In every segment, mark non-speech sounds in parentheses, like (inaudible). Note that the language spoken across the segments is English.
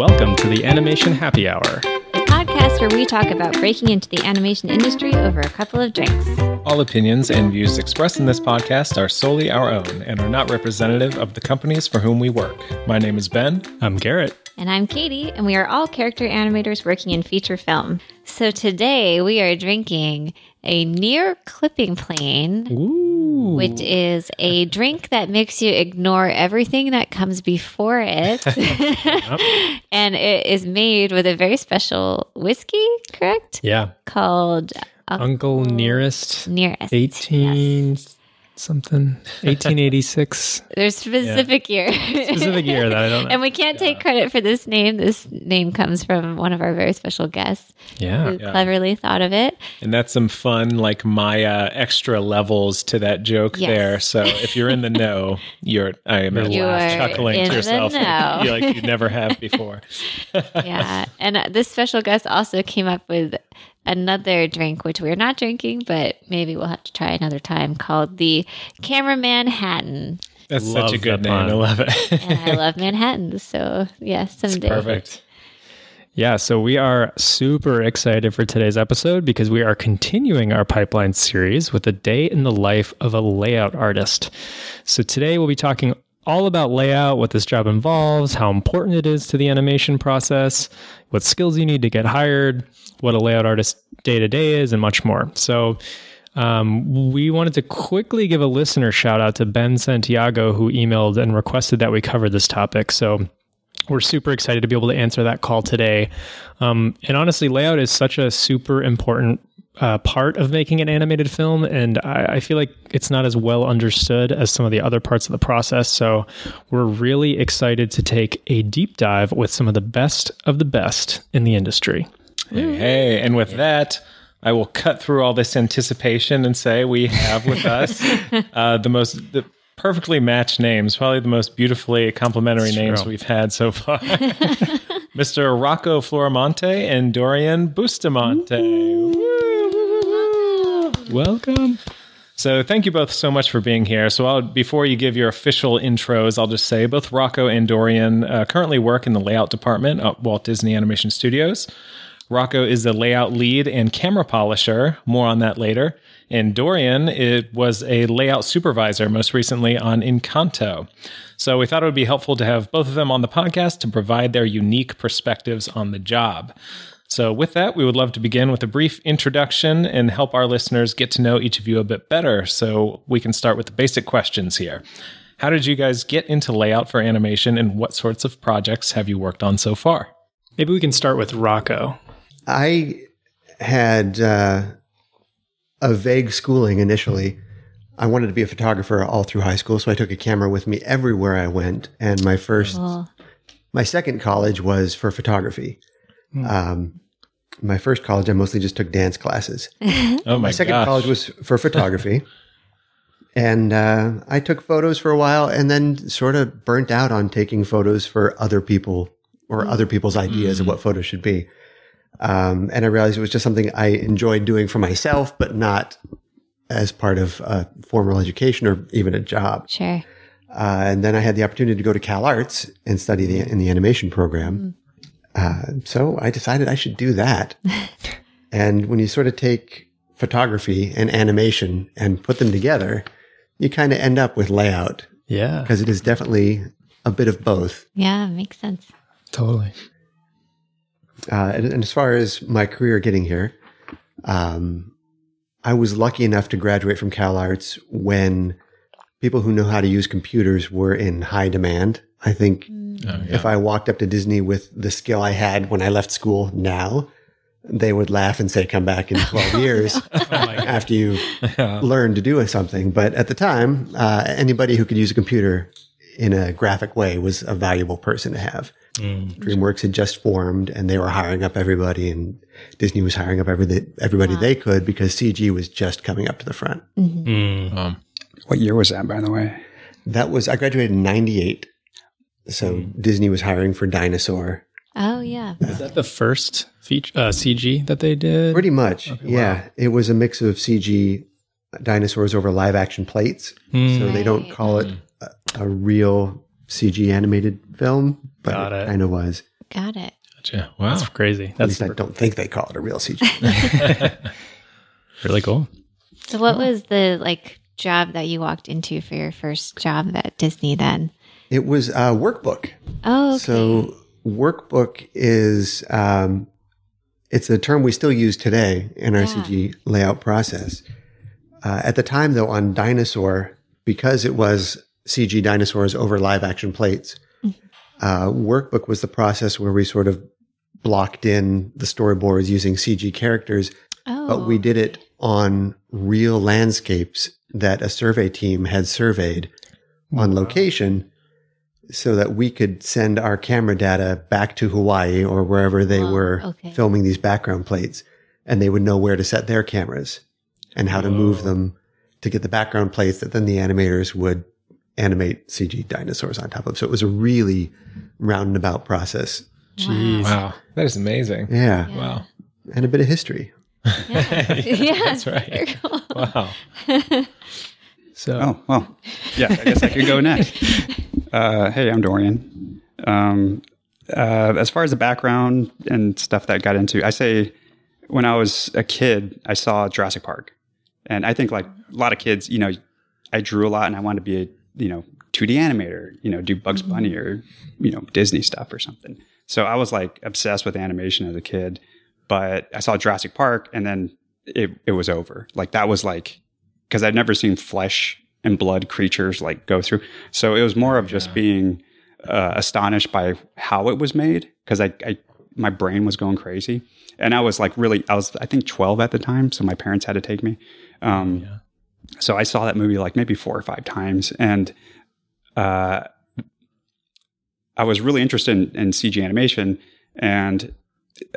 Welcome to the Animation Happy Hour. a podcast where we talk about breaking into the animation industry over a couple of drinks. All opinions and views expressed in this podcast are solely our own and are not representative of the companies for whom we work. My name is Ben. I'm Garrett. And I'm Katie, and we are all character animators working in feature film. So today we are drinking a near clipping plane, Ooh. which is a drink that makes you ignore everything that comes before it. (laughs) (laughs) and it is made with a very special whiskey, correct? Yeah. Called uh, Uncle Nearest. Nearest. 18 something. 1886. (laughs) There's specific year. Specific year that I don't (laughs) know. and we can't take credit for this name. This name comes from one of our very special guests Yeah. who cleverly thought of it. And that's some fun, like Maya extra levels to that joke Yes. there. So (laughs) if you're in the know, you're I am You are chuckling in to the yourself know. you like you never have before. Yeah. and uh, this special guest also came up with another drink, which we're not drinking, but maybe we'll have to try another time, called the Cameraman Hatton. That's Love such a good name. pun. I love it. (laughs) And I love Manhattans. So, yeah, someday. Perfect. Yeah, so we are super excited for today's episode because we are continuing our pipeline series with a day in the life of a layout artist. So today we'll be talking all about layout, what this job involves, how important it is to the animation process, what skills you need to get hired, what a layout artist day to day is, and much more. So um, we wanted to quickly give a listener shout out to Ben Santiago, who emailed and requested that we cover this topic. So we're super excited to be able to answer that call today. Um, and honestly, layout is such a super important uh, part of making an animated film, and I, I feel like it's not as well understood as some of the other parts of the process. So we're really excited to take a deep dive with some of the best of the best in the industry. Hey, hey, and with that, I will cut through all this anticipation and say we have with (laughs) us uh, the most the perfectly matched names, probably the most beautifully complimentary names we've had so far. (laughs) Mr. Rocco Floramonte and Dorian Bustamante. Welcome. So thank you both so much for being here. So I'll, before you give your official intros, I'll just say both Rocco and Dorian uh, currently work in the layout department at Walt Disney Animation Studios. Rocco is the layout lead and camera polisher. More on that later. And Dorian it was a layout supervisor most recently on Encanto. So we thought it would be helpful to have both of them on the podcast to provide their unique perspectives on the job. So, with that, we would love to begin with a brief introduction and help our listeners get to know each of you a bit better. So, we can start with the basic questions here. How did you guys get into layout for animation and what sorts of projects have you worked on so far? Maybe we can start with Rocco. I had uh, a vague schooling initially. I wanted to be a photographer all through high school, so I took a camera with me everywhere I went. And my first, Cool. my second college was for photography. Um, my first college, I mostly just took dance classes. (laughs) Oh my, My second gosh. college was for photography. (laughs) and uh, I took photos for a while and then sort of burnt out on taking photos for other people or other people's ideas of what photos should be. Um, and I realized it was just something I enjoyed doing for myself, but not as part of a formal education or even a job. Sure. Uh, and then I had the opportunity to go to Cal Arts and study the, in the animation program. Uh, so I decided I should do that. (laughs) and when you sort of take photography and animation and put them together, you kind of end up with layout Yeah, because it is definitely a bit of both. Yeah, makes sense. totally. Uh, and, and as far as my career getting here, um, I was lucky enough to graduate from Cal Arts when people who know how to use computers were in high demand. I think Oh, if I walked up to Disney with the skill I had when I left school now, they would laugh and say, come back in (laughs) 12 years (laughs) after you learned to do something. But at the time, uh, anybody who could use a computer in a graphic way was a valuable person to have. DreamWorks had just formed and they were hiring up everybody and Disney was hiring up every, everybody they could because CG was just coming up to the front. Um, What year was that, by the way? That was, I graduated in 98. So Disney was hiring for Dinosaur. Oh, yeah. Is that the first feature uh, CG that they did? Pretty much. yeah. It was a mix of CG dinosaurs over live action plates. So they don't Right. call it a, a real CG animated film, but Got it it. kind of was. Got it. Gotcha. Wow. That's crazy. At That's least I don't think they call it a real CG. (laughs) really cool. So, what was the like job that you walked into for your first job at Disney then? it was a workbook. Oh, okay. So workbook is um, it's a term we still use today in our Yeah. CG layout process. Uh, at the time, though, on Dinosaur, because it was CG dinosaurs over live action plates, uh, workbook was the process where we sort of blocked in the storyboards using CG characters, oh, but we did it on real landscapes that a survey team had surveyed on location so that we could send our camera data back to Hawaii or wherever they Wow, were okay. filming these background plates and they would know where to set their cameras and how to move them to get the background plates that then the animators would animate CG dinosaurs on top of. So it was a really roundabout process. Jeez. Wow. That is amazing. Yeah. Wow. And a bit of history. yeah, (laughs) (laughs) That's right. cool. Wow. (laughs) So Oh, well, yeah, I guess I could go next. (laughs) Uh, hey, I'm Dorian. Um, uh, as far as the background and stuff that I got into, I say when I was a kid, I saw Jurassic Park. And I think like a lot of kids, you know, I drew a lot and I wanted to be a, you know, 2D animator, you know, do Bugs Bunny or, you know, Disney stuff or something. So I was like obsessed with animation as a kid, but I saw Jurassic Park and then it, it was over. Like that was like, because I'd never seen flesh and blood creatures like go through. So it was more of just being uh, astonished by how it was made because I, I my brain was going crazy, and I was like really I was I think twelve at the time, so my parents had to take me. Um, So I saw that movie like maybe four or five times, and uh, I was really interested in, in CG animation, and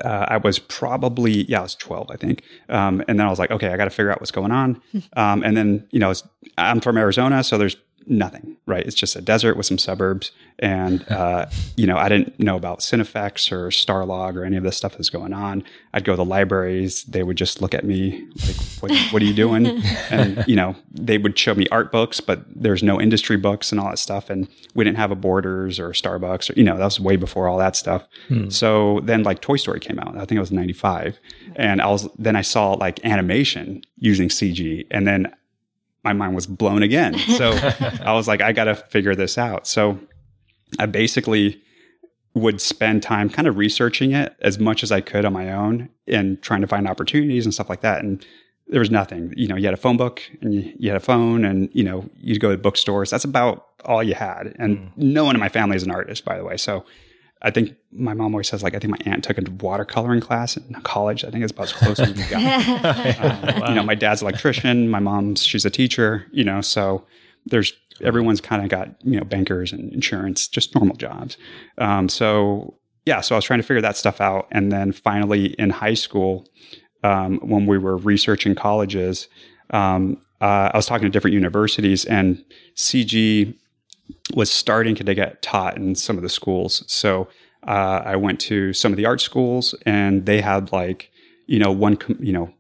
uh, I was probably yeah, I was twelve, I think. Um, and then I was like, okay, I got to figure out what's going on. (laughs) Um, and then you know, I'm from Arizona, so there's nothing, right? It's just a desert with some suburbs, and (laughs) uh, you know, I didn't know about Cinefex or Starlog or any of this stuff that's going on. I'd go to the libraries; they would just look at me like, "What, what are you doing?" (laughs) and you know, they would show me art books, but there's no industry books and all that stuff, and we didn't have a Borders or Starbucks, or you know, that was way before all that stuff. So then, like Toy Story came out. I think it was '95, and I was then I saw like animation using CG, and then my mind was blown again. (laughs) So I was like, I got to figure this out. So I basically would spend time kind of researching it as much as I could on my own and trying to find opportunities and stuff like that. And there was nothing. You know, you had a phone book and you, you had a phone and, you know, you'd go to bookstores. That's about all you had. And hmm. no one in my family is an artist, by the way. So I think my mom always says, like, I think my aunt took a watercoloring class in college. I think it's about as close as we got. (laughs) Um, You know, my dad's an electrician. My mom's she's a teacher. You know, so there's everyone's kind of got you know bankers and insurance, just normal jobs. Um, so yeah, so I was trying to figure that stuff out, and then finally in high school, um, when we were researching colleges, um, uh, I was talking to different universities, and CG was starting to get taught in some of the schools. So uh, I went to some of the art schools, and they had like you know one com- you know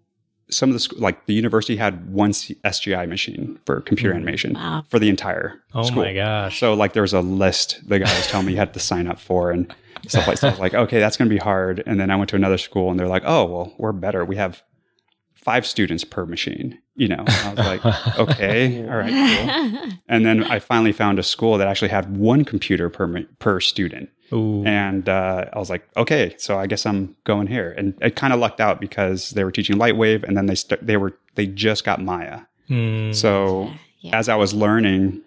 some of the sc- like the university had one C- SGI machine for computer animation Wow. for the entire oh school. my gosh. So like there was a list the guy was telling me you had to sign up for and stuff like that. So like, okay, that's going to be hard. And then I went to another school and they're like, oh, well, we're better. We have five students per machine, you know. I was like, (laughs) okay, all right, cool. (laughs) And then I finally found a school that actually had one computer per per student. Ooh. And uh, I was like, okay, so I guess I'm going here. And it kind of lucked out because they were teaching Lightwave, and then they st- they were they just got Maya. Hmm. So Yeah. as I was learning,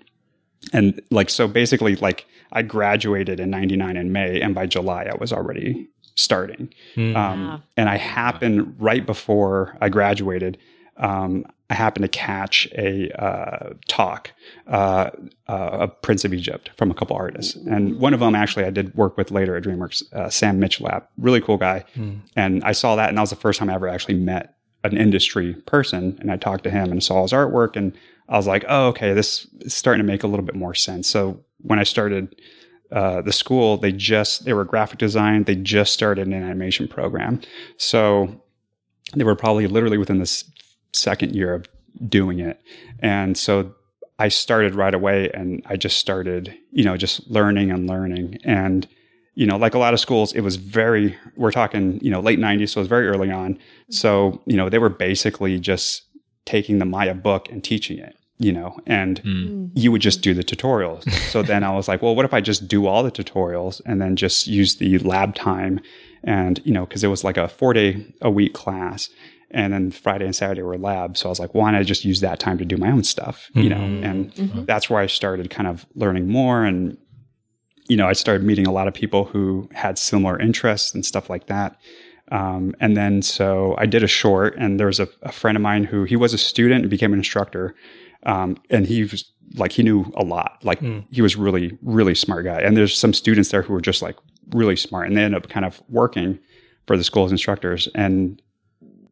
and like so basically, like I graduated in '99 in May, and by July I was already starting. Hmm. Um, Wow. And I happened right before I graduated. Um, I happened to catch a uh, talk uh, uh, of Prince of Egypt from a couple artists, and one of them actually I did work with later at DreamWorks, uh, Sam Mitchell, really cool guy. And I saw that, and that was the first time I ever actually met an industry person, and I talked to him and saw his artwork, and I was like, oh, okay, this is starting to make a little bit more sense. So when I started uh, the school, they just they were graphic design. They just started an animation program, so they were probably literally within this second year of doing it, and so I started right away, and I just started, you know, just learning and learning, and you know, like a lot of schools, it was very, we're talking, you know, late 90s, so it was very early on. So, you know, they were basically just taking the Maya book and teaching it, you know, and Mm. you would just do the tutorials. so then I was like, well, what if I just do all the tutorials and then just use the lab time? And, you know, because it was like a four day a week class. And then Friday and Saturday were lab. So I was like, why not just use that time to do my own stuff, you know? And that's where I started kind of learning more and you know, I started meeting a lot of people who had similar interests and stuff like that. Um, and then so I did a short, and there was a, a friend of mine who he was a student and became an instructor. Um, and he was like, he knew a lot. Like, hmm. he was really, really smart guy. And there's some students there who were just like really smart, and they ended up kind of working for the school as instructors. And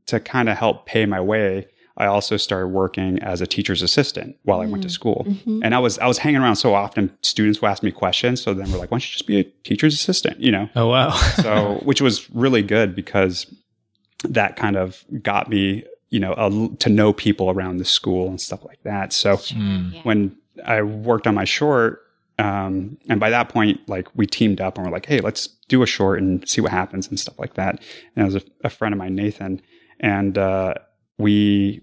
to kind of help pay my way, I also started working as a teacher's assistant while I went to hmm. school. Mm-hmm. And I was I was hanging around so often, students would ask me questions. So then we're like, why don't you just be a teacher's assistant? You know? Oh wow. So which was really good because that kind of got me, you know, a, to know people around the school and stuff like that. So Yeah. when I worked on my short, um, and by that point, like we teamed up and we're like, hey, let's do a short and see what happens and stuff like that. And it was a, a friend of mine, Nathan, and uh, we,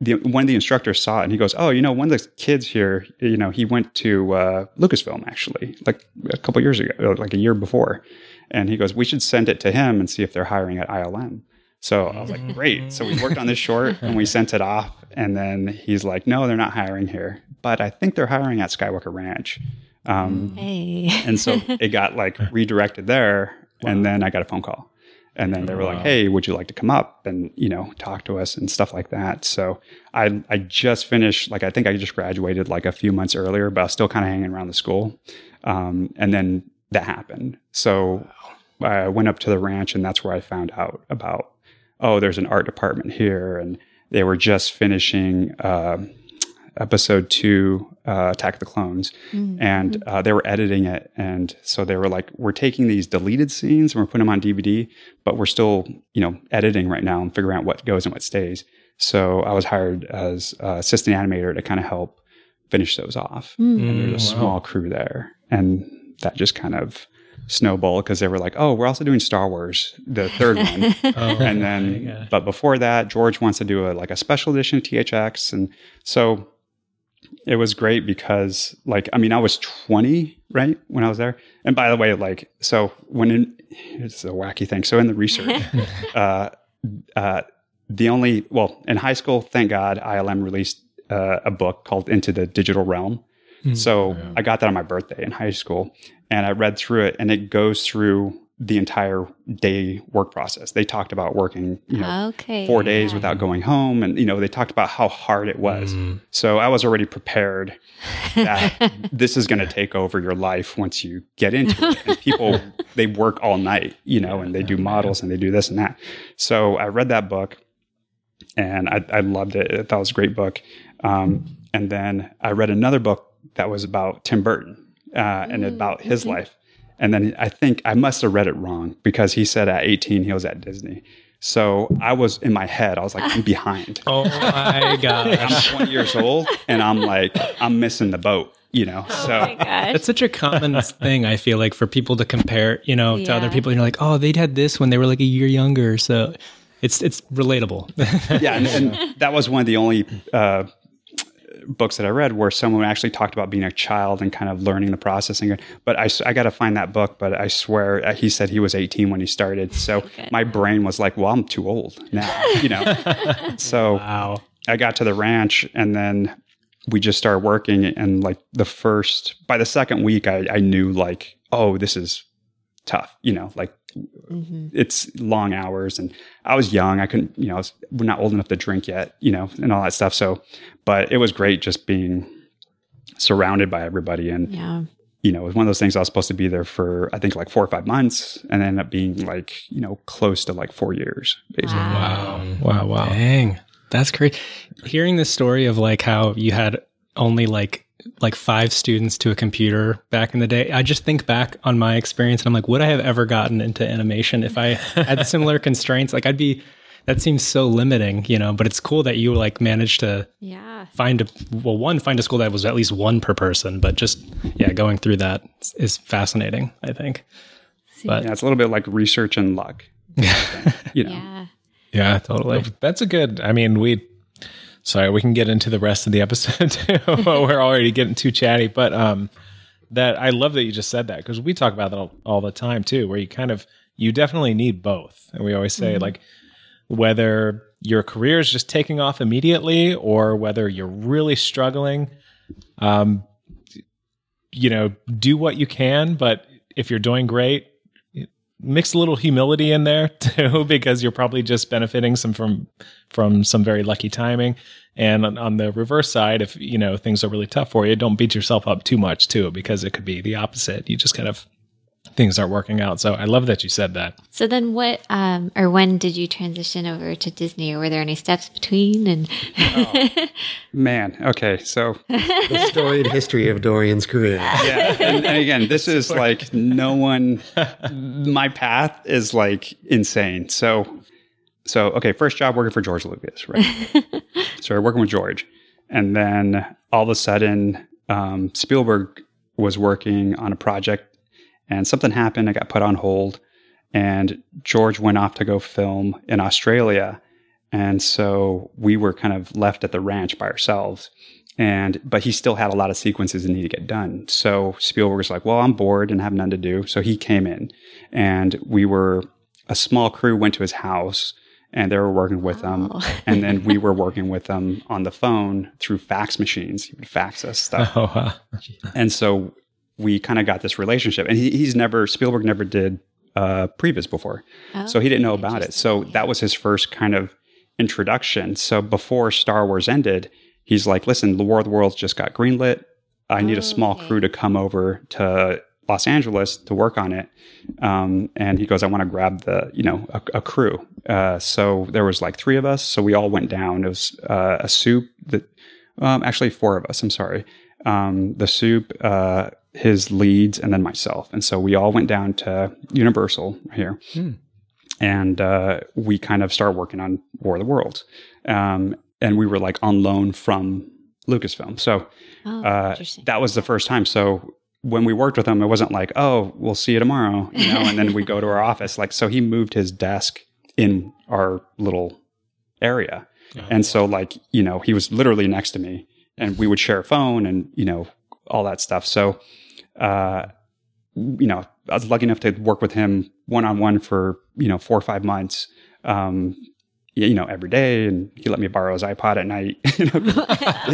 the, one of the instructors saw it and he goes, oh, you know, one of the kids here, you know, he went to uh, Lucasfilm actually, like a couple years ago, like a year before, and he goes, we should send it to him and see if they're hiring at ILM. So I was like, great. So we worked on this short (laughs) and we sent it off. And then he's like, no, they're not hiring here, but I think they're hiring at Skywalker Ranch. Um, Hey. and so (laughs) it got like redirected there. And then I got a phone call. And then they were like, hey, would you like to come up and, you know, talk to us and stuff like that. So I, I just finished, like, I think I just graduated like a few months earlier, but I was still kind of hanging around the school. Um, and then that happened. So I went up to the ranch and that's where I found out about, oh, there's an art department here. And they were just finishing, um episode two, uh, Attack of the Clones, and uh, they were editing it. And so they were like, we're taking these deleted scenes and we're putting them on DVD, but we're still, you know, editing right now and figuring out what goes and what stays. So I was hired as uh, assistant animator to kind of help finish those off. And there's a small crew there. And that just kind of snowballed because they were like, oh, we're also doing Star Wars, the third (laughs) one. and then, but before that, George wants to do a like a special edition of THX. And so it was great because like I mean I was 20 right when I was there? And by the way like so when in it's a wacky thing so in the research (laughs) uh, uh, the only well in high school thank God ILM released uh, a book called Into the Digital Realm. So I got that on my birthday in high school and I read through it and it goes through the entire day work process. They talked about working you know Okay. four days without going home and you know they talked about how hard it was. So i was already prepared (laughs) that this is going to take over your life once you get into it. And people (laughs) they work all night you know and they do models and they do this and that. So i read that book and i, I loved it. I thought it was a great book. Um, and then i read another book that was about tim burton uh, and about his life and then I think I must have read it wrong because he said at 18 he was at Disney. So I was in my head, I was like, I'm behind. (laughs) Oh my (laughs) God. I'm 20 years old and I'm like, I'm missing the boat, you know? Oh So my gosh. It's such a common (laughs) thing, I feel like, for people to compare, you know, to other people. And you're like, oh, they'd had this when they were like a year younger. So it's it's relatable. yeah, and, and that was one of the only uh, books that I read where someone actually talked about being a child and kind of learning the processing. But I got to find that book. But I swear uh, he said he was 18 when he started. (laughs) So my brain was like, well, I'm too old now, you know? (laughs) so wow. I got to the ranch and then we just started working. And like the first, by the second week, I, I knew like, oh, this is tough, you know, like it's long hours. And I was young. I couldn't, you know, I was, we're not old enough to drink yet, you know, and all that stuff. So, but it was great just being surrounded by everybody. And, yeah. you know, it was one of those things I was supposed to be there for, I think like four or five months and ended up being like, you know, close to like four years, basically. Wow. Wow. Wow. Dang. That's great. Hearing the story of like how you had only like like five students to a computer back in the day. I just think back on my experience and I'm like, would I have ever gotten into animation if I had (laughs) similar constraints? Like I'd be that seems so limiting, you know, but it's cool that you like managed to Yeah. find a well one find a school that was at least one per person, but just yeah, going through that is fascinating, I think. But Yeah, it's a little bit like research and luck. (laughs) you know. Yeah. Yeah, totally. That's a good. I mean, we. Sorry, we can get into the rest of the episode (laughs) too. (laughs) We're already getting too chatty, but um, that I love that you just said that because we talk about that all, all the time too. Where you kind of you definitely need both, and we always say like whether your career is just taking off immediately or whether you're really struggling, um, you know, do what you can. But if you're doing great, mix a little humility in there (laughs) too, because you're probably just benefiting some from from some very lucky timing. And on, on the reverse side, if you know things are really tough for you, don't beat yourself up too much too, because it could be the opposite. You just kind of things aren't working out. So I love that you said that. So then, what um, or when did you transition over to Disney, or were there any steps between? And (laughs) Man, okay, so The storied history of Dorian's career. yeah, and, and again, this is (laughs) like no one. My path is like insane. So, so okay, first job working for George Lucas, right? (laughs) so working with George, and then all of a sudden, um, Spielberg was working on a project, and something happened. I got put on hold, and George went off to go film in Australia, and so we were kind of left at the ranch by ourselves and but he still had a lot of sequences that need to get done. So Spielberg was like, "Well, I'm bored and have nothing to do." So he came in, and we were a small crew went to his house, and they were working with him, Oh. (laughs) and then we were working with them on the phone through fax machines. He would fax us stuff, (laughs) Oh, wow. and so we kind of got this relationship. And he, he's never Spielberg never did uh, previs before, so he didn't know about it. So that was his first kind of introduction. So before Star Wars ended, he's like, "Listen, the War of the Worlds just got greenlit. I need a small Okay. crew to come over to Los Angeles to work on it." Um, and he goes, "I want to grab the, you know, a, a crew." Uh, so there was like three of us. So we all went down. It was uh, a soup that, um, actually four of us. I'm sorry. Um, the soup, uh, his leads, and then myself. And so we all went down to Universal here and uh, we kind of started working on War of the Worlds. Um, and we were like on loan from Lucasfilm. So Oh, uh, that was the first time. So when we worked with him, it wasn't like, oh, we'll see you tomorrow, you know, and then we go to our (laughs) office. Like, so he moved his desk in our little area. And so, like, you know, he was literally next to me and we would share a phone and, you know, all that stuff. So, uh, you know, I was lucky enough to work with him one on one for, you know, four or five months. Um, you know, every day, and he let me borrow his iPod at night. (laughs) You know,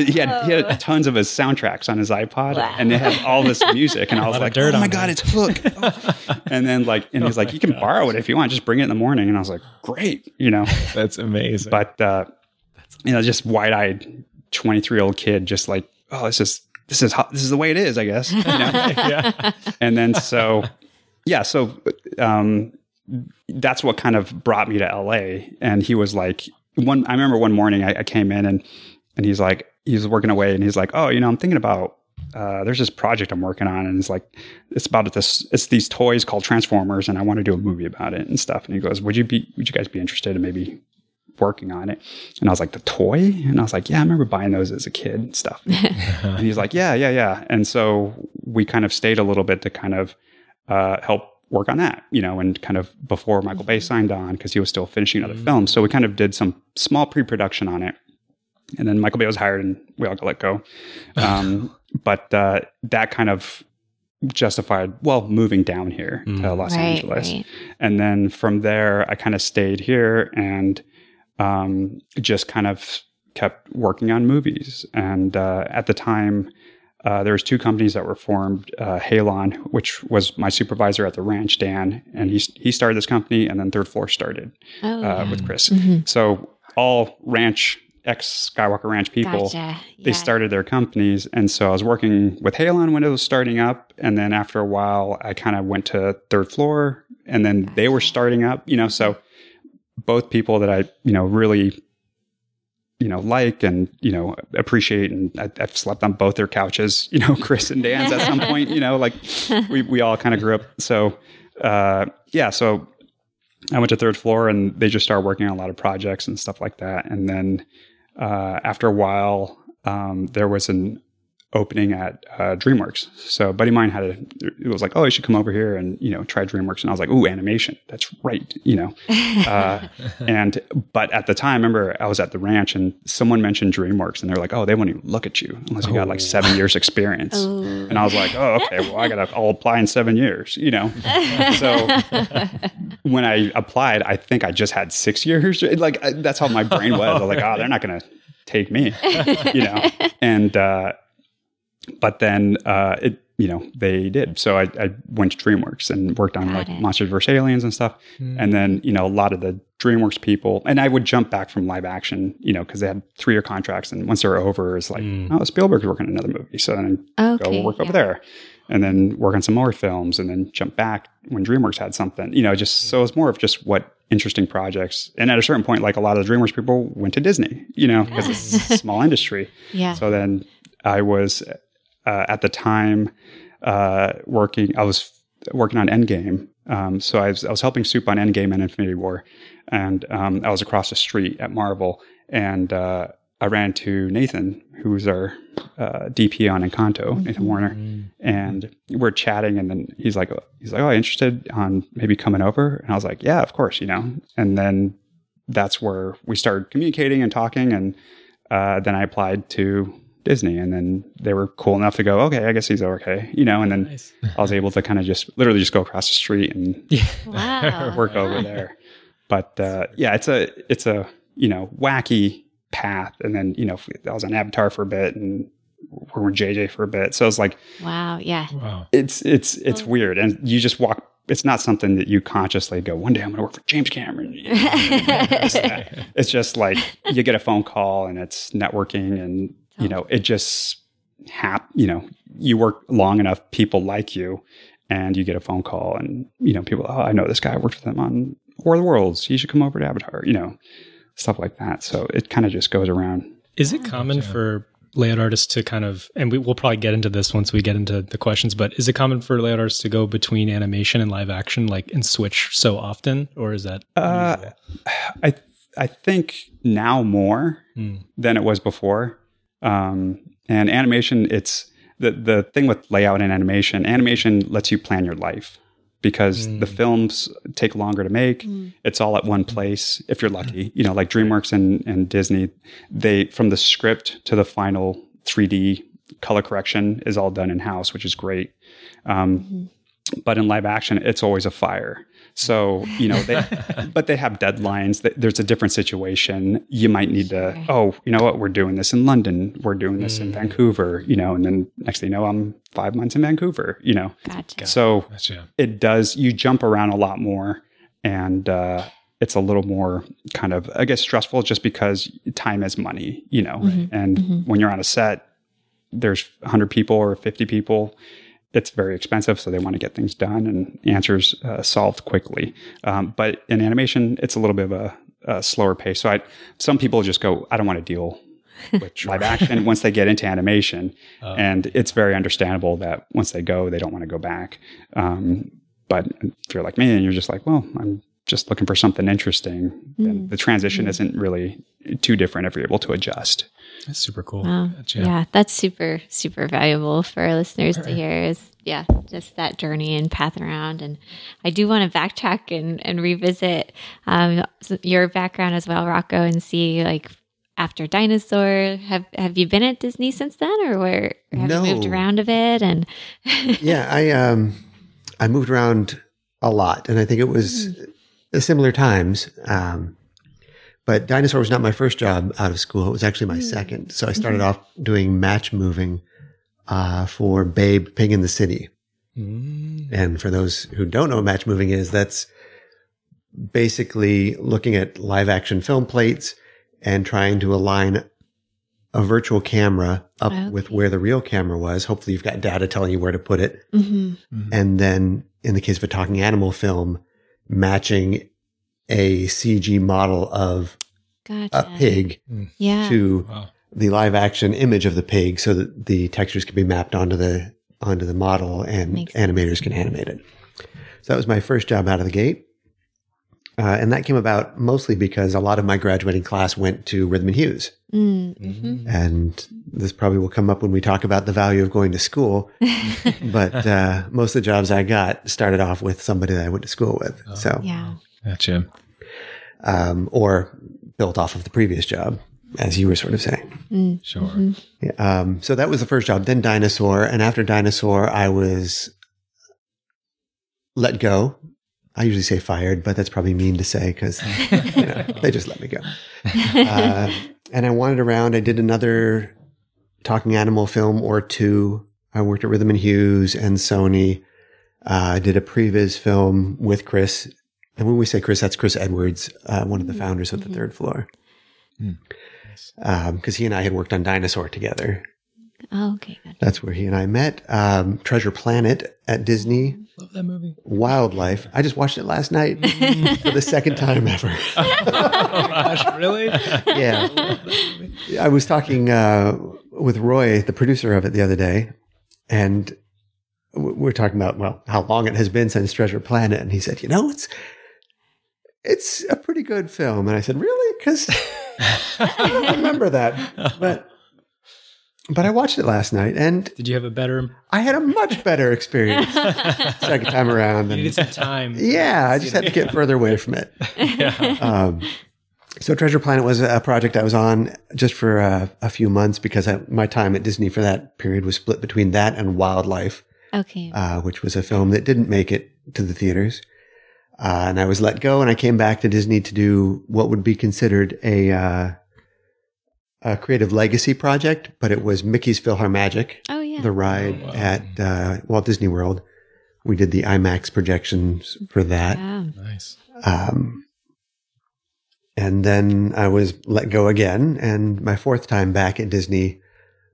he had he had tons of his soundtracks on his iPod, Wow. and they had all this music. And I was like, dirt "Oh my on god, there. it's Hook!" Oh. (laughs) And then like, and he's like, "You can borrow it if you want. Just bring it in the morning." And I was like, "Great," you know. (laughs) That's amazing. But uh, you know, just wide eyed, twenty three year old kid, just like, "Oh, this is this is this is the way it is, I guess." (laughs) You know? yeah. and then so yeah so um that's what kind of brought me to la and he was like one i remember one morning i, I came in and and he's like he's working away and he's like oh you know i'm thinking about uh, there's this project I'm working on, and it's like it's about this. It's these toys called Transformers, and I want to do a movie about it and stuff. And he goes, "Would you be? Would you guys be interested in maybe working on it?" And I was like, "The toy?" And I was like, "Yeah, I remember buying those as a kid and stuff." (laughs) and he's like, "Yeah, yeah, yeah." And so we kind of stayed a little bit to kind of uh, help work on that, you know, and kind of before Michael Bay signed on because he was still finishing other films. So we kind of did some small pre-production on it, and then Michael Bay was hired, and we all got let go. (laughs) Um, but uh, that kind of justified well moving down here to Los right, Angeles, right. and then from there I kind of stayed here and um, just kind of kept working on movies. And uh, at the time, uh, there was two companies that were formed. Uh, Halon, which was my supervisor at the ranch, Dan, and he he started this company, and then Third Floor started Oh, uh, with Chris. Mhm. So all ranch ex Skywalker Ranch people gotcha. they Yeah. started their companies and so i was working with halon when it was starting up and then after a while i kind of went to third floor and then they were starting up you know so both people that i you know really you know like and you know appreciate and I, i've slept on both their couches (laughs) you know chris and dan's at some point you know like (laughs) we, we all kind of grew up. So uh yeah so i went to third floor and they just started working on a lot of projects and stuff like that. And then uh, after a while, um, there was an opening at uh, DreamWorks. So a buddy of mine had a, it was like, oh, you should come over here and, you know, try DreamWorks. And I was like, ooh, animation. That's right. You know, (laughs) uh, and, but at the time, I remember I was at the ranch and someone mentioned DreamWorks and they're like, oh, they won't even look at you unless you got like seven years experience. And I was like, oh, okay, well, I got to, I'll apply in seven years, you know? so (laughs) when I applied, I think I just had six years. (laughs) Like that's how my brain was. I was like, oh, they're not going to take me, you know? And, uh, but then uh, it you know they did. So I, I went to dreamworks and worked on Got like it. monsters vs. Aliens and stuff. Hmm. And then you know a lot of the dreamworks people and i would jump back from live action you know because they had three-year contracts and once they were over it's like hmm. oh spielberg's working on another movie. So then Okay, go work over there and then work on some more films and then jump back when dreamworks had something. You know just hmm. so it's more of just what interesting projects and at a certain point like a lot of the dreamworks people went to disney you know because it's a small industry. (laughs) Yeah. so then I was uh, at the time uh, working. I was working on Endgame. Um, so I was, I was helping Soup on Endgame and Infinity War, and um, I was across the street at Marvel, and uh, I ran to Nathan, who's our uh, DP on Encanto, Nathan Warner, and we're chatting, and then he's like, he's like, oh, interested on maybe coming over, and I was like, yeah, of course, you know, and then that's where we started communicating and talking, and uh, then I applied to Disney, and then they were cool enough to go, okay, I guess he's okay, you know, and then I was able to kind of just literally just go across the street and (laughs) Wow. work over there. But uh, yeah, it's a it's a you know wacky path, and then you know I was on Avatar for a bit and we were JJ for a bit, so it's like Wow. Yeah. Wow. it's it's it's weird, and you just walk. It's not something that you consciously go. One day I'm going to work for James Cameron. you know, this, that. (laughs) it's just like you get a phone call and it's networking, and you know it just hap. You know, you work long enough, people like you, and you get a phone call, and you know people. Oh, I know this guy. I worked with him on War of the Worlds. He should come over to Avatar. You know, stuff like that. So it kind of just goes around. Is it common for layout artists to kind of, and we, we'll probably get into this once we get into the questions, but is it common for layout artists to go between animation and live action, like and switch so often, or is that? Uh, I I think now more Hmm. than it was before. Um, and animation, it's the the thing with layout and animation. Animation lets you plan your life because the films take longer to make. It's all at one place if you're lucky. You know, like DreamWorks and, and Disney, they from the script to the final 3D color correction is all done in house, which is great. Um, But in live action, it's always a fire. So you know, they, (laughs) but they have deadlines. Th- There's a different situation. You might need to. Oh, you know what? We're doing this in London. We're doing this in mm. Vancouver. You know, and then next thing you know, I'm five months in Vancouver. You know, Gotcha. so Gotcha. it does you jump around a lot more and uh, it's a little more kind of i guess stressful just because time is money you know mm-hmm. and mm-hmm. when you're on a set there's 100 people or 50 people it's very expensive so they want to get things done and answers uh, solved quickly um, but in animation it's a little bit of a, a slower pace so I, some people just go i don't want to deal (laughs) with live action once they get into animation. and it's very understandable that once they go, they don't want to go back. Um, but if you're like me and you're just like, well, I'm just looking for something interesting, then the transition isn't really too different if you're able to adjust. That's super cool. Wow. Gotcha. Yeah, that's super, super valuable for our listeners to (clears throat) hear is yeah, just that journey and path around. And I do want to backtrack and, and revisit um, your background as well, Rocco, and see like after dinosaur, have have you been at Disney since then or where have No. you moved around a bit and (laughs) yeah, I um, I moved around a lot, and I think it was similar times. Um, but dinosaur was not my first job out of school; it was actually my second. So I started off doing match moving uh, for Babe Pig in the City. And for those who don't know what match moving is, that's basically looking at live action film plates and trying to align a virtual camera up Okay. with where the real camera was. Hopefully you've got data telling you where to put it. Mm-hmm. And then in the case of a talking animal film, matching a CG model of gotcha. a pig Yeah. to Wow. the live action image of the pig so that the textures can be mapped onto the onto the model and Makes sense. animators can animate it. So that was my first job out of the gate. Uh, and that came about mostly because a lot of my graduating class went to Rhythm and Hues. Mm-hmm. And this probably will come up when we talk about the value of going to school. (laughs) but uh, most of the jobs I got started off with somebody that I went to school with. So, Yeah. Gotcha. um, or built off of the previous job, as you were sort of saying. Sure. Yeah, um, so that was the first job. Then Dinosaur, and after Dinosaur, I was let go. I usually say fired, but that's probably mean to say because you know, (laughs) they just let me go. Uh, and I wandered around. I did another talking animal film or two. I worked at Rhythm and Hues and Sony. Uh, I did a previs film with Chris. And when we say Chris, that's Chris Edwards, uh, one of the founders of the third floor. Because he and I had worked on Dinosaur together. Oh, okay, good. That's where he and I met. Um, Treasure Planet at Disney. Love that movie. Wildlife. I just watched it last night for the second time ever. (laughs) Gosh, really? yeah. I was talking uh, with Roy, the producer of it, the other day, and we we're talking about well how long it has been since Treasure Planet, and he said, "You know, it's it's a pretty good film." And I said, "Really?" Because I don't remember that, but but I watched it last night, and Did you have a better? I had a much better experience (laughs) second time around. You needed some time. yeah, I just had to get further away from it. Um, so Treasure Planet was a project I was on just for uh, a few months because I, my time at Disney for that period was split between that and Wildlife, Okay. uh, which was a film that didn't make it to the theaters. Uh, and I was let go, and I came back to Disney to do what would be considered a uh, a creative legacy project, but it was Mickey's PhilharMagic oh, yeah. the ride at uh, Walt Disney World. We did the IMAX projections for that. Wow. Nice. Um, and then I was let go again. And my fourth time back at Disney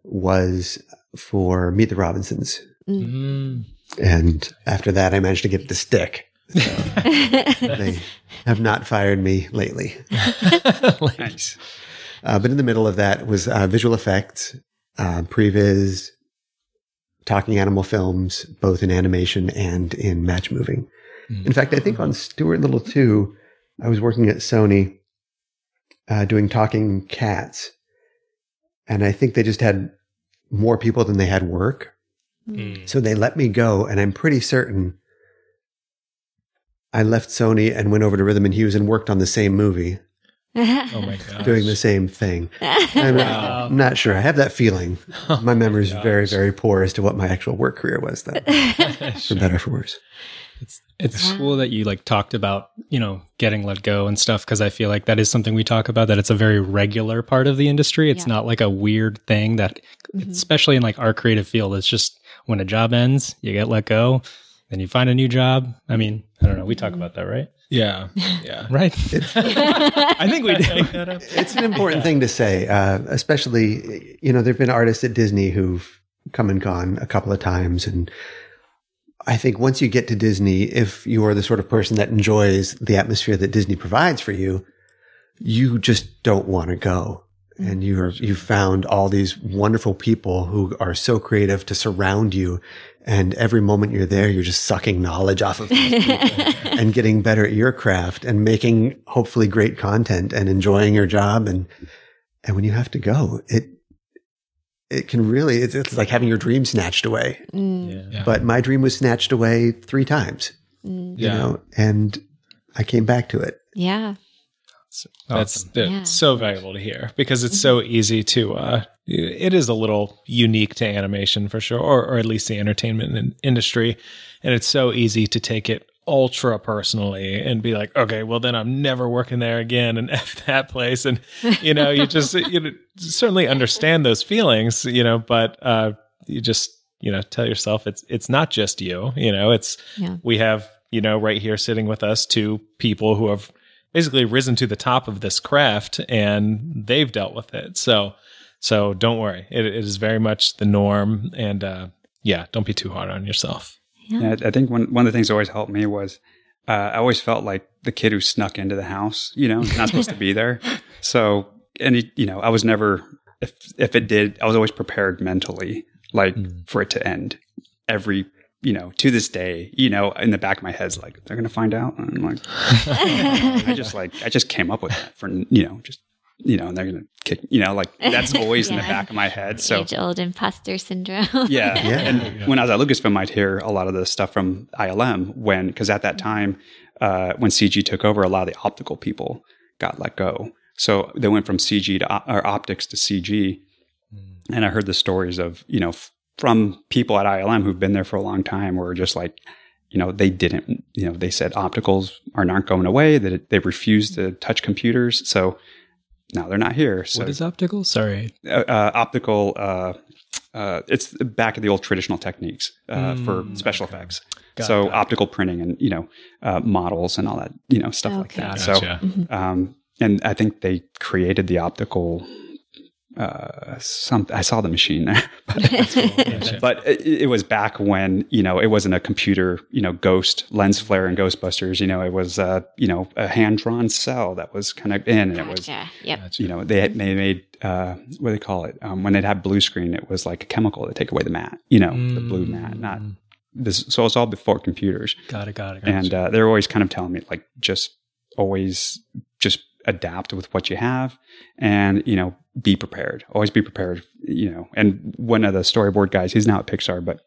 was for Meet the Robinsons. Mm. And after that, I managed to get the stick. They have not fired me lately. (laughs) Nice. Uh, but in the middle of that was uh, visual effects, uh, previs, talking animal films, both in animation and in match moving. In fact, I think on Stuart Little 2, I was working at Sony uh, doing talking cats. And I think they just had more people than they had work. Mm. So they let me go. And I'm pretty certain I left Sony and went over to Rhythm and Hues and worked on the same movie, Oh my (laughs) gosh. doing the same thing. I'm, not, not sure. I have that feeling. Oh my memory is very, very poor as to what my actual work career was, though, (laughs) for better or for worse. It's uh-huh. cool that you like talked about, you know, getting let go and stuff because I feel like that is something we talk about that it's a very regular part of the industry. It's Yeah. not like a weird thing that mm-hmm. especially in like our creative field, it's just when a job ends, you get let go, then you find a new job. I mean, I don't know, we talk about that, right? Yeah. (laughs) Yeah. Right? (laughs) I think we do. It's an important thing to say, uh, especially, you know, there have been artists at Disney who've come and gone a couple of times. And I think once you get to Disney, if you are the sort of person that enjoys the atmosphere that Disney provides for you, you just don't want to go. And you are, you've found all these wonderful people who are so creative to surround you. And every moment you're there, you're just sucking knowledge off of these people (laughs) and getting better at your craft and making hopefully great content and enjoying your job. And, and when you have to go, it, it can really, it's, it's like having your dream snatched away. Mm, Yeah. But my dream was snatched away three times, mm. you Yeah. know, and I came back to it. Yeah. That's that's Yeah. Mm-hmm. so valuable to hear because it's so easy to. Uh, it is a little unique to animation for sure, or, or at least the entertainment in- industry, and it's so easy to take it ultra personally and be like, okay, well then I'm never working there again, and (laughs) f that place, and you know, you just you know, certainly understand those feelings, you know, but uh, you just you know tell yourself it's it's not just you, you know, it's Yeah. we have you know right here sitting with us two people who have basically risen to the top of this craft and they've dealt with it. So so don't worry. It, it is very much the norm and uh yeah don't be too hard on yourself. Yeah, I think one one of the things that always helped me was uh, I always felt like the kid who snuck into the house, you know, not supposed to be (laughs) there. So, and it, you know, I was never if if it did, I was always prepared mentally, like for it to end. Every you know, to this day, you know, in the back of my head's like, they're going to find out. And I'm like, (laughs) I just like, I just came up with that for, you know, just, you know, and they're going to kick, you know, like that's (laughs) always in the back of my head. So, Age old imposter syndrome. yeah. (laughs) Yeah. And when I was at Lucasfilm, I'd hear a lot of the stuff from ILM when, because at that time, uh, when CG took over, a lot of the optical people got let go. So they went from CG to op- or optics to CG. And I heard the stories of, you know, f- from people at ILM who've been there for a long time were just like, you know, they didn't, you know, they said opticals are not going away, that it, they refused to touch computers. So now they're not here. So what is optical? Sorry. uh, uh, optical. Uh, uh, it's back of the old traditional techniques uh, for Mm, special okay. effects. Got so it, got it. optical printing and you know uh, models and all that you know stuff like that. Gotcha. So um, and I think they created the optical. Uh, some I saw the machine there, (laughs) but, but it, it was back when you know it wasn't a computer you know ghost lens flare and Ghostbusters. You know it was uh, you know a hand drawn cell that was kind of in, and it was Gotcha. Yep. you know, they had, they made uh, what do they call it? Um, when they'd have blue screen, it was like a chemical to take away the mat, You know, the blue mat, not this. So it's all before computers, Got it. Got it. and uh, they're always kind of telling me like just always just adapt with what you have, and you know, be prepared. Always be prepared. You know, and one of the storyboard guys, he's now at Pixar, but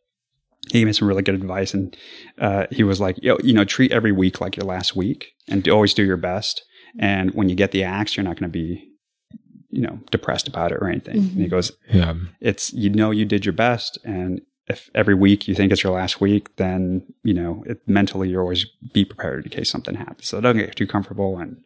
he gave me some really good advice, and uh, he was like, you know, you know, treat every week like your last week, and do, always do your best. And when you get the axe, you're not going to be, you know, depressed about it or anything. And he goes, Yeah. it's you know you did your best, and if every week you think it's your last week, then you know it, mentally you're always be prepared in case something happens. So don't get too comfortable and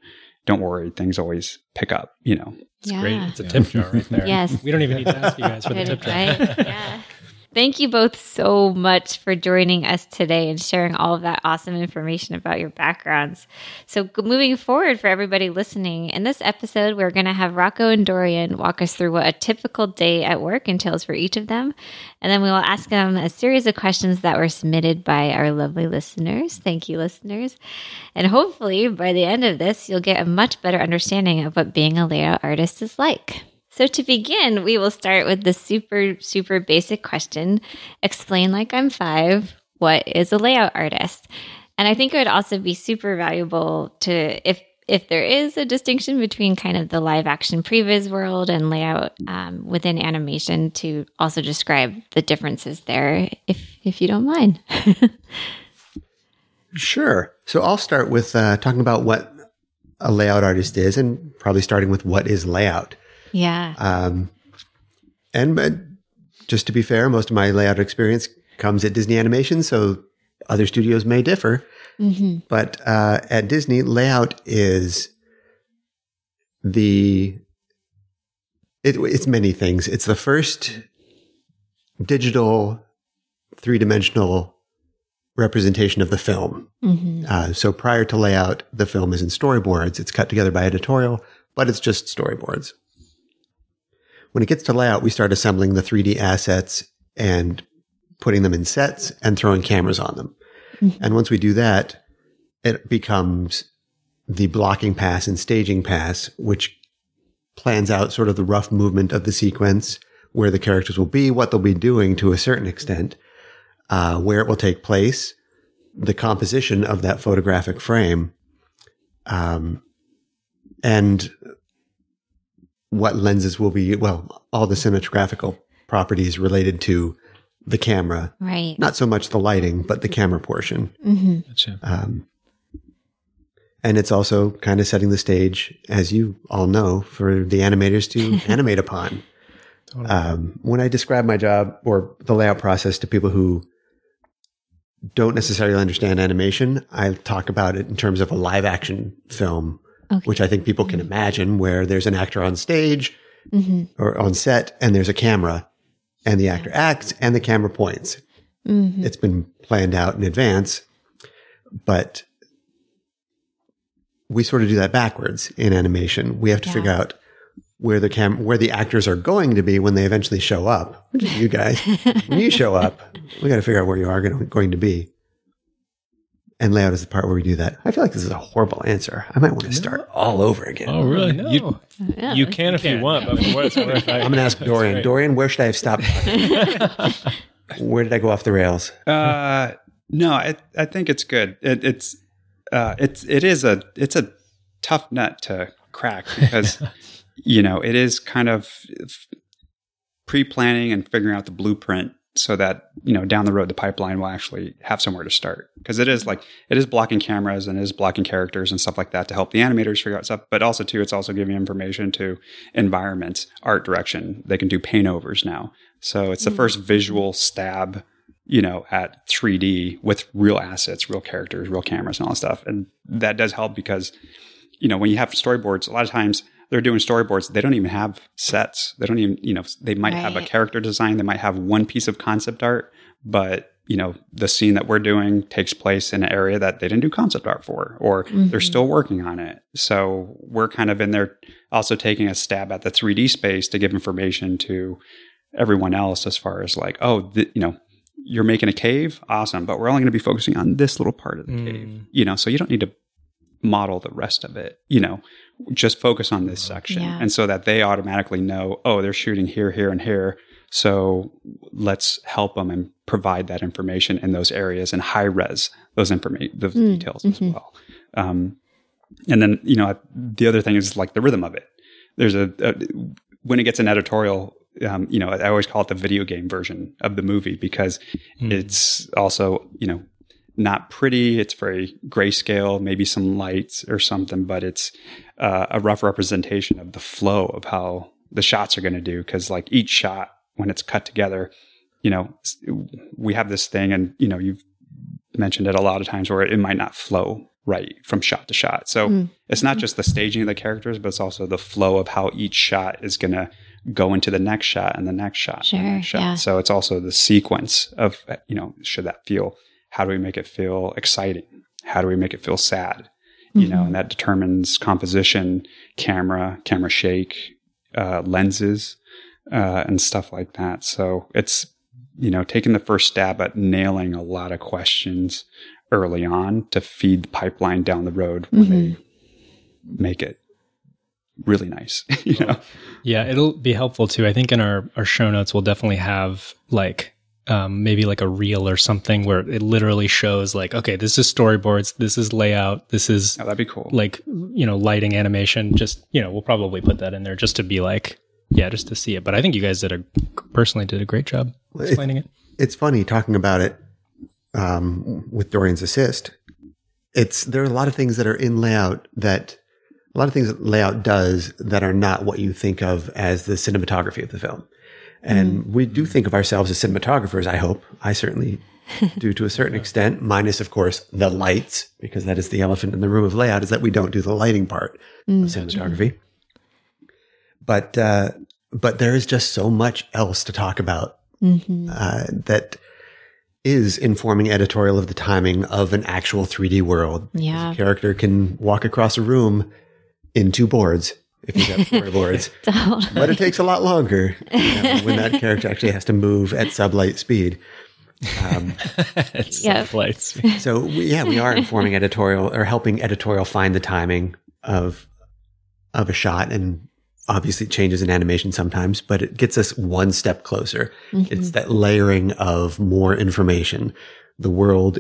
don't worry. Things always pick up. You know. It's yeah. great. It's a tip jar right (laughs) there. Yes. We don't even need to ask you guys for the tip jar. advice. yeah. (laughs) Thank you both so much for joining us today and sharing all of that awesome information about your backgrounds. So, moving forward for everybody listening, in this episode, we're going to have Rocco and Dorian walk us through what a typical day at work entails for each of them. And then we will ask them a series of questions that were submitted by our lovely listeners. Thank you, listeners. And hopefully, by the end of this, you'll get a much better understanding of what being a layout artist is like. So, to begin, we will start with the super, super basic question explain like I'm five, what is a layout artist? And I think it would also be super valuable to, if if there is a distinction between kind of the live action previs world and layout um, within animation, to also describe the differences there, if if you don't mind. (laughs) Sure. So I'll start with uh, talking about what a layout artist is, and probably starting with what is layout. Yeah. Um, and uh, just to be fair, most of my layout experience comes at Disney Animation, so other studios may differ. hmm But uh, at Disney, layout is the it, it's many things. It's the first digital three dimensional representation of the film. hmm Uh, so prior to layout, the film is in storyboards. It's cut together by editorial, but it's just storyboards. When it gets to layout, we start assembling the 3D assets and putting them in sets and throwing cameras on them. And once we do that, it becomes the blocking pass and staging pass, which plans out sort of the rough movement of the sequence, where the characters will be, what they'll be doing to a certain extent, uh, where it will take place, the composition of that photographic frame, um, and what lenses will be, well, all the cinematographical properties related to the camera. Right. Not so much the lighting, but the camera portion. hmm Gotcha. Um, and it's also kind of setting the stage, as you all know, for the animators to (laughs) animate upon. Um, when I describe my job or the layout process to people who don't necessarily understand animation, I talk about it in terms of a live action film, Okay. which I think people can imagine, where there's an actor on stage hmm or on set and there's a camera and the actor acts and the camera points hmm it's been planned out in advance, but we sort of do that backwards in animation. We have to Yeah. figure out where the cam where the actors are going to be when they eventually show up. You guys, when you show up, we got to figure out where you are going to be. And layout is the part where we do that. I feel like this is a horrible answer. I might want to start all over again. Oh, really? No. You, Yeah. you can if you want, but for what it's worth, I, I'm going to ask Dorian. great. Dorian, where should I have stopped? (laughs) where did I go off the rails? Uh, no, I I think it's good. It, it's uh, it's it is a it's a tough nut to crack because (laughs) you know it is kind of pre-planning and figuring out the blueprint so that you know down the road the pipeline will actually have somewhere to start. Because it is like it is blocking cameras and it is blocking characters and stuff like that to help the animators figure out stuff but also too it's also giving information to environments art direction. They can do paint overs now. So it's the hmm. first visual stab you know at 3d with real assets real characters real cameras and all that stuff. And that does help because you know when you have storyboards a lot of times they're doing storyboards they don't even have sets. They don't even you know they might have a character design they might have one piece of concept art but you know the scene that we're doing takes place in an area that they didn't do concept art for or they're mm-hmm. still working on it. So we're kind of in there also taking a stab at the 3d space to give information to everyone else as far as like oh th- you know you're making a cave? Awesome. But we're only going to be focusing on this little part of the cave. Mm. You know so you don't need to model the rest of it you know just focus on this section. Yeah. and so that they automatically know oh they're shooting here here and here. So let's help them and provide that information in those areas and high res those information those details as well. Um, and then you know the other thing is like the rhythm of it. There's a, a when it gets an editorial um, you know i always call it the video game version of the movie because it's also you know not pretty it's very grayscale maybe some lights or something but it's uh, a rough representation of the flow of how the shots are going to do because like each shot when it's cut together you know we have this thing and you know you've mentioned it a lot of times where it might not flow right from shot to shot. So it's not just the staging of the characters but it's also the flow of how each shot is going to go into the next shot and the next shot and the Sure, next shot. yeah. so it's also the sequence of you know should that feel how do we make it feel exciting? How do we make it feel sad? You know and that determines composition camera camera shake uh, lenses uh, and stuff like that. So it's you know taking the first stab at nailing a lot of questions early on to feed the pipeline down the road when they make it really nice (laughs) you know? Yeah, it'll be helpful too. I think in our, our show notes, we'll definitely have like um, maybe like a reel or something where it literally shows like, okay, this is storyboards, this is layout, this is oh, that'd be cool like, you know, lighting animation. Just, you know, we'll probably put that in there just to be like, yeah, just to see it. But I think you guys did a, personally did a great job explaining it. It's funny talking about it um, with Dorian's assist. It's there are a lot of things that are in layout that a lot of things that layout does that are not what you think of as the cinematography of the film. And we do think of ourselves as cinematographers, I hope. I certainly do to a certain extent, minus, of course, the lights, because that is the elephant in the room of layout, is that we don't do the lighting part of cinematography. But, uh, but there is just so much else to talk about uh, that is informing editorial of the timing of an actual 3D world. Yeah. A character can walk across a room in two boards if you have storyboards, (laughs) but it takes a lot longer you know, when that (laughs) character actually has to move at sublight speed. Um, (laughs) It's Yep. lights. so we, yeah, we are informing editorial or helping editorial find the timing of of a shot, and obviously it changes in animation sometimes, but it gets us one step closer. It's that layering of more information. The world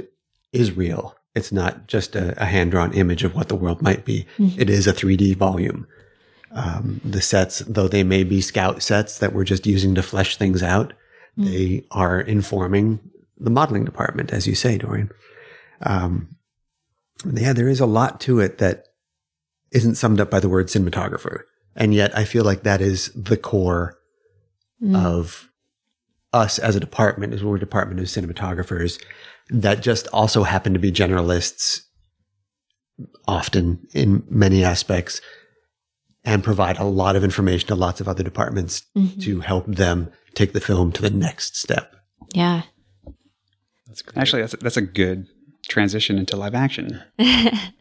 is real. It's not just a, a hand drawn image of what the world might be. It is a 3D volume. Um, the sets, though they may be scout sets that we're just using to flesh things out, they are informing the modeling department, as you say, Dorian. Um, yeah, there is a lot to it that isn't summed up by the word cinematographer. And yet I feel like that is the core of us as a department, as we're a department of cinematographers that just also happen to be generalists often in many aspects and provide a lot of information to lots of other departments to help them take the film to the next step. Yeah. Actually, that's that's a good transition into live action. (laughs)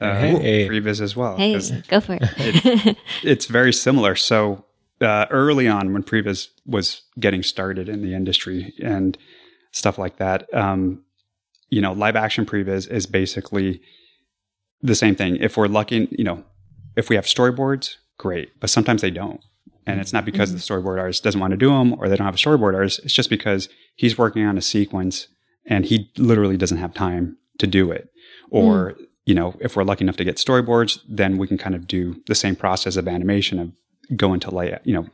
Uh, Hey. Previs as well. Hey, 'cause go for (laughs) it. it's very similar. So uh, early on, when Previs was getting started in the industry and stuff like that, um, you know, live action Previs is basically the same thing. If we're lucky, you know, if we have storyboards, great, but sometimes they don't. And it's not because the storyboard artist doesn't want to do them or they don't have a storyboard artist. It's just because he's working on a sequence and he literally doesn't have time to do it. Or, you know, if we're lucky enough to get storyboards, then we can kind of do the same process of animation of going to layout, you know,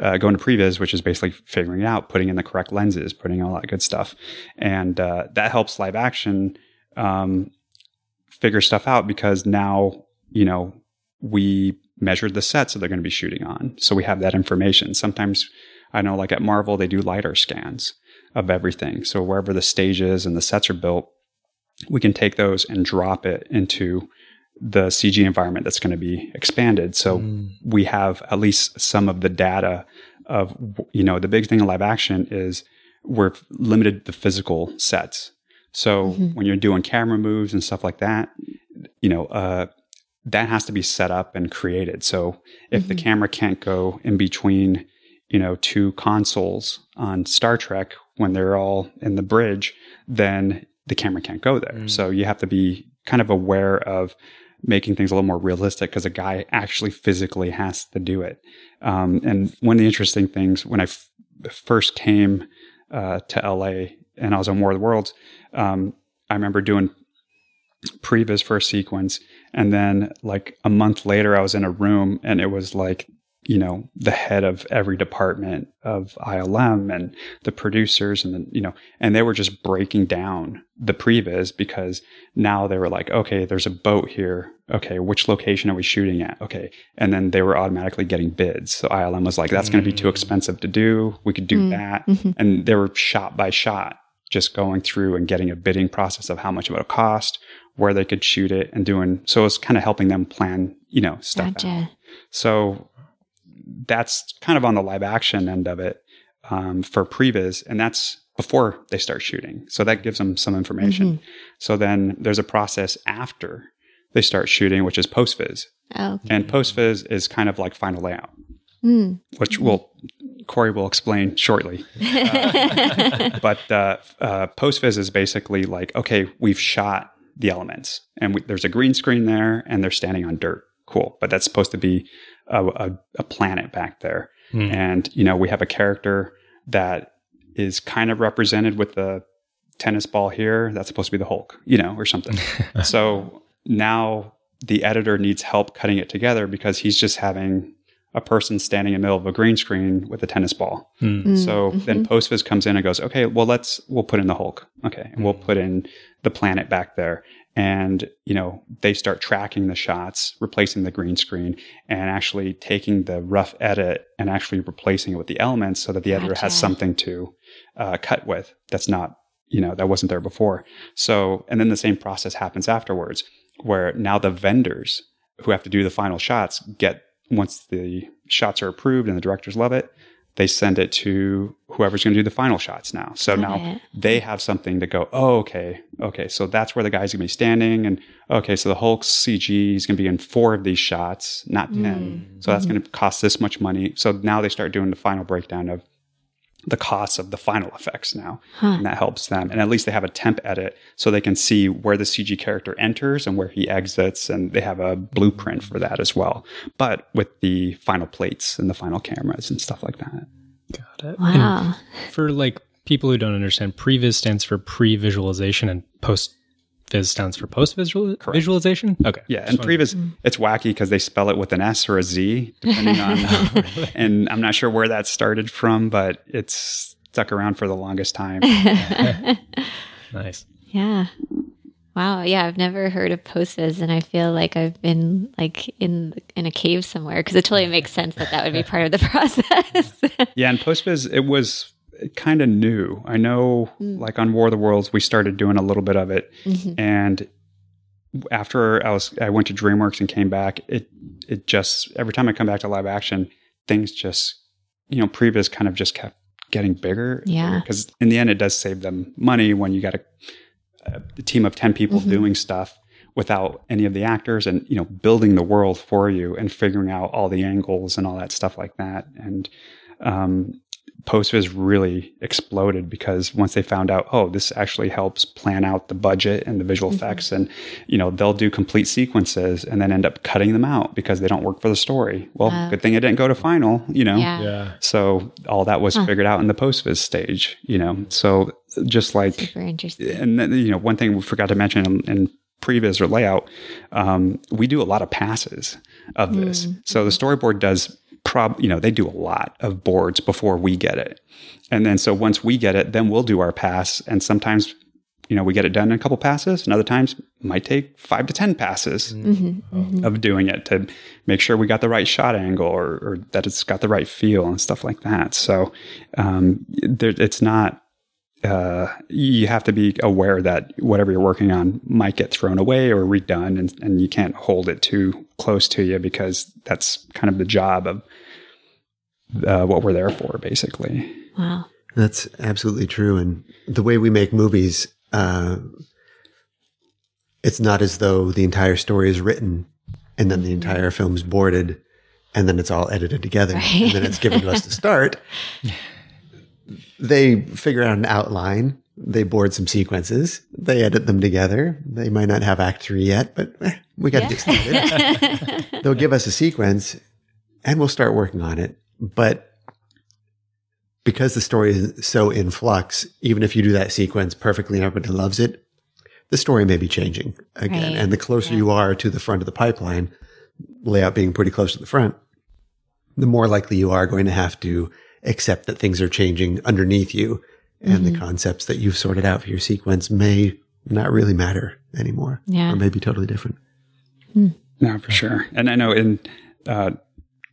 uh, going to previs, which is basically figuring it out, putting in the correct lenses, putting all that good stuff. And uh, that helps live action um, figure stuff out because now, you know, we measured the sets that they're going to be shooting on. So we have that information. Sometimes I know, like at Marvel, they do LiDAR scans of everything. So wherever the stages and the sets are built, we can take those and drop it into the CG environment that's going to be expanded. So mm. we have at least some of the data of, you know, the big thing in live action is we're limited the physical sets. So mm-hmm. when you're doing camera moves and stuff like that, you know, uh, that has to be set up and created. So if mm-hmm. the camera can't go in between, you know, two consoles on Star Trek when they're all in the bridge, then the camera can't go there. Mm. So you have to be kind of aware of making things a little more realistic because a guy actually physically has to do it. Um, and one of the interesting things when I f- first came uh, to LA and I was on War of the Worlds, um, I remember doing previs for a sequence. And then like a month later, I was in a room and it was like you know the head of every department of ILM and the producers and the you know and they were just breaking down the previs because now they were like okay there's a boat here okay which location are we shooting at okay and then they were automatically getting bids so ILM was like that's going to be too mm. expensive to do we could do mm. that mm-hmm. and they were shot by shot just going through and getting a bidding process of how much it would cost where they could shoot it and doing so it's kind of helping them plan you know stuff gotcha. out. so that's kind of on the live action end of it um, for previs, and that's before they start shooting. So that gives them some information. Mm-hmm. So then there's a process after they start shooting, which is post viz. Oh, okay. And post viz is kind of like final layout, mm. which will Corey will explain shortly. (laughs) Uh, but uh, uh, post viz is basically like, okay, we've shot the elements, and we, there's a green screen there, and they're standing on dirt. Cool, but that's supposed to be a, a, a planet back there. Mm. And, you know, we have a character that is kind of represented with the tennis ball here. That's supposed to be the Hulk, you know, or something. (laughs) so now the editor needs help cutting it together because he's just having a person standing in the middle of a green screen with a tennis ball. Mm. So mm-hmm. then postviz comes in and goes, okay, well, let's, we'll put in the Hulk. Okay. And we'll put in the planet back there and you know they start tracking the shots replacing the green screen and actually taking the rough edit and actually replacing it with the elements so that the gotcha. editor has something to uh, cut with that's not you know that wasn't there before so and then the same process happens afterwards where now the vendors who have to do the final shots get once the shots are approved and the directors love it they send it to whoever's going to do the final shots now. So Got now it. they have something to go, oh, okay, okay. So that's where the guy's going to be standing. And okay, so the Hulk CG is going to be in four of these shots, not 10. Mm. So that's mm-hmm. going to cost this much money. So now they start doing the final breakdown of the costs of the final effects now. Huh. And that helps them. And at least they have a temp edit so they can see where the CG character enters and where he exits. And they have a blueprint for that as well. But with the final plates and the final cameras and stuff like that. Got it. Wow. And for like people who don't understand, previs stands for pre visualization and post Viz stands for post visualization. Okay. Yeah, and previs it's wacky because they spell it with an S or a Z, depending on. (laughs) Oh, (laughs) and I'm not sure where that started from, but it's stuck around for the longest time. (laughs) nice. Yeah. Wow. Yeah, I've never heard of post viz, and I feel like I've been like in in a cave somewhere because it totally makes sense that that would be part of the process. yeah, and post viz, it was kind of new. I know, mm. like on War of the Worlds, we started doing a little bit of it, mm-hmm. and after I was, I went to DreamWorks and came back. It it just every time I come back to live action, things just you know, previs kind of just kept getting bigger. Yeah, because in the end, it does save them money when you got a, a team of ten people mm-hmm. doing stuff without any of the actors and you know building the world for you and figuring out all the angles and all that stuff like that and um, postviz really exploded because once they found out oh this actually helps plan out the budget and the visual mm-hmm. effects and you know they'll do complete sequences and then end up cutting them out because they don't work for the story well Oh. good thing it didn't go to final you know Yeah. Yeah. so all that was figured out in the postviz stage you know so just like Super interesting. and then, you know one thing we forgot to mention in, in previs or layout um, we do a lot of passes of this mm. so the mm-hmm. storyboard does prob you know they do a lot of boards before we get it. And then so once we get it then we'll do our pass. And sometimes you know we get it done in a couple passes and other times might take five to ten passes mm-hmm. Mm-hmm. Mm-hmm. of doing it to make sure we got the right shot angle or, or that it's got the right feel and stuff like that. So um, there, it's not uh, you have to be aware that whatever you're working on might get thrown away or redone, and, and you can't hold it too close to you because that's kind of the job of uh, what we're there for, basically. Wow. That's absolutely true. And the way we make movies, uh, it's not as though the entire story is written and then the entire film's boarded and then it's all edited together and then it's given to us to start. (laughs) They figure out an outline. They board some sequences. They edit them together. They might not have act three yet, but eh, we got to get started. (laughs) They'll give us a sequence and we'll start working on it. But because the story is so in flux, even if you do that sequence perfectly and everybody loves it, the story may be changing again. Right. And the closer you are to the front of the pipeline, layout being pretty close to the front, the more likely you are going to have to accept that things are changing underneath you and the concepts that you've sorted out for your sequence may not really matter anymore Yeah. or may be totally different. No, for sure. And I know in uh,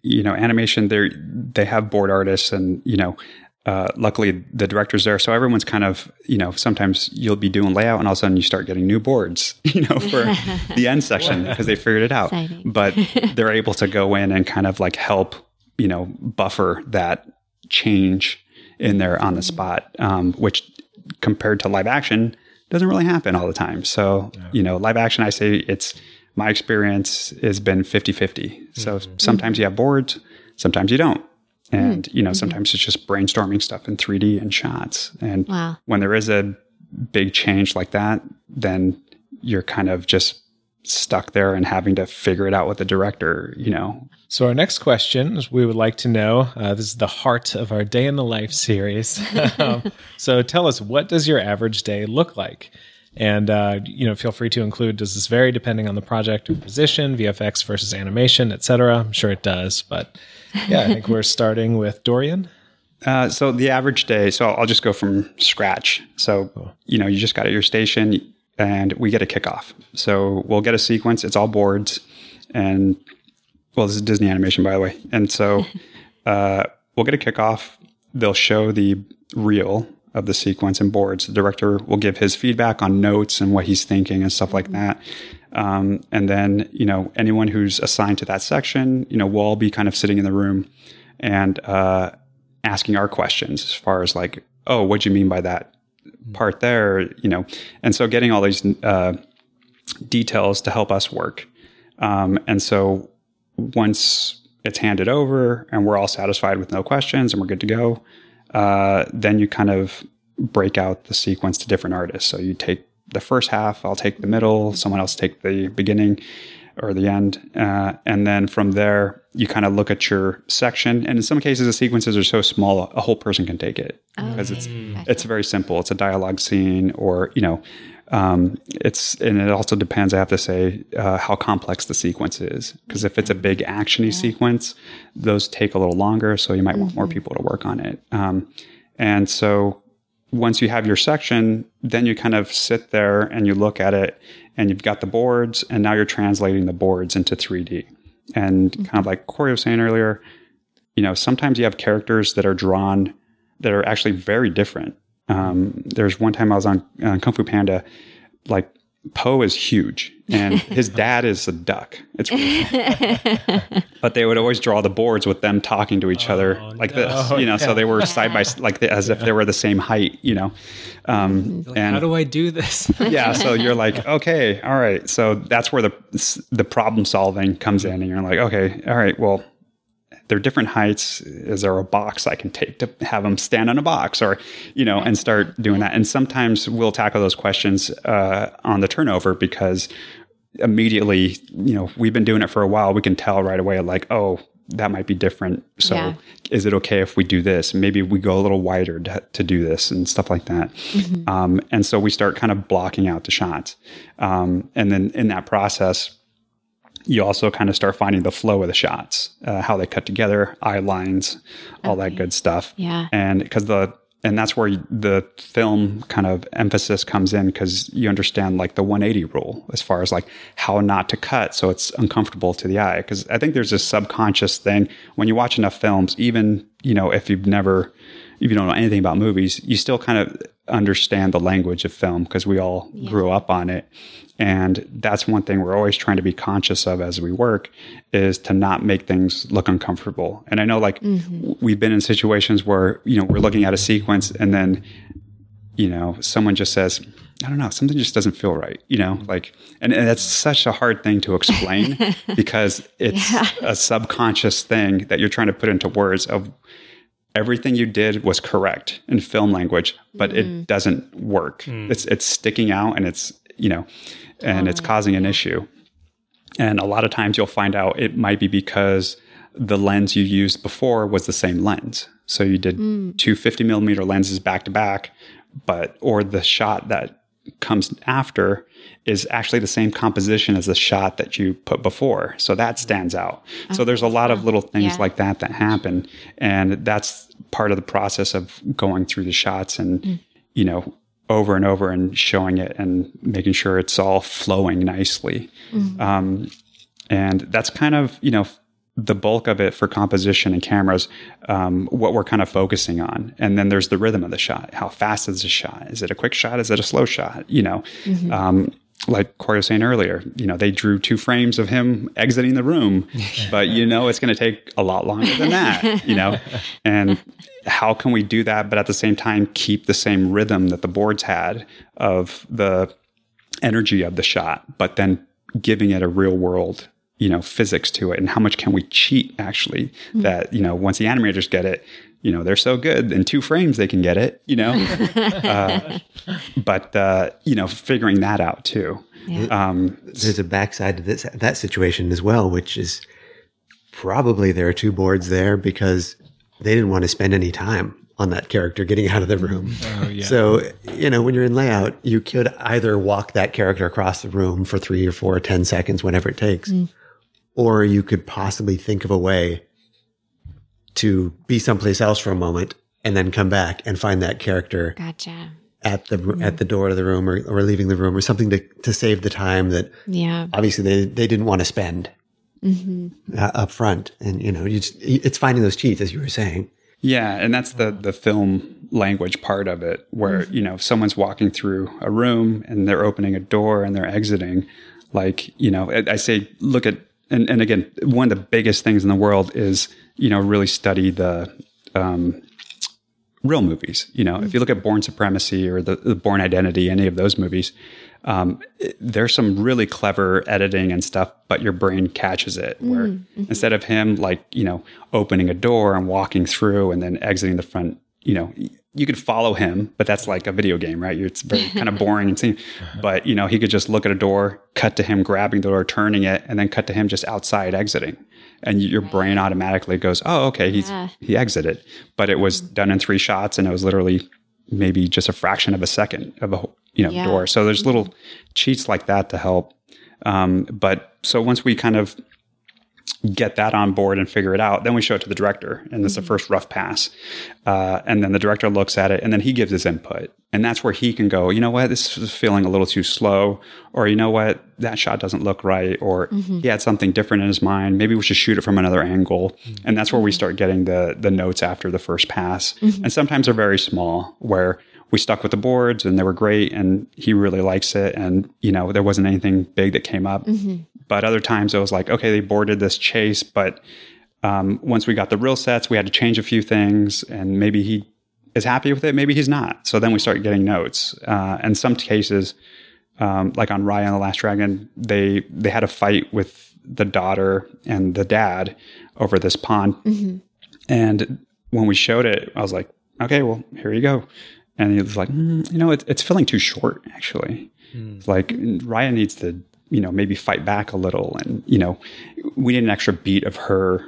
you know animation, they they have board artists, and you know. Uh, luckily, the director's there, so everyone's kind of, you know, sometimes you'll be doing layout, and all of a sudden you start getting new boards, (laughs) you know, for (laughs) the end section because they figured it out. Exciting. But (laughs) they're able to go in and kind of like help, you know, buffer that change in there on the mm-hmm. spot, um, which compared to live action doesn't really happen all the time. So, you know, live action, I say it's my experience has been 50 50. So mm-hmm. sometimes you have boards, sometimes you don't. Mm-hmm. And, you know, sometimes it's just brainstorming stuff in 3D and shots. And Wow. when there is a big change like that, then you're kind of just stuck there and having to figure it out with the director, you know. So our next question is we would like to know. Uh, this is the heart of our day in the life series. (laughs) um, so tell us, what does your average day look like? And uh, you know, feel free to include. Does this vary depending on the project or position, VFX versus animation, etc. I'm sure it does, but yeah, I think we're (laughs) starting with Dorian. Uh, so the average day, so I'll just go from scratch. So, you know, you just got at your station and we get a kickoff. So we'll get a sequence. It's all boards and well, this is Disney animation, by the way. And so, (laughs) uh, we'll get a kickoff. They'll show the reel of the sequence and boards. The director will give his feedback on notes and what he's thinking and stuff like that. Um, and then, you know, anyone who's assigned to that section, you know, we'll all be kind of sitting in the room and, uh, asking our questions as far as like, oh, what do you mean by that part there? You know, and so getting all these uh, details to help us work. Um, and so once it's handed over and we're all satisfied with no questions and we're good to go, uh, then you kind of break out the sequence to different artists. So you take the first half, I'll take the middle, someone else take the beginning or the end. Uh, and then from there, you kind of look at your section. And in some cases, the sequences are so small, a whole person can take it because it's it's very simple. It's a dialogue scene, or you know, um, it's and it also depends. I have to say uh, how complex the sequence is because if it's a big actiony sequence, those take a little longer. So you might want more people to work on it. Um, and so once you have your section, then you kind of sit there and you look at it and you've got the boards and now you're translating the boards into 3D. And kind of like Corey was saying earlier, you know, sometimes you have characters that are drawn that are actually very different. Um, there's one time I was on uh, Kung Fu Panda, like Po is huge and (laughs) his dad is a duck. It's (laughs) but they would always draw the boards with them talking to each other like this, you know. So they were side by like the, as if they were the same height, you know. Um, and How do I do this? (laughs) yeah, so you're like, okay, all right. So that's where the the problem solving comes in, and you're like, okay, all right, well, they're different heights. Is there a box I can take to have them stand on a box, or you know, and start doing that? And sometimes we'll tackle those questions uh, on the turnover because immediately, you know, we've been doing it for a while. We can tell right away, like, oh, that might be different. So Yeah. is it okay if we do this? Maybe we go a little wider to, to do this and stuff like that. Um, and so we start kind of blocking out the shots. Um, and then in that process, you also kind of start finding the flow of the shots, uh, how they cut together, eye lines, all that good stuff. Yeah. And because the and that's where the film kind of emphasis comes in because you understand like the 180 rule as far as like how not to cut so it's uncomfortable to the eye because i think there's this subconscious thing when you watch enough films even you know if you've never if you don't know anything about movies you still kind of understand the language of film because we all grew up on it. And that's one thing we're always trying to be conscious of as we work is to not make things look uncomfortable. And I know like mm-hmm. w- we've been in situations where, you know, we're looking at a sequence and then, you know, someone just says, I don't know, something just doesn't feel right, you know, like, and, and that's such a hard thing to explain (laughs) because it's a subconscious thing that you're trying to put into words of everything you did was correct in film language, but it mm. doesn't work. Mm. It's, it's sticking out and it's, you know, and it's oh. causing an issue. And a lot of times you'll find out it might be because the lens you used before was the same lens. So you did mm. two 50 millimeter lenses back to back, but, or the shot that comes after is actually the same composition as the shot that you put before. So that stands out. so there's a lot of little things Yeah. like that that happen. And that's part of the process of going through the shots and, you know, over and over and showing it and making sure it's all flowing nicely. Um, and that's kind of, you know, the bulk of it for composition and cameras, um, what we're kind of focusing on. And then there's the rhythm of the shot. How fast is the shot? Is it a quick shot? Is it a slow shot? You know, um, like Corey was saying earlier, you know, they drew two frames of him exiting the room, (laughs) but you know, it's going to take a lot longer than that, you know, (laughs) and how can we do that? But at the same time, keep the same rhythm that the boards had of the energy of the shot, but then giving it a real world, you know, physics to it. And how much can we cheat actually that, you know, once the animators get it, you know, they're so good in two frames, they can get it, you know, (laughs) uh, but, uh, you know, figuring that out too. Um, There's a backside to this that situation as well, which is probably there are two boards there because they didn't want to spend any time on that character getting out of the room. So, you know, when you're in layout, you could either walk that character across the room for three or four or 10 seconds, whenever it takes, or you could possibly think of a way to be someplace else for a moment and then come back and find that character Gotcha. at the mm-hmm. at the door of the room or, or leaving the room or something to, to save the time that Yeah. obviously they, they didn't want to spend mm-hmm. uh, up front. And, you know, you just, it's finding those cheats, as you were saying. Yeah, and that's the the film language part of it, where mm-hmm. you know if someone's walking through a room and they're opening a door and they're exiting. Like you know, I, I say, look at and and again, one of the biggest things in the world is you know really study the um, real movies. You know, if you look at Bourne Supremacy or the, the Bourne Identity, any of those movies, um, there's some really clever editing and stuff, but your brain catches it. Where instead of him like you know opening a door and walking through and then exiting the front, you know. Y- You could follow him, but that's like a video game, right? It's very kind of (laughs) boring and same. Uh-huh. But you know, he could just look at a door, cut to him grabbing the door, turning it, and then cut to him just outside exiting and y- your brain automatically goes, "Oh, okay, he's Yeah. he exited." But it was mm-hmm. done in three shots, and it was literally maybe just a fraction of a second of a whole- you know Yeah. door. So there's little mm-hmm. cheats like that to help. Um, but so once we kind of get that on board and figure it out, then we show it to the director, and it's the mm-hmm. first rough pass. Uh, and then the director looks at it, and then he gives his input, and that's where he can go. You know what? This is feeling a little too slow, or you know what? That shot doesn't look right, or mm-hmm. he had something different in his mind. Maybe we should shoot it from another angle, mm-hmm. and that's where we start getting the the notes after the first pass. And sometimes they're very small, where we stuck with the boards and they were great and he really likes it and you know there wasn't anything big that came up but other times it was like okay they boarded this chase but um, once we got the real sets we had to change a few things and maybe he is happy with it maybe he's not so then we start getting notes uh, and some cases um, like on Raya and the Last Dragon, they they had a fight with the daughter and the dad over this pond. And when we showed it, I was like, okay, well, here you go. And he was like, mm, you know, it's, it's feeling too short, actually. It's like Raya needs to, you know, maybe fight back a little. And, you know, we need an extra beat of her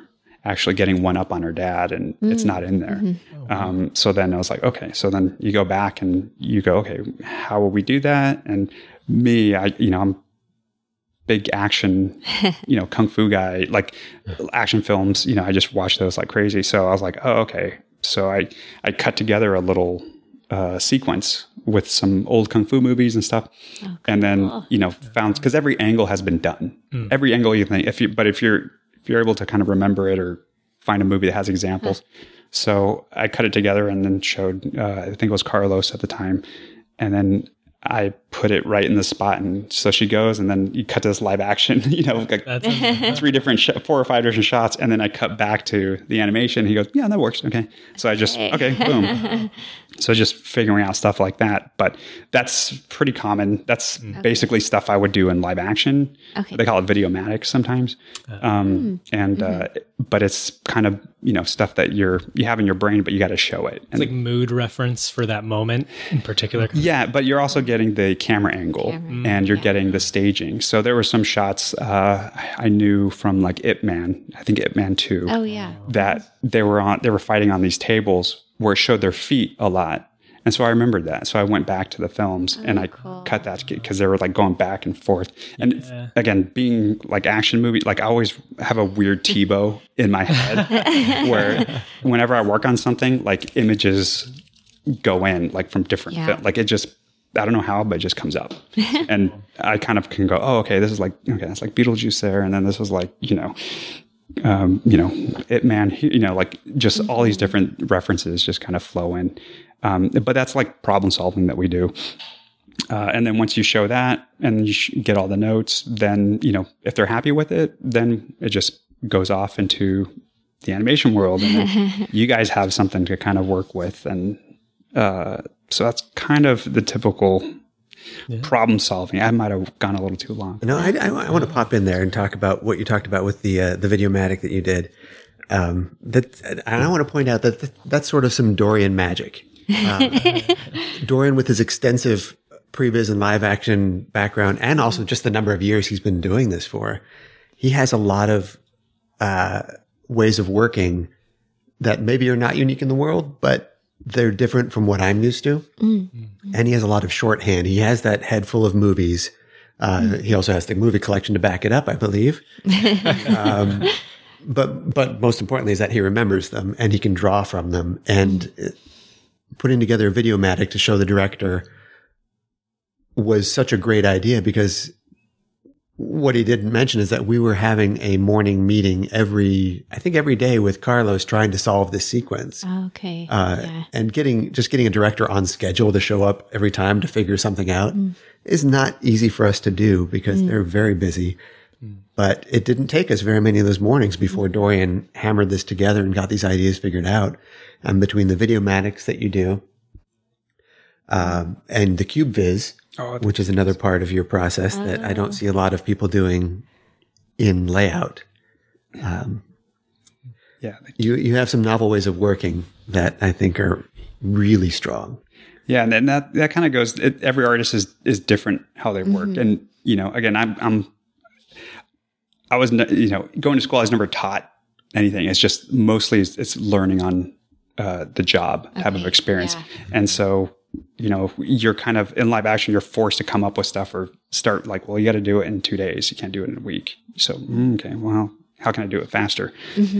actually getting one up on her dad, and it's not in there. Um, so then I was like, okay. So then you go back and you go, okay, how will we do that? And me, I, you know, I'm big action, (laughs) you know, kung fu guy, like action films, you know, I just watch those like crazy. So I was like, oh, okay. So I, I cut together a little uh, sequence with some old kung fu movies and stuff. and then, you know, found, cause every angle has been done. Every angle you think, if you, but if you're, if you're able to kind of remember it or find a movie that has examples. So I cut it together and then showed, uh, I think it was Carlos at the time. And then I put it right in the spot. And so she goes, and then you cut to this live action, (laughs) you know, like (laughs) That's (laughs) three different, sh- four or five different shots. And then I cut back to the animation. He goes, yeah, that works. Okay. So I just, okay, boom. so just figuring out stuff like that. But that's pretty common. That's basically stuff I would do in live action. Okay. They call it videomatic sometimes. Um, and, uh, but it's kind of, you know, stuff that you're, you have in your brain, but you got to show it. And like mood reference for that moment in particular. yeah, but you're also getting the camera angle Camera, and you're getting the staging. So there were some shots uh, I knew from like Ip Man, I think Ip Man 2, Oh yeah. that they were on they were fighting on these tables where it showed their feet a lot. And so I remembered that. So I went back to the films and I cool. cut that because they were like going back and forth. And Yeah. again, being like action movie, like I always have a weird TiVo in my head (laughs) where whenever I work on something, like images go in like from different Yeah. fil- like it just I don't know how, but it just comes up. (laughs) and I kind of can go, oh, okay, this is like okay, that's like Beetlejuice there, and then this was like, you know, um, you know, Ip Man, you know, like just all these different references just kind of flow in. Um, but that's like problem solving that we do. Uh, and then once you show that and you sh- get all the notes, then, you know, if they're happy with it, then it just goes off into the animation world. And (laughs) you guys have something to kind of work with. And uh, so that's kind of the typical problem solving. I might have gone a little too long. No, I, I, I want to pop in there and talk about what you talked about with the uh, the Videomatic that you did. Um, that and I want to point out that th- that's sort of some Dorian magic. Uh, (laughs) Dorian, with his extensive previs and live action background, and also just the number of years he's been doing this for, he has a lot of uh, ways of working that maybe are not unique in the world, but they're different from what I'm used to. And he has a lot of shorthand. He has that head full of movies. Uh, He also has the movie collection to back it up, I believe. (laughs) um, but but most importantly is that he remembers them and he can draw from them. And putting together a videomatic to show the director was such a great idea because what he didn't mention is that we were having a morning meeting every, I think every day with Carlos trying to solve this sequence. Okay. Uh, yeah. and getting just getting a director on schedule to show up every time to figure something out is not easy for us to do because they're very busy. But it didn't take us very many of those mornings before Dorian hammered this together and got these ideas figured out. And between the videomatics that you do, um, and the Cube Oh, Viz, which is another part of your process that I don't ah. see a lot of people doing in layout. Um, yeah. You you have some novel ways of working that I think are really strong. Yeah, and then that that kind of goes. It, every artist is is different how they work, mm-hmm. and you know, again, I'm I'm I was ne- you know going to school. I was never taught anything. It's just mostly it's, it's learning on uh, the job type of experience, yeah. and so you know you're kind of in live action. You're forced to come up with stuff or start like, well, you got to do it in two days. You can't do it in a week. So mm, okay, well, how can I do it faster?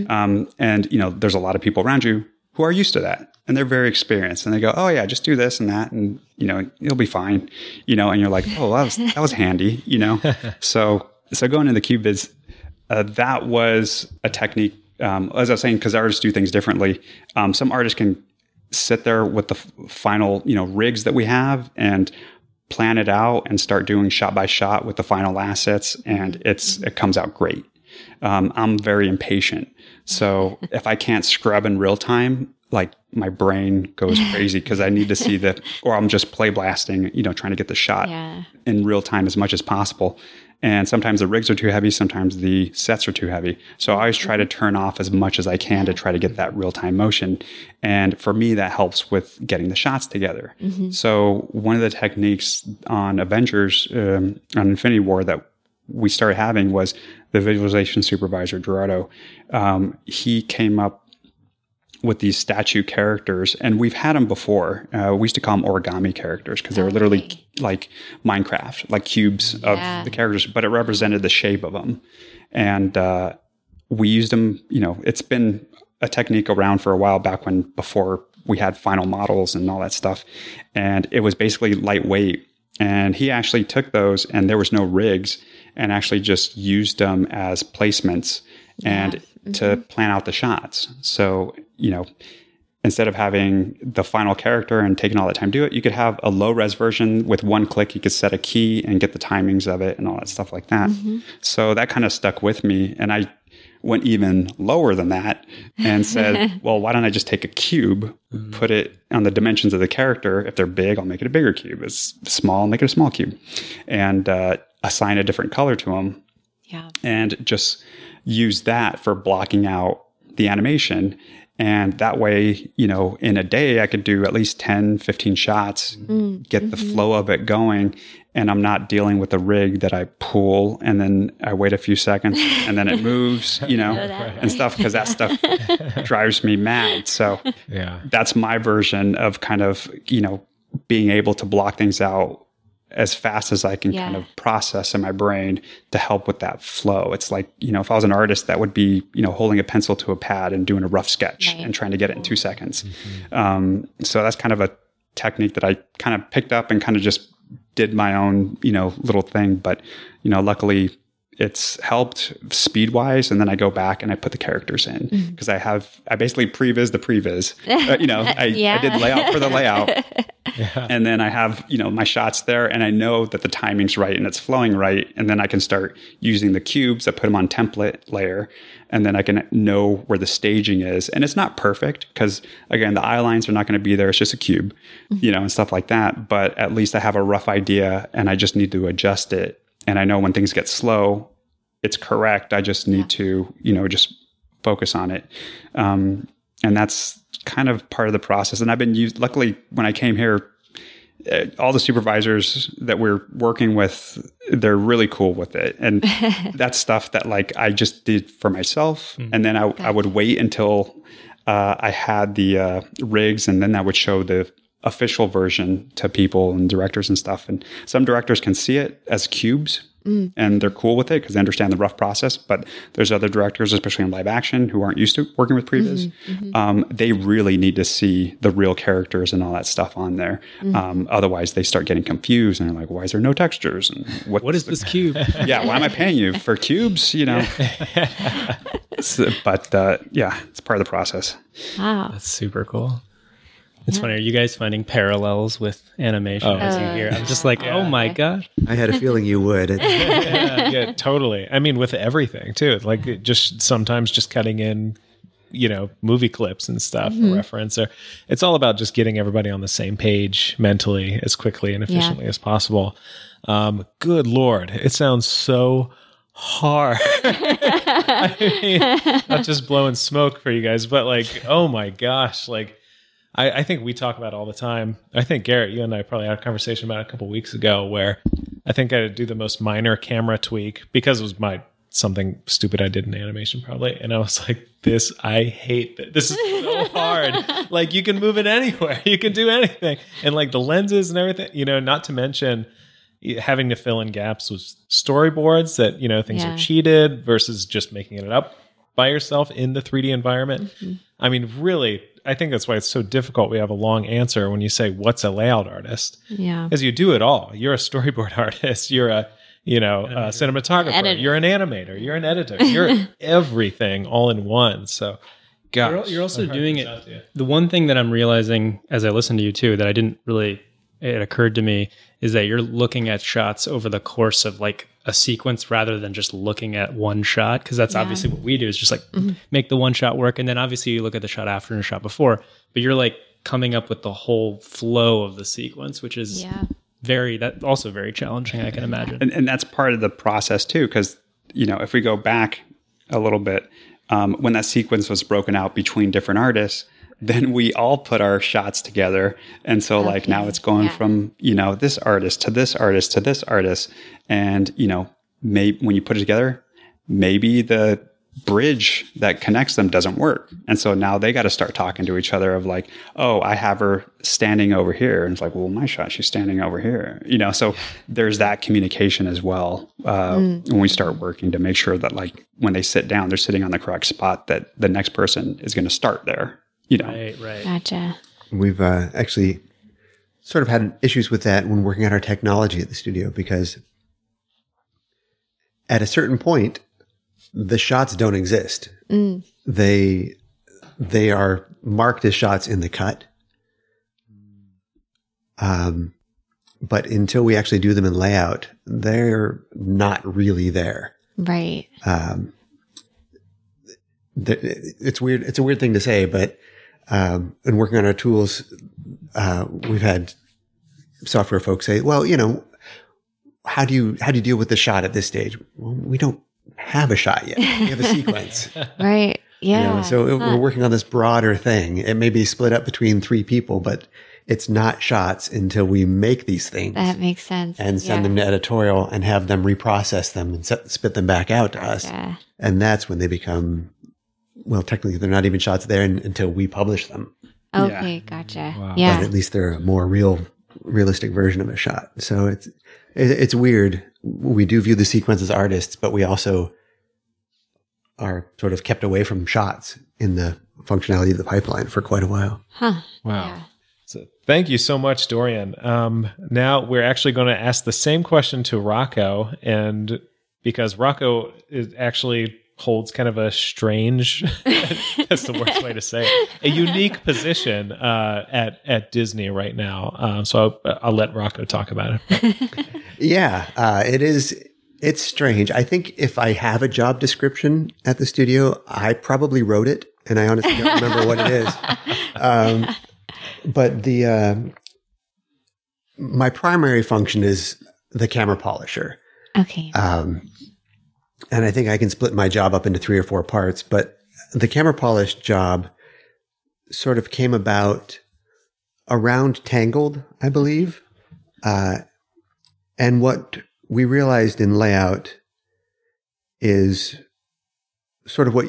Um, and you know, there's a lot of people around you who are used to that and they're very experienced and they go, Oh yeah, just do this and that. And you know, it'll be fine, you know, and you're like, Oh, that was, that was handy, you know? (laughs) so, so going into the cube uh, that was a technique. Um, as I was saying, cause artists do things differently. Um, some artists can sit there with the final, you know, rigs that we have and plan it out and start doing shot by shot with the final assets. And it's, it comes out great. Um, I'm very impatient. So (laughs) if I can't scrub in real time, like my brain goes crazy because I need to see the, or I'm just play blasting, you know, trying to get the shot (laughs) Yeah. in real time as much as possible. And sometimes the rigs are too heavy, sometimes the sets are too heavy. So I always try to turn off as much as I can to try to get that real time motion. And for me, that helps with getting the shots together. So one of the techniques on Avengers, um, on Infinity War that we started having was the visualization supervisor, Gerardo. Um, he came up with these statue characters, and we've had them before. Uh, we used to call them origami characters because they were literally like Minecraft, like cubes of Yeah. the characters, but it represented the shape of them. And uh, we used them, you know, it's been a technique around for a while back when before we had final models and all that stuff. And it was basically lightweight. And he actually took those, and there was no rigs, and actually just used them as placements and to mm-hmm. plan out the shots. So, you know, instead of having the final character and taking all that time to do it, you could have a low res version with one click. You could set a key and get the timings of it and all that stuff like that. Mm-hmm. So that kind of stuck with me. And I went even lower than that and said, (laughs) well, why don't I just take a cube, mm-hmm. put it on the dimensions of the character? If they're big, I'll make it a bigger cube. If it's small, I'll make it a small cube and uh, assign a different color to them Yeah. and just use that for blocking out the animation. And that way, you know, in a day, I could do at least 10, 15 shots, mm. get the mm-hmm. flow of it going. And I'm not dealing with a rig that I pull and then I wait a few seconds and then it (laughs) moves, you know, that and stuff because that stuff (laughs) drives me mad. So Yeah. that's my version of kind of, you know, being able to block things out as fast as I can Yeah. kind of process in my brain to help with that flow. It's like, you know, if I was an artist, that would be, you know, holding a pencil to a pad and doing a rough sketch Right. and trying to get it in two seconds. Um, so that's kind of a technique that I kind of picked up and kind of just did my own, you know, little thing. But, you know, luckily it's helped speed wise. And then I go back and I put the characters in because I have, I basically previs the previs. (laughs) Uh, you know, I, Yeah. I did layout for the layout. (laughs) And then I have, you know, my shots there and I know that the timing's right and it's flowing right. And then I can start using the cubes. I put them on template layer and then I can know where the staging is. And it's not perfect because again, the eye lines are not going to be there. It's just a cube, you know, and stuff like that. But at least I have a rough idea and I just need to adjust it. And I know when things get slow, it's correct. I just need to, you know, just focus on it. Um, and that's kind of part of the process. And I've been used, luckily, when I came here, uh, all the supervisors that we're working with, they're really cool with it. And (laughs) that's stuff that like I just did for myself. And then I, I would wait until uh, I had the uh, rigs and then I would show the official version to people and directors and stuff. And some directors can see it as cubes and they're cool with it because they understand the rough process. But there's other directors, especially in live action, who aren't used to working with previs. Um, they really need to see the real characters and all that stuff on there. Um, otherwise, they start getting confused and they're like, "Why is there no textures?" And What is this cube? (laughs) yeah, why am I paying you for cubes? You know. (laughs) So- but uh, yeah, it's part of the process. Wow. That's super cool. It's funny. Are you guys finding parallels with animation Oh. as you hear? I'm just like, oh my god. I had a feeling you would. (laughs) (laughs) Yeah, yeah, totally. I mean, with everything too. Like just sometimes just cutting in, you know, movie clips and stuff for reference. Or it's all about just getting everybody on the same page mentally as quickly and efficiently as possible. Um, good lord, it sounds so hard. (laughs) I mean, not just blowing smoke for you guys, but like, oh my gosh, like. I, I think we talk about it all the time. I think Garrett, you and I probably had a conversation about it a couple weeks ago where I think I had to do the most minor camera tweak because it was my something stupid I did in animation probably. And I was like, this, I hate this. This is so (laughs) hard. like you can move it anywhere. (laughs) You can do anything. And like the lenses and everything, you know, not to mention having to fill in gaps with storyboards that, you know, things Yeah. are cheated versus just making it up by yourself in the 3D environment. Mm-hmm. I mean, really, I think that's why it's so difficult. We have a long answer when you say, What's a layout artist? Yeah. Because you do it all. You're a storyboard (laughs) artist. You're a, you know, a cinematographer. Editor. You're an animator. You're an editor. You're (laughs) everything all in one. So, gosh. You're, you're also doing it. out to you. The one thing that I'm realizing as I listen to you too that I didn't really it occurred to me is that you're looking at shots over the course of like a sequence rather than just looking at one shot because that's obviously what we do is just like make the one shot work and then obviously you look at the shot after and the shot before but you're like coming up with the whole flow of the sequence which is Yeah. very that also very challenging. I can imagine. and, and that's part of the process too because you know if we go back a little bit um, when that sequence was broken out between different artists then we all put our shots together. And so like now it's going Yeah. from you know this artist to this artist to this artist. And you know maybe when you put it together maybe the bridge that connects them doesn't work. And so now they got to start talking to each other of like oh i have her standing over here. And it's like well my shot she's standing over here you know? So there's that communication as well uh, when we start working to make sure that like when they sit down they're sitting on the correct spot that the next person is going to start there you know Right, right. Gotcha. We've uh, actually sort of had issues with that when working on our technology at the studio because at a certain point, the shots don't exist. Mm. They they are marked as shots in the cut. Um, but until we actually do them in layout, they're not really there. Right. Um, th- it's weird. It's a weird thing to say, but um, in working on our tools, uh, we've had software folks say, "Well, you know, how do you how do you deal with the shot at this stage? Well, we don't have a shot yet. We have a (laughs) sequence. Right. you Yeah. know, so it- we're working on this broader thing. It may be split up between three people, but it's not shots until we make these things." that makes sense. and send Yeah. them to editorial and have them reprocess them and set, spit them back out to us. Gotcha. And that's when they become, well, technically they're not even shots there in, until we publish them. Okay. Gotcha. Wow. Yeah. But at least they're a more real, realistic version of a shot. So it's, it, it's weird. We do view the sequence as artists, but we also are sort of kept away from shots in the functionality of the pipeline for quite a while. Huh. Wow. Yeah. So thank you so much, Dorian. Um, now we're actually going to ask the same question to Rocco, and because Rocco is actually holds kind of a strange (laughs) that's the worst way to say it a unique position uh, at at Disney right now. Um, so I'll, I'll let Rocco talk about it. (laughs) Yeah, uh, it is. It's strange. I think if I have a job description at the studio, I probably wrote it, and I honestly don't remember what it is. (laughs) Um, but the uh, my primary function is the camera polisher, Okay. um, and I think I can split my job up into three or four parts. But the camera polish job sort of came about around Tangled, I believe. Uh, and what we realized in layout is sort of what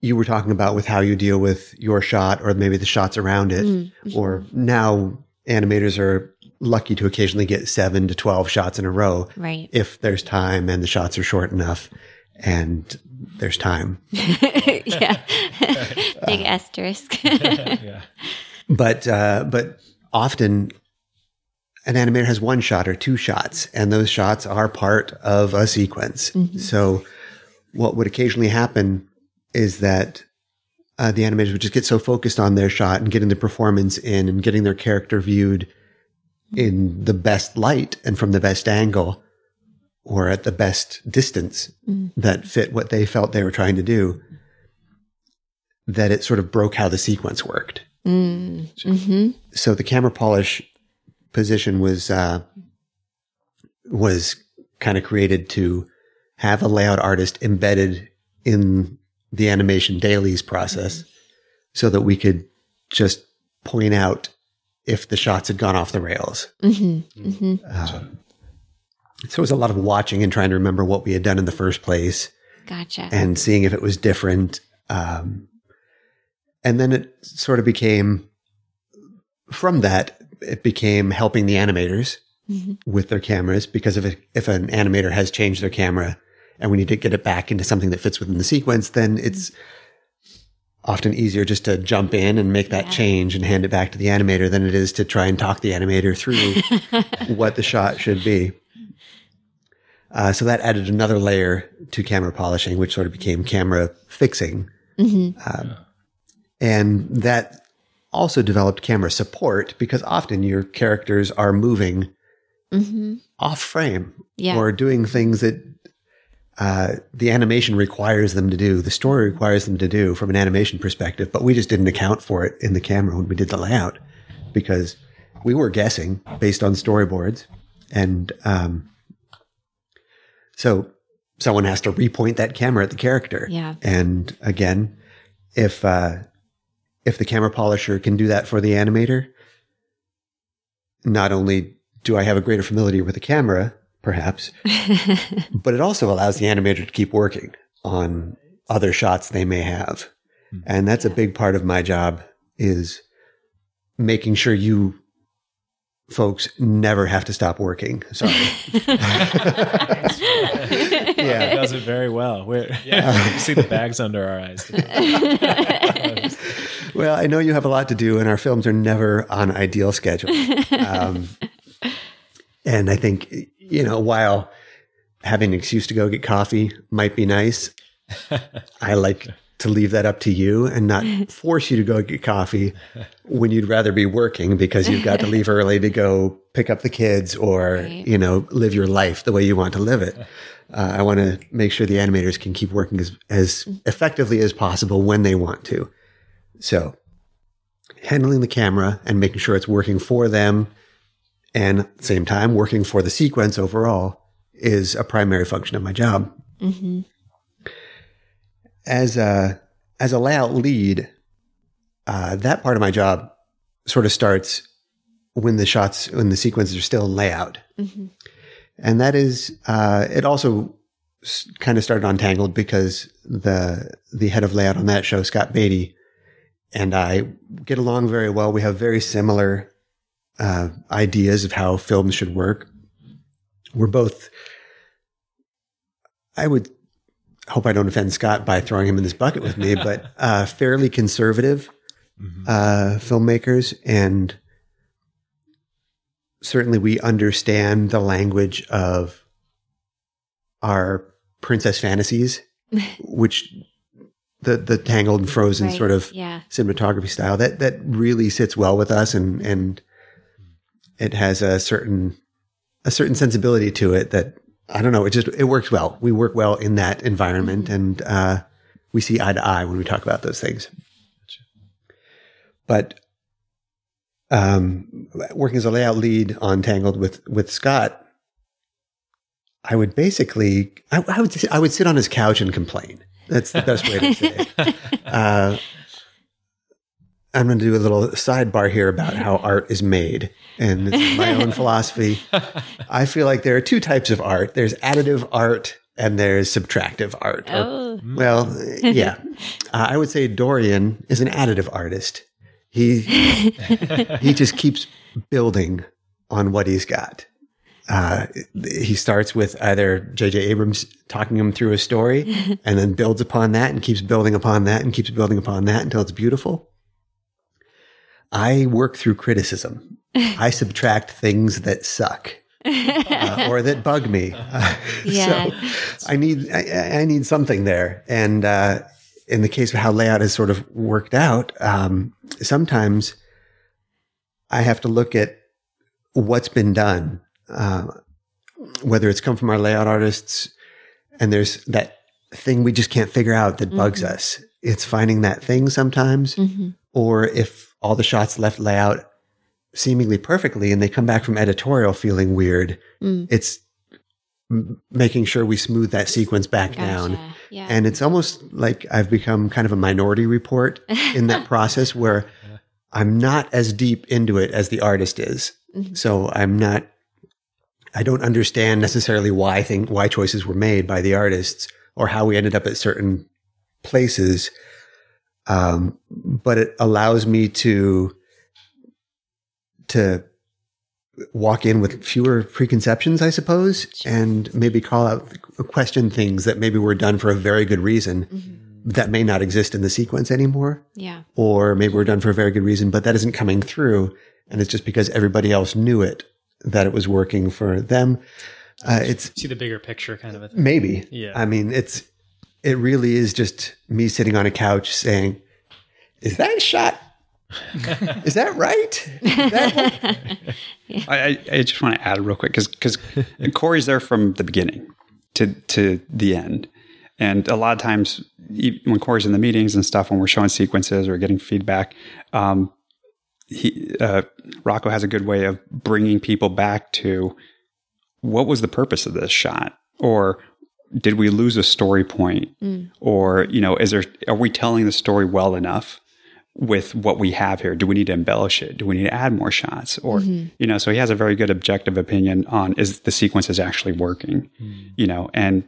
you were talking about with how you deal with your shot or maybe the shots around it. Mm. Or now animators are lucky to occasionally get seven to 12 shots in a row Right. if there's time and the shots are short enough and there's time. (laughs) yeah. (laughs) Big asterisk. (laughs) yeah. But uh, but often an animator has one shot or two shots, and those shots are part of a sequence. So what would occasionally happen is that uh, the animators would just get so focused on their shot and getting the performance in and getting their character viewed in the best light and from the best angle or at the best distance that fit what they felt they were trying to do that it sort of broke how the sequence worked. Mm. hmm so the camera polish position was uh, was kind of created to have a layout artist embedded in the animation dailies process so that we could just point out if the shots had gone off the rails. hmm hmm Um, so it was a lot of watching and trying to remember what we had done in the first place Gotcha. and seeing if it was different. Um, and then it sort of became, from that, it became helping the animators Mhm. with their cameras because if, it, if an animator has changed their camera and we need to get it back into something that fits within the sequence, then it's often easier just to jump in and make that Yeah. change and hand it back to the animator than it is to try and talk the animator through (laughs) what the shot should be. Uh, so that added another layer to camera polishing, which sort of became camera fixing. hmm Um, and that also developed camera support because often your characters are moving hmm off frame Yeah. or doing things that uh, the animation requires them to do, the story requires them to do from an animation perspective, but we just didn't account for it in the camera when we did the layout because we were guessing based on storyboards And um, so someone has to repoint that camera at the character. Yeah. And again, if uh, if the camera polisher can do that for the animator, not only do I have a greater familiarity with the camera, perhaps, (laughs) but it also allows the animator to keep working on other shots they may have. And that's a big part of my job is making sure you folks never have to stop working. Sorry. (laughs) Yeah, it does it very well. We're, yeah, (laughs) you see the bags under our eyes. (laughs) Well, I know you have a lot to do, and our films are never on ideal schedule. Um, and I think, you know, while having an excuse to go get coffee might be nice, I like to leave that up to you and not (laughs) force you to go get coffee when you'd rather be working because you've got to leave (laughs) early to go pick up the kids or, Right. you know, live your life the way you want to live it. Uh, I want to make sure the animators can keep working as, as effectively as possible when they want to. So handling the camera and making sure it's working for them and at the same time working for the sequence overall is a primary function of my job. hmm As a as a layout lead, uh, that part of my job sort of starts when the shots when the sequences are still in layout, hmm and that is uh, it. Also, s- kind of started on Tangled because the the head of layout on that show, Scott Beatty, and I get along very well. We have very similar uh, ideas of how films should work. We're both. I would hope I don't offend Scott by throwing him in this bucket with me, (laughs) but uh, fairly conservative uh, filmmakers, and certainly we understand the language of our princess fantasies, (laughs) which the the tangled and frozen Right. sort of Yeah. cinematography style that that really sits well with us and and it has a certain a certain sensibility to it that I don't know. It just it works well. We work well in that environment and uh, we see eye to eye when we talk about those things. But um, working as a layout lead on Tangled with with Scott I would basically I, I would I would sit on his couch and complain. That's the best way to say it. (laughs) Uh, I'm going to do a little sidebar here about how art is made. And this is my own (laughs) philosophy. I feel like there are two types of art there's additive art and there's subtractive art. Or- Oh. well, (laughs) yeah. Uh, I would say Dorian is an additive artist. He (laughs) he just keeps building on what he's got. Uh, he starts with either J.J. Abrams talking him through a story and then builds upon that and keeps building upon that and keeps building upon that until it's beautiful. I work through criticism. I (laughs) subtract things that suck (laughs) uh, or that bug me. (laughs) Uh, Yeah. So I need I, I need something there. And uh, in the case of how layout has sort of worked out, um, sometimes I have to look at what's been done, uh, whether it's come from our layout artists, and there's that thing we just can't figure out that bugs us. It's finding that thing sometimes, Mhm. or if all the shots left layout seemingly perfectly and they come back from editorial feeling weird, Mm. it's m- making sure we smooth that sequence back down. Yeah. And it's almost like I've become kind of a minority report in that (laughs) process where I'm not as deep into it as the artist is. Mhm. So I'm not, I don't understand necessarily why thing, why choices were made by the artists or how we ended up at certain places. Um, but it allows me to, to walk in with fewer preconceptions, I suppose, and maybe call out, question things that maybe were done for a very good reason Mhm. that may not exist in the sequence anymore, Yeah. or maybe were done for a very good reason, but that isn't coming through. And it's just because everybody else knew it that it was working for them. Uh, it's See the bigger picture kind of a thing. maybe. Yeah. I mean, it's, it really is just me sitting on a couch saying, is that shot? (laughs) is that right? Is that (laughs) I, I, I just want to add real quick because because Corey's there from the beginning to to the end, and a lot of times when Corey's in the meetings and stuff, when we're showing sequences or getting feedback, um, he uh, Rocco has a good way of bringing people back to what was the purpose of this shot? Or did we lose a story point? Mm. Or, you know, is there, are we telling the story well enough with what we have here? Do we need to embellish it? Do we need to add more shots? Or, mm-hmm. you know, so he has a very good objective opinion on is the sequence is actually working, mm. you know, and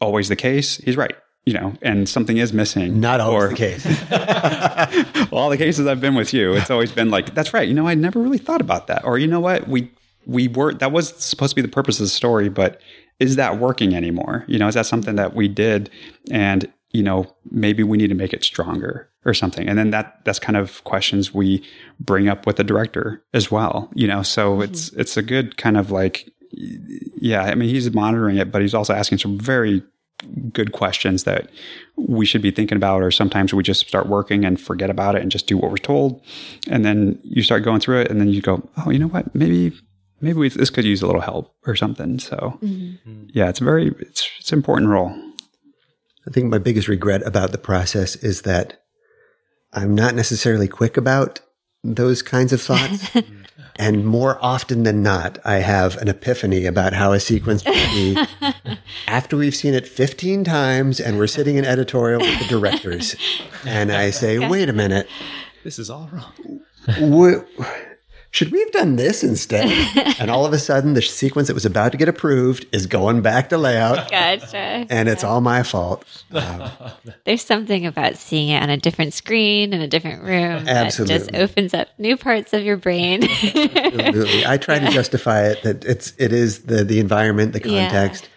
always the case, he's right. You know, and something is missing. Not always or, the case. well, (laughs) (laughs) all the cases I've been with you, it's always been like, that's right. You know, I never really thought about that. Or you know what, we we were that was supposed to be the purpose of the story, but is that working anymore? You know, is that something that we did, and you know, maybe we need to make it stronger or something. And then that that's kind of questions we bring up with the director as well. You know, so mm-hmm. it's it's a good kind of like, yeah. I mean, he's monitoring it, but he's also asking some very good questions that we should be thinking about or sometimes we just start working and forget about it and just do what we're told and then you start going through it and then you go oh you know what maybe maybe we, this could use a little help or something so mm-hmm. yeah it's a very it's it's an important role I think my biggest regret about the process is that I'm not necessarily quick about those kinds of thoughts. (laughs) and more often than not, I have an epiphany about how a sequence should be (laughs) after we've seen it 15 times and we're sitting in editorial with the directors. And I say, wait a minute, This is all wrong. w- should we have done this instead? (laughs) and all of a sudden, the sequence that was about to get approved is going back to layout. Gotcha. And it's all my fault. (laughs) There's something about seeing it on a different screen in a different room that just opens up new parts of your brain. Absolutely. I try to (laughs) justify it that it's it is the the environment, the Yeah. context.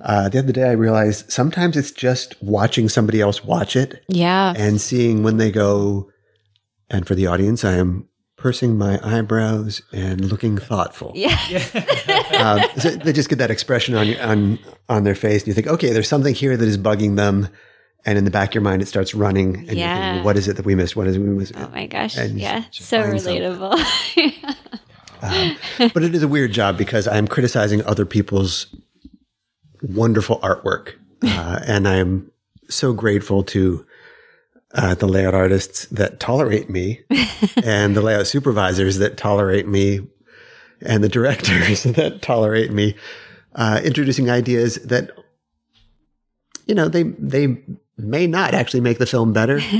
Uh, the other day, I realized sometimes it's just watching somebody else watch it yeah. and seeing when they go. And for the audience, I am pursing my eyebrows and looking thoughtful. (laughs) Yeah. (laughs) Um, so they just get that expression on your- on on their face, and you think, okay, there's something here that is bugging them. And in the back of your mind, it starts running. And you're Yeah. thinking, what is it that we missed? What is it we missed? Oh my gosh. And Yeah. So find something. relatable. (laughs) but it is a weird job because I'm criticizing other people's wonderful artwork, uh, and I'm so grateful to uh, the layout artists that tolerate me, (laughs) and the layout supervisors that tolerate me, and the directors (laughs) that tolerate me, uh, introducing ideas that you know they they may not actually make the film better. (laughs)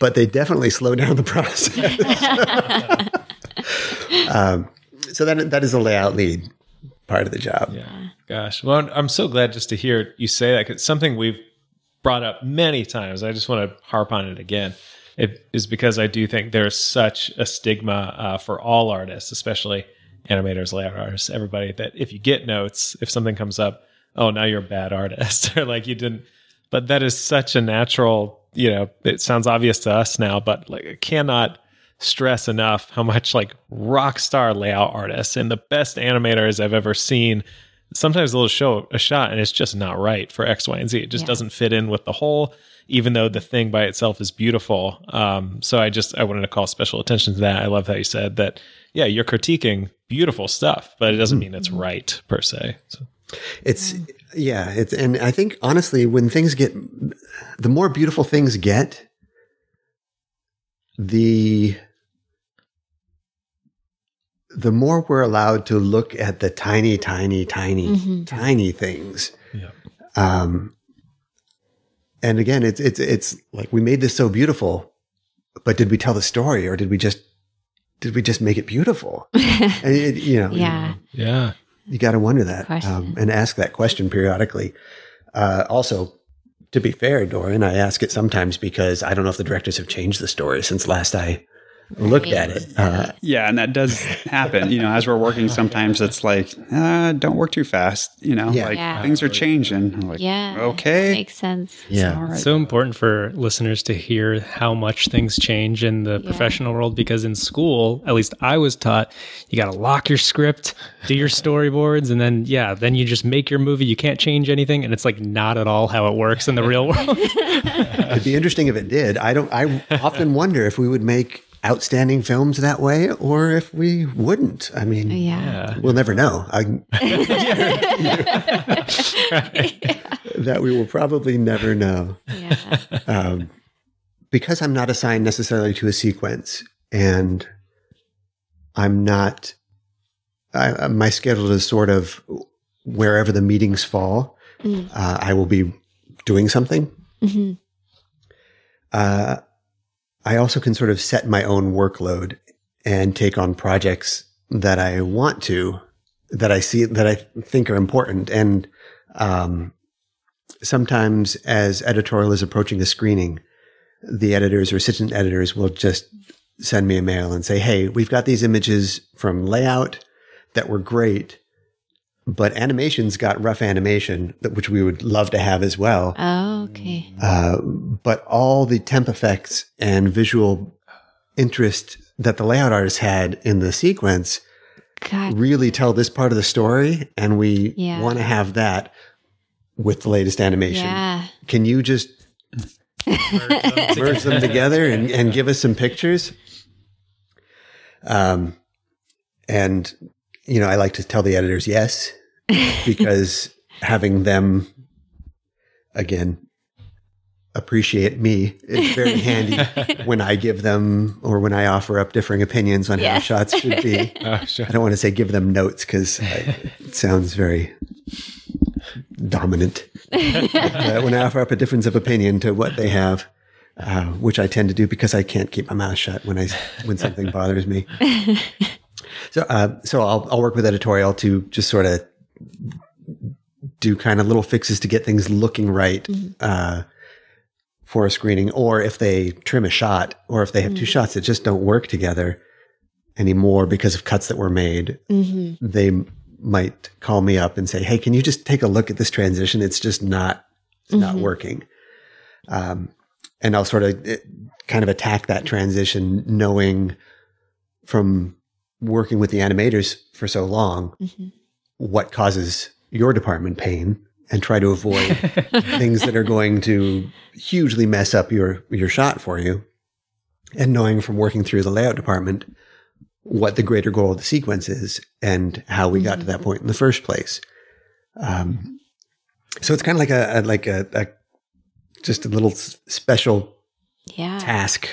But they definitely slow down the process. um, so that that is a layout lead part of the job. Yeah. Gosh. Well, I'm- I'm so glad just to hear you say that. 'cause It's something we've brought up many times. I just want to harp on it again. It is because I do think there's such a stigma uh, for all artists, especially animators, layout artists, everybody, that if you get notes, if something comes up, oh, now you're a bad (laughs) artist, or like you didn't. But that is such a natural, you know, it sounds obvious to us now, but like I cannot stress enough how much like rock star layout artists and the best animators I've ever seen. Sometimes they'll show a shot and it's just not right for X, Y, and Z. It just Yeah. doesn't fit in with the whole, even though the thing by itself is beautiful. Um, so I just I wanted to call special attention to that. I love how you said that. Yeah, you're critiquing beautiful stuff, but it doesn't mean it's right per se. So. It's yeah, it's and I think honestly, when things get the more beautiful things get, the the more we're allowed to look at the tiny, tiny, tiny, tiny things. Yeah. Um, and again, it's it's it's like we made this so beautiful, but did we tell the story, or did we just did we just make it beautiful? (laughs) and it, you know, yeah. Yeah. you got to wonder that um, and ask that question periodically. Uh, also, to be fair, Dorian, I ask it sometimes because I don't know if the directors have changed the story since last I looked at it. Uh, Yeah, and that does happen. You know, as we're working, sometimes it's like, uh, don't work too fast. You know, Yeah. like Yeah. things are changing. I'm like, Yeah. okay. Makes sense. yeah, It's so important for listeners to hear how much things change in the professional world because in school, at least I was taught, you got to lock your script, do your storyboards, and then, yeah, then you just make your movie. You can't change anything. And it's like not at all how it works in the real world. (laughs) it'd be interesting if it did. I don't. I often wonder if we would make outstanding films that way, or if we wouldn't. I mean, Yeah. we'll never know. I, (laughs) (laughs) that we will probably never know. Yeah. um, because I'm not assigned necessarily to a sequence and I'm not I, my schedule is sort of wherever the meetings fall. Mm. Uh, I will be doing something. Mm-hmm. Uh, I also can sort of set my own workload and take on projects that I want to, that I see, that I think are important. And, um, sometimes as editorial is approaching a screening, the editors or assistant editors will just send me a mail and say, Hey, we've got these images from layout that were great, but animation's got rough animation, which we would love to have as well. Oh, okay. Uh, but all the temp effects and visual interest that the layout artist had in the sequence God. really tell this part of the story, and we yeah. want to have that with the latest animation. Yeah. Can you just (laughs) merge them together and, and give us some pictures? Um, and you know, I like to tell the editors yes, because (laughs) having them again appreciate me is very handy (laughs) when I give them or when I offer up differing opinions on yes. how shots should be. (laughs) Oh, sure. I don't want to say give them notes because it sounds very dominant. uh, when I offer up a difference of opinion to what they have, uh, which I tend to do because I can't keep my mouth shut when I when something bothers me. So, uh, so I'll, I'll work with editorial to just sort of do kind of little fixes to get things looking right, mm-hmm. uh, for a screening. Or if they trim a shot or if they have mm-hmm. two shots that just don't work together anymore because of cuts that were made, mm-hmm. they might call me up and say, Hey, can you just take a look at this transition? It's just not, it's not mm-hmm. working. Um, and I'll sort of it, kind of attack that transition knowing from working with the animators for so long, mm-hmm. What causes your department pain and try to avoid (laughs) things that are going to hugely mess up your, your shot for you. And knowing from working through the layout department what the greater goal of the sequence is and how we mm-hmm. got to that mm-hmm. point in the first place. Um, so it's kind of like a, a like a, a, just a little special yeah. task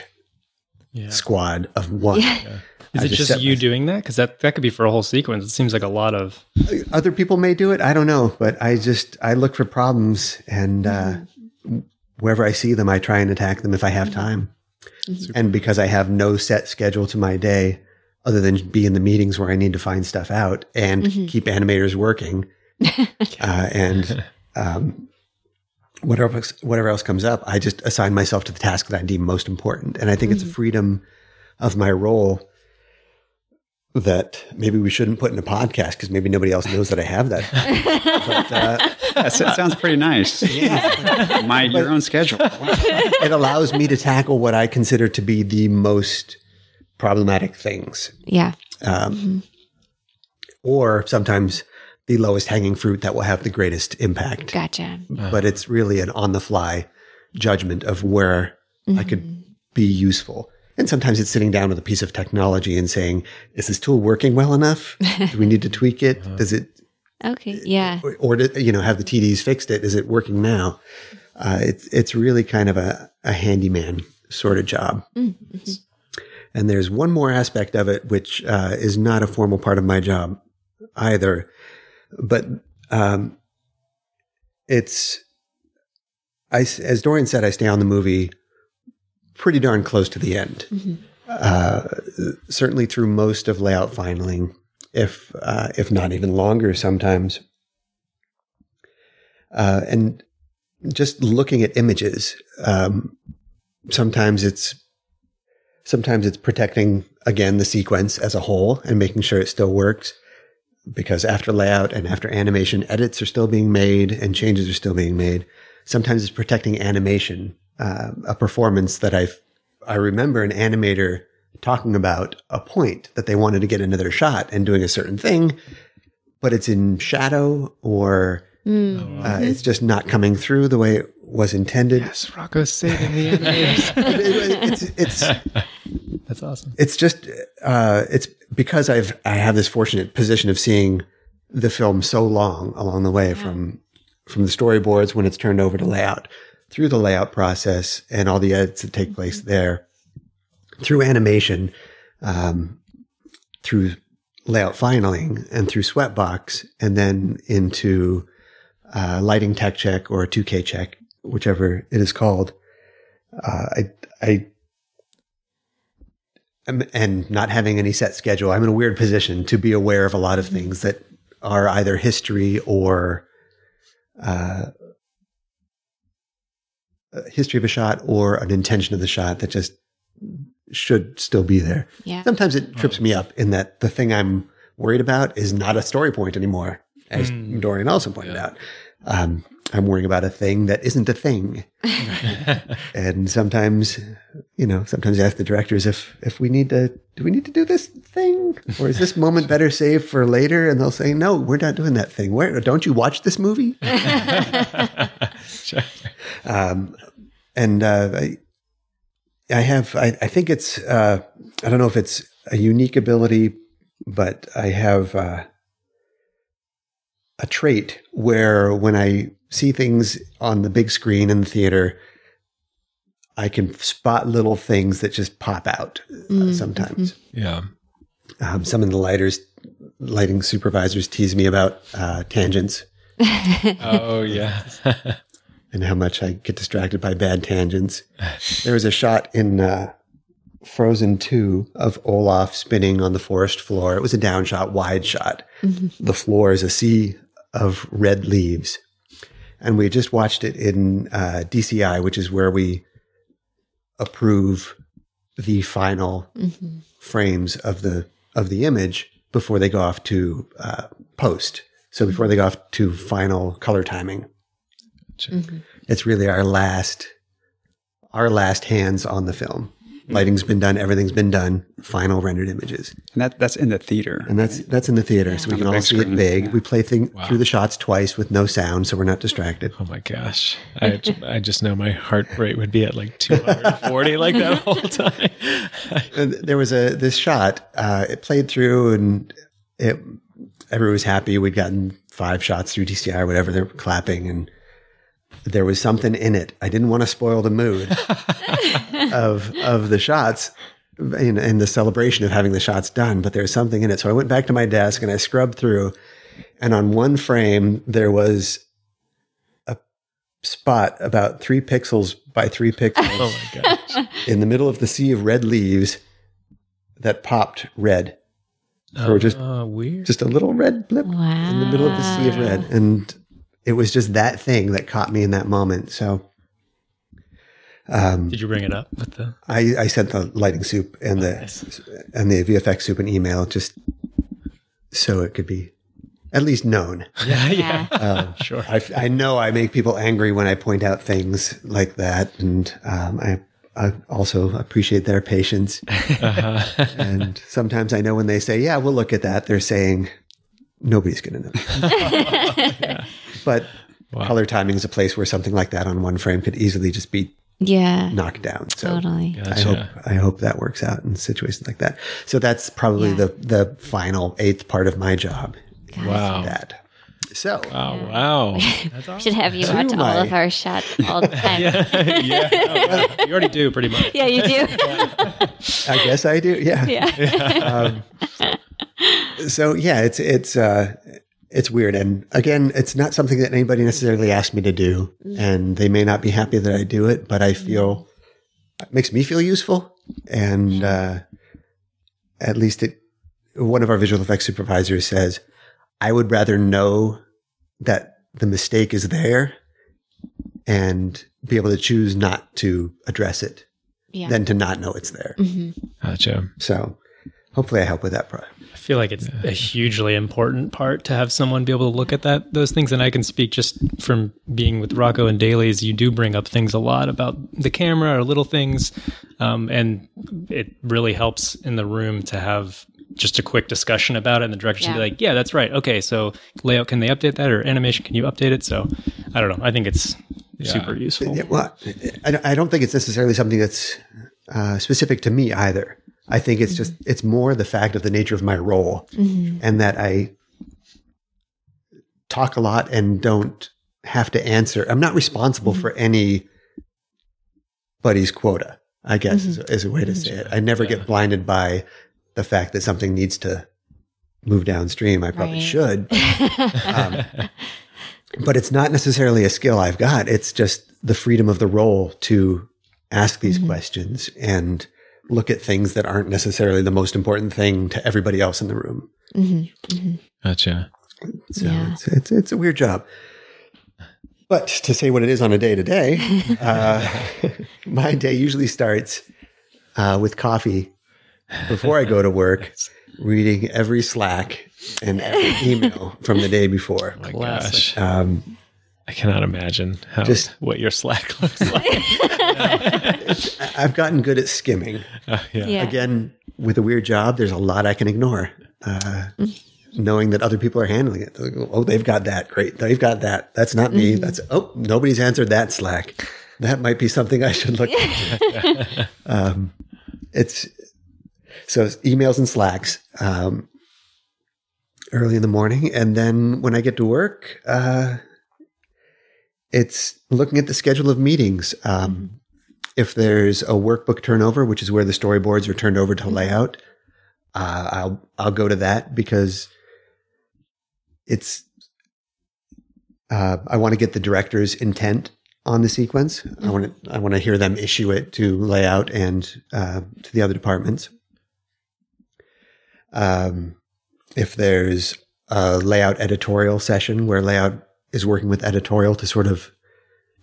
yeah. squad of one. Yeah. Is I it just, just you my, doing that? Because that that could be for a whole sequence. It seems like a lot of other people may do it. I don't know, but I just I look for problems, and uh, wherever I see them, I try and attack them if I have time. Mm-hmm. And because I have no set schedule to my day, other than be in the meetings where I need to find stuff out and mm-hmm. keep animators working, (laughs) uh, and um, whatever whatever else comes up, I just assign myself to the task that I deem most important. And I think mm-hmm. it's a mm-hmm. freedom of my role that maybe we shouldn't put in a podcast because maybe nobody else knows that I have that. (laughs) but, uh, that sounds pretty nice. Yeah. My your own schedule. it allows me to tackle what I consider to be the most problematic things. Yeah. Um, mm-hmm. Or sometimes the lowest hanging fruit that will have the greatest impact. Gotcha. But it's really an on the fly judgment of where mm-hmm. I could mm-hmm. be useful. And sometimes it's sitting down with a piece of technology and saying, is this tool working well enough? Do we need to tweak it? Uh-huh. Does it? Okay. Yeah. Or, or to, you know, have the TDs fixed it? Is it working now? Uh, it's, it's really kind of a, a handyman sort of job. Mm-hmm. And there's one more aspect of it, which, uh, is not a formal part of my job either, but, um, it's, I, as Dorian said, I stay on the movie pretty darn close to the end. Mm-hmm. Uh, certainly through most of layout finaling, if uh, if not even longer sometimes. Uh, and just looking at images, um, sometimes it's sometimes it's protecting again the sequence as a whole and making sure it still works because after layout and after animation edits are still being made and changes are still being made sometimes it's protecting animation uh, a performance that I I remember an animator talking about a point that they wanted to get into their shot and doing a certain thing, but it's in shadow or mm. uh, it's just not coming through the way it was intended. Yes, Rocco's saving the animators. (laughs) it, it, it's, it's (laughs) that's awesome. It's just uh, it's because I've I have this fortunate position of seeing the film so long along the way yeah. from from the storyboards when it's turned over to layout through the layout process and all the edits that take place there, through animation, um, through layout finaling, and through Sweatbox and then into uh, lighting tech check or a 2K check, whichever it is called. Uh, I, I, and not having any set schedule, I'm in a weird position to be aware of a lot of things that are either history or uh, history of a shot or an intention of the shot that just should still be there. Yeah. Sometimes it trips me up in that the thing I'm worried about is not a story point anymore, as Dorian also pointed out. Um, I'm worrying about a thing that isn't a thing. (laughs) and sometimes, you know, sometimes I ask the directors if if we need to do we need to do this thing or is this moment better saved for later? And they'll say, no, we're not doing that thing. Where don't you watch this movie? (laughs) (laughs) um, and uh, I, I have I, I think it's uh, I don't know if it's a unique ability, but I have uh, a trait where when I see things on the big screen in the theater, I can spot little things that just pop out uh, sometimes. Yeah. Um, some of the lighters, lighting supervisors tease me about uh, tangents (laughs) Oh yeah. (laughs) and how much I get distracted by bad tangents. There was a shot in uh, Frozen 2 of Olaf spinning on the forest floor. It was a down shot, wide shot. The floor is a sea of red leaves. And we just watched it in uh, DCI, which is where we approve the final frames of the of the image before they go off to uh, post. So before they go off to final color timing it's really our last our last hands on the film lighting's been done everything's been done final rendered images And that that's in the theater. and that's that's in the theater so we On can all big see it big yeah. we play thing through the shots twice with no sound so we're not distracted Oh my gosh. I, I just know my heart rate would be at like 240 (laughs) like that whole time. And there was a this shot uh, it played through and it everyone was happy we'd gotten five shots through dci or whatever they're clapping and there was something in it i didn't want to spoil the mood (laughs) of of the shots in, in the celebration of having the shots done but there was something in it so i went back to my desk and i scrubbed through and on one frame there was a spot about three pixels by three pixels Oh my gosh. (laughs) in the middle of the sea of red leaves that popped red. or just Oh, weird. just a little red blip in the middle of the sea of red. And it was just that thing that caught me in that moment. So um, Did you bring it up with the? I, I sent the lighting soup and the and the VFX soup an email just so it could be at least known. (laughs) Yeah, Yeah. Um, Sure. I, I know I make people angry when I point out things like that, and um, I, I also appreciate their patience. (laughs) and sometimes I know when they say, "Yeah, we'll look at that," they're saying nobody's going to know. (laughs) But color timing is a place where something like that on one frame could easily just be Yeah. knocked down. So Totally. I hope I hope that works out in situations like that. So that's probably Yeah. the the final eighth part of my job. Wow. That. So Wow. Wow. (laughs) Should have you watch all my- of our shots all the (laughs) time. yeah. you already do pretty much. Yeah, you do. (laughs) I guess I do. Yeah. yeah. so yeah, it's it's uh it's weird. And again, it's not something that anybody necessarily asked me to do. And they may not be happy that I do it, but I feel it makes me feel useful. And uh at least it one of our visual effects supervisors says, I would rather know that the mistake is there and be able to choose not to address it Yeah. than to not know it's there. Gotcha. So hopefully I help with that part. I feel like it's a hugely important part to have someone be able to look at that those things. And I can speak just from being with Rocco and Dailies. You do bring up things a lot about the camera or little things, um, and it really helps in the room to have just a quick discussion about it. And the directors can be like, "Yeah, that's right. Okay, so layout, can they update that? Or animation, can you update it?" So I don't know. I think it's super useful. Yeah, well, I don't- I don't think it's necessarily something that's uh, specific to me either. I think it's just mm-hmm. it's more the fact of the nature of my role mm-hmm. and that I talk a lot and don't have to answer. I'm not responsible mm-hmm. for anybody's quota. I guess is, is a way to say it. I never get blinded by the fact that something needs to move downstream. I probably Right. should. (laughs) um, but it's not necessarily a skill I've got. It's just the freedom of the role to ask these questions and look at things that aren't necessarily the most important thing to everybody else in the room. Gotcha. So Yeah. it's, it's it's a weird job. But to say what it is on a day to day, (laughs) (laughs) my day usually starts uh, with coffee before I go to work, (laughs) reading every Slack and every email from the day before. My Classic. gosh. Um, I cannot imagine how Just- what your Slack looks like. I- (laughs) I've gotten good at skimming. (laughs) Uh, yeah. Yeah. Again, with a weird job, there's a lot I can ignore. Uh, knowing that other people are handling it. Oh, they've got that. Great. They've got that. That's not me. That's, oh, nobody's answered that Slack. That might be something I should look into. (laughs) um, it's so it's emails and Slacks um, early in the morning. And then when I get to work, uh, it's looking at the schedule of meetings. Um, if there's a workbook turnover, which is where the storyboards are turned over to layout, uh, I'll I'll go to that because it's uh, I want to get the director's intent on the sequence. I want to I want to hear them issue it to layout and uh, to the other departments. Um, if there's a layout editorial session where layout is working with editorial to sort of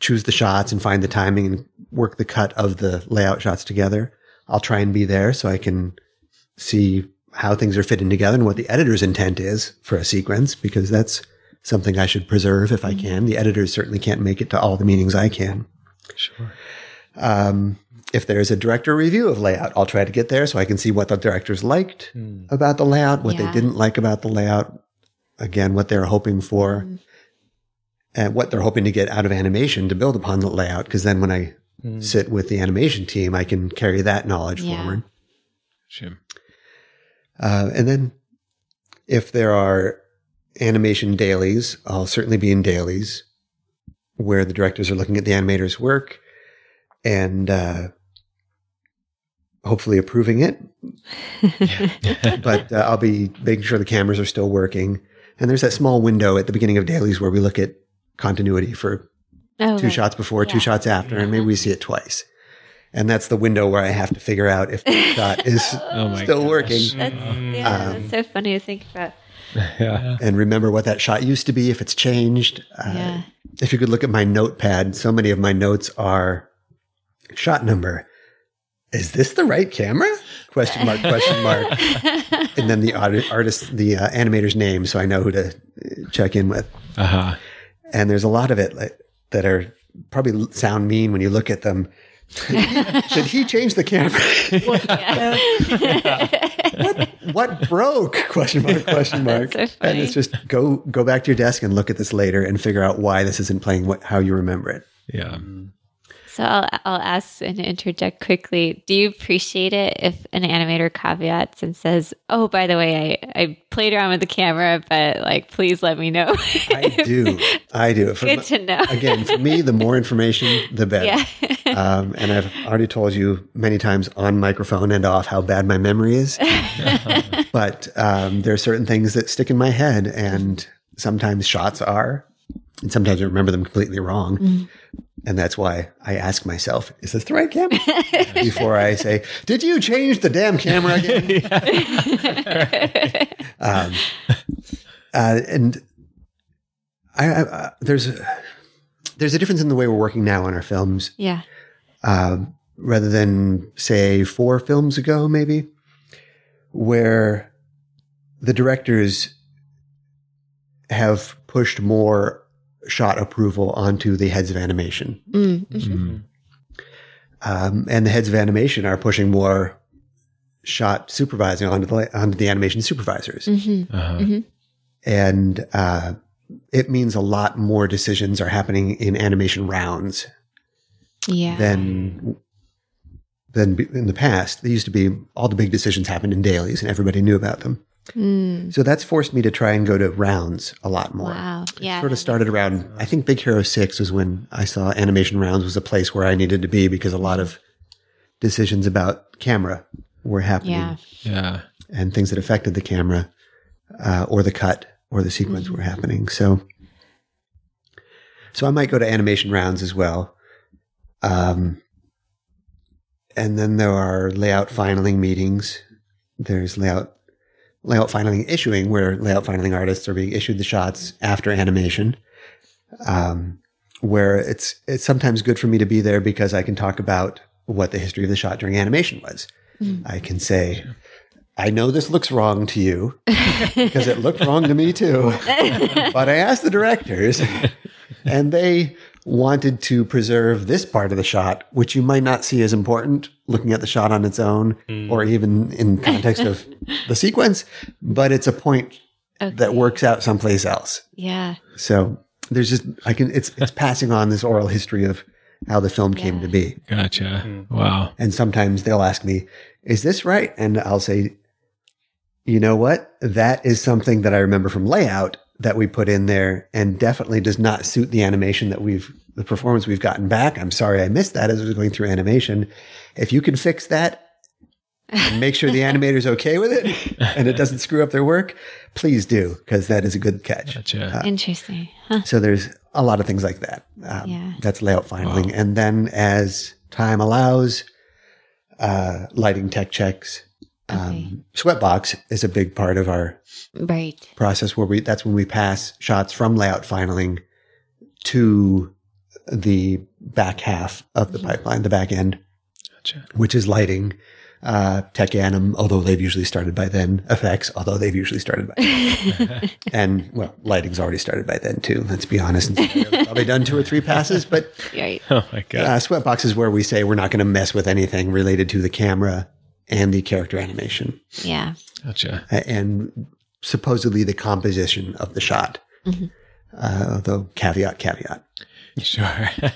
choose the shots and find the timing and work the cut of the layout shots together. I'll try and be there so I can see how things are fitting together and what the editor's intent is for a sequence because that's something I should preserve if I mm-hmm. can. The editors certainly can't make it to all the meetings I can. Sure. Um, if there's a director review of layout, I'll try to get there so I can see what the directors liked hmm. about the layout, what Yeah. they didn't like about the layout, again, what they're hoping for, mm. And what they're hoping to get out of animation to build upon the layout. Because then when I sit with the animation team, I can carry that knowledge Yeah. forward. Sure. Uh, and then if there are animation dailies, I'll certainly be in dailies where the directors are looking at the animators' work and uh, hopefully approving it. (laughs) but uh, I'll be making sure the cameras are still working. And there's that small window at the beginning of dailies where we look at continuity for Oh, two right. shots before, two shots after, and maybe we see it twice. And that's the window where I have to figure out if the (laughs) shot is Oh still gosh. working. That's, yeah, Um, that's so funny to think about. (laughs) Yeah. (laughs) and remember what that shot used to be if it's changed. Uh, Yeah. If you could look at my notepad, so many of my notes are shot number. Is this the right camera? Question mark, question mark. and then the artist, the uh, animator's name, so I know who to uh, check in with. Uh huh. And there's a lot of it like, that are probably sound mean when you look at them. (laughs) Did he, change the camera? what, (laughs) what broke? Question mark, question mark. so and it's just go go back to your desk and look at this later and figure out why this isn't playing what, how you remember it. Yeah. Mm. So I'll, I'll ask and interject quickly. Do you appreciate it if an animator caveats and says, "Oh, by the way, I, I played around with the camera, but like, please let me know." I do. I do. For (laughs) Good my- to know. Again, for me, the more information, the better. yeah. (laughs) Um, and I've already told you many times on microphone and off how bad my memory is. (laughs) but um, there are certain things that stick in my head, and sometimes shots are, and sometimes I remember them completely wrong. Mm. And that's why I ask myself, is this the right camera? (laughs) Before I say, did you change the damn camera again? (laughs) (laughs) um, uh, and I, I, uh, there's a, there's a difference in the way we're working now on our films yeah. um, rather than say four films ago, maybe, where the directors have pushed more shot approval onto the heads of animation. Mm, Mm-hmm. mhm. Um, and the heads of animation are pushing more shot supervising onto the, onto the animation supervisors. Mhm. Uh-huh. And uh, it means a lot more decisions are happening in animation rounds Yeah. than than in the past. They used to be all the big decisions happened in dailies, and everybody knew about them. Mm, So that's forced me to try and go to rounds a lot more. wow. Yeah. Sort of started around. I think Big Hero Six was when I saw animation rounds was a place where I needed to be because a lot of decisions about camera were happening Yeah. Yeah. and things that affected the camera uh, or the cut or the sequence were happening. So, so I might go to animation rounds as well. Um, and then there are layout finaling meetings. There's layout layout finaling issuing, where layout finaling artists are being issued the shots after animation. Um, where it's it's sometimes good for me to be there because I can talk about what the history of the shot during animation was. I can say, I know this looks wrong to you because it looked wrong to me too. (laughs) but I asked the directors and they wanted to preserve this part of the shot, which you might not see as important looking at the shot on its own or hmm. even in (laughs) context of the sequence, but it's a point that works out someplace else. Yeah. So there's just I can it's it's passing on this oral history of how the film came to be. Gotcha. Hmm. Wow. And sometimes they'll ask me, "Is this right?" And I'll say, "You know what? That is something that I remember from layout that we put in there, and definitely does not suit the animation that we've the performance we've gotten back. I'm sorry I missed that as I was going through animation. If you can fix that." and make sure the (laughs) animator's okay with it and it doesn't screw up their work, please do, because that is a good catch. Gotcha. Interesting. Huh. So there's a lot of things like that. Um, Yeah. That's layout finaling. And then as time allows, uh, lighting tech checks. Okay. Um, Sweatbox is a big part of our Right. process where we, that's when we pass shots from layout finaling to the back half of the pipeline, the back end, Gotcha. which is lighting, uh, tech anim, although they've usually started by then, effects, although they've usually started by then. (laughs) and well, lighting's already started by then too. Let's be honest. It's probably done two or three passes, but (laughs) Right. Oh my god. uh, Sweatbox is where we say we're not going to mess with anything related to the camera and the character animation Yeah. Gotcha. uh, and supposedly the composition of the shot. Uh, although caveat, caveat. Sure. (laughs)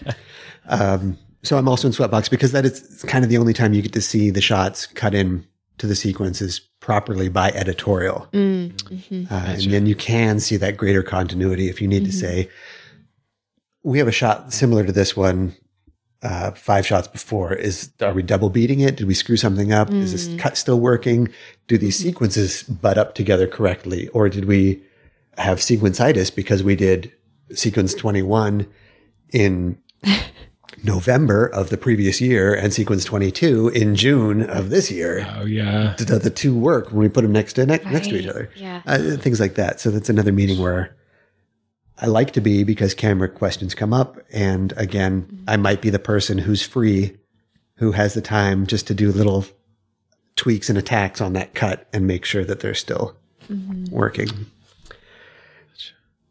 Um, so I'm also in Sweatbox because that is kind of the only time you get to see the shots cut in to the sequences properly by editorial. Mm, mhm. Uh, and then you can see that greater continuity if you need to say, we have a shot similar to this one, uh, five shots before. Is are we double beating it? Did we screw something up? Is this cut still working? Do these sequences butt up together correctly, or did we have sequencitis because we did sequence twenty one in (laughs) November of the previous year and sequence twenty two in June of this year? oh yeah. Did the two work when we put them next to ne- next to each other? Yeah. uh, things like that. So that's another meeting where I like to be because camera questions come up. And again, I might be the person who's free, who has the time just to do little tweaks and attacks on that cut and make sure that they're still working.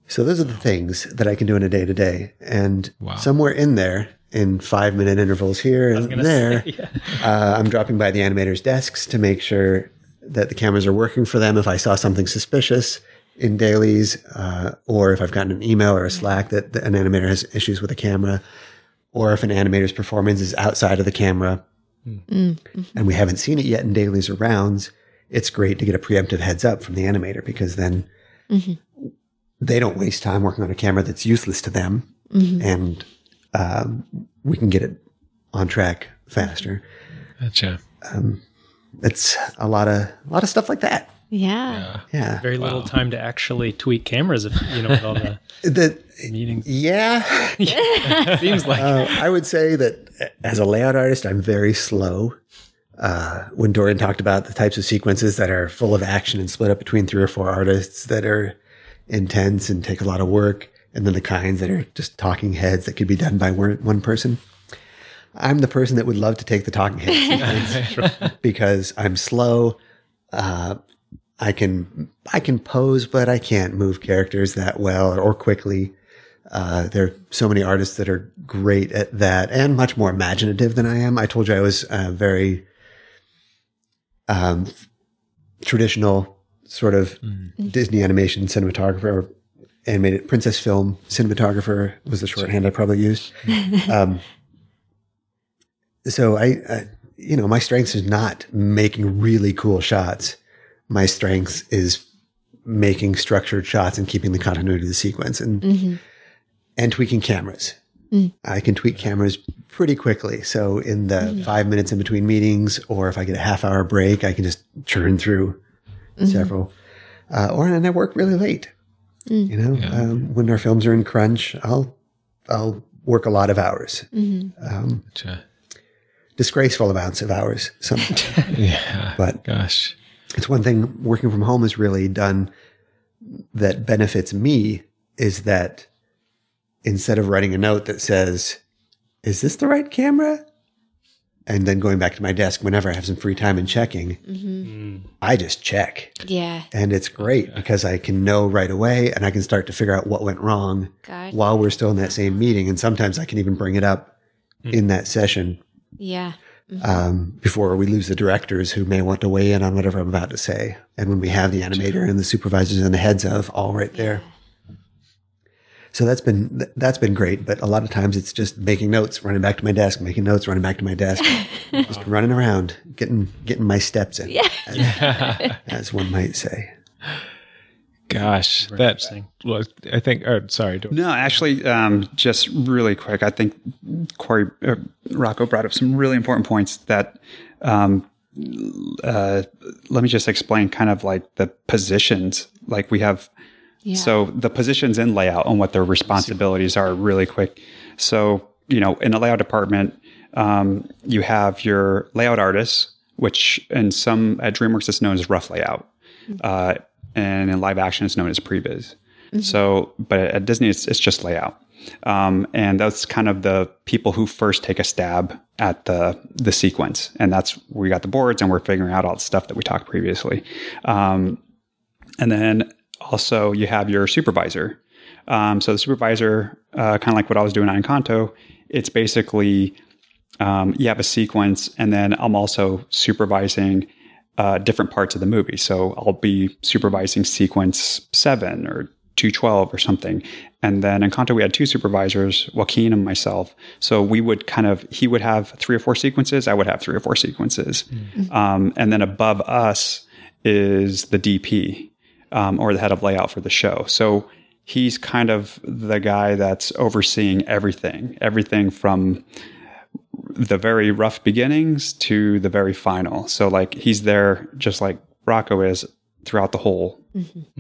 So those are the things that I can do in a day to day. And Wow. somewhere in there, in five minute intervals here and there, (laughs) uh, I'm dropping by the animators' desks to make sure that the cameras are working for them. If I saw something suspicious in dailies, uh, or if I've gotten an email or a mm-hmm. Slack that, that an animator has issues with a camera, or if an animator's performance is outside of the camera mm-hmm. and we haven't seen it yet in dailies or rounds, it's great to get a preemptive heads up from the animator because then mm-hmm. they don't waste time working on a camera that's useless to them and um, we can get it on track faster. Gotcha. Um, it's a lot of a lot of stuff like that. Yeah. Yeah. Very little time to actually tweak cameras, if you know, with all the (laughs) The, meetings. yeah. (laughs) Seems like Uh, I would say that as a layout artist, I'm very slow. Uh, when Dorian talked about the types of sequences that are full of action and split up between three or four artists that are intense and take a lot of work, and then the kinds that are just talking heads that could be done by one one person. I'm the person that would love to take the talking head (laughs) sequence because I'm slow. Uh, I can I can pose, but I can't move characters that well or, quickly. Uh, there are so many artists that are great at that and much more imaginative than I am. I told you I was uh, very um, traditional sort of Disney animation cinematographer or animated princess film cinematographer was the shorthand I probably used. (laughs) um, so I, I, you know, my strength is not making really cool shots. My strength is making structured shots and keeping the continuity of the sequence and and tweaking cameras. I can tweak cameras pretty quickly. So in the five minutes in between meetings, or if I get a half hour break, I can just churn through several. uh, or and I work really late. You know, um, when our films are in crunch, I'll I'll work a lot of hours, um, Gotcha. disgraceful amounts of hours. Some, (laughs) Yeah. but Gosh. It's one thing working from home has really done that benefits me is that instead of writing a note that says, "Is this the right camera?" and then going back to my desk whenever I have some free time and checking, mm-hmm. I just check. Yeah. And it's great because I can know right away and I can start to figure out what went wrong God. while we're still in that same meeting. And sometimes I can even bring it up hmm. in that session Yeah. Um, before we lose the directors who may want to weigh in on whatever I'm about to say. And when we have the animator and the supervisors and the heads of all right there. So that's been that's been great, but a lot of times it's just making notes, running back to my desk, making notes, running back to my desk, (laughs) just running around, getting getting my steps in, as, as one might say. Gosh. That, interesting. well, I think, or sorry. do- No, actually, um, just really quick, I think Corey uh, Rocco brought up some really important points that. Um, uh, let me just explain kind of like the positions. Like we have, Yeah. so the positions in layout and what their responsibilities are really quick. So, you know, in the layout department, um, you have your layout artists, which in some at DreamWorks it's known as rough layout, uh, and in live action it's known as previs. So, but at Disney it's, it's just layout, um, and that's kind of the people who first take a stab at the the sequence, and that's we got the boards and we're figuring out all the stuff that we talked previously, um, and then also you have your supervisor. Um, so the supervisor, uh, kind of like what I was doing on Encanto, it's basically um, you have a sequence, and then I'm also supervising uh, different parts of the movie. So I'll be supervising sequence seven or 212 or something. And then in Encanto, we had two supervisors, Joaquin and myself. So we would kind of, he would have three or four sequences, I would have three or four sequences. Um, and then above us is the DP um, or the head of layout for the show. So he's kind of the guy that's overseeing everything, everything from the very rough beginnings to the very final. So like he's there just like Rocco is throughout the whole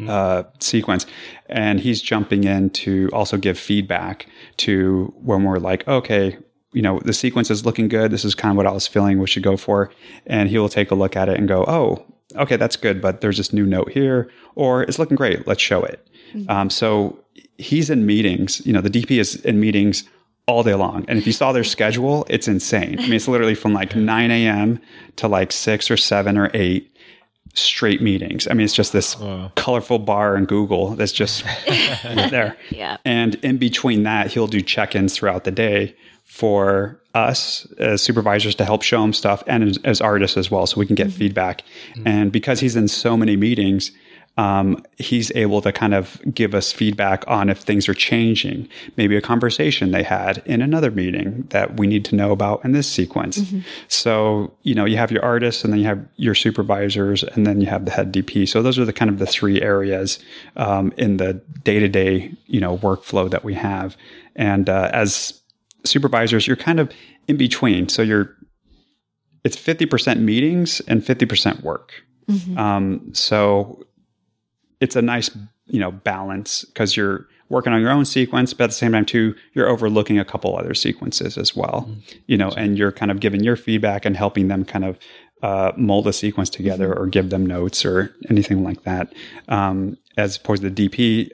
uh, sequence, and he's jumping in to also give feedback to when we're like, okay, you know, the sequence is looking good. This is kind of what I was feeling we should go for, and he will take a look at it and go, oh, okay, that's good, but there's this new note here, or it's looking great. Let's show it. Um, so he's in meetings. You know, the DP is in meetings all day long. And if you saw their schedule, it's insane. I mean, it's literally from like 9 a.m. to like 6 or 7 or 8 straight meetings. I mean, it's just this colorful bar in Google that's just (laughs) there. Yeah. And in between that, he'll do check ins throughout the day for us as supervisors to help show him stuff and as, as artists as well, so we can get mm-hmm. feedback. Mm-hmm. And because he's in so many meetings, um, he's able to kind of give us feedback on if things are changing, maybe a conversation they had in another meeting that we need to know about in this sequence. So, you know, you have your artists and then you have your supervisors and then you have the head DP. So those are the kind of the three areas um, in the day to day, you know, workflow that we have. And uh, as supervisors, you're kind of in between. So you're, it's 50% meetings and 50% work. Um, so it's a nice you know balance because you're working on your own sequence but at the same time too you're overlooking a couple other sequences as well you know and you're kind of giving your feedback and helping them kind of uh, mold a sequence together or give them notes or anything like that um, as opposed to the dp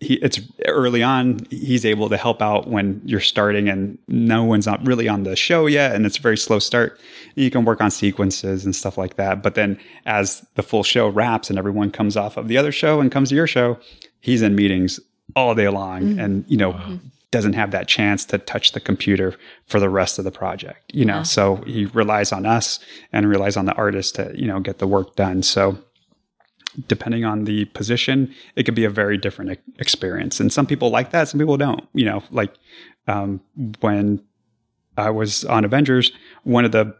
he it's early on he's able to help out when you're starting and no one's not really on the show yet and it's a very slow start. You can work on sequences and stuff like that but then as the full show wraps and everyone comes off of the other show and comes to your show he's in meetings all day long mm-hmm. and you know doesn't have that chance to touch the computer for the rest of the project you know? So he relies on us and relies on the artist to you know get the work done. So depending on the position, it could be a very different experience. And some people like that, some people don't. You know, like um, when I was on Avengers, one of the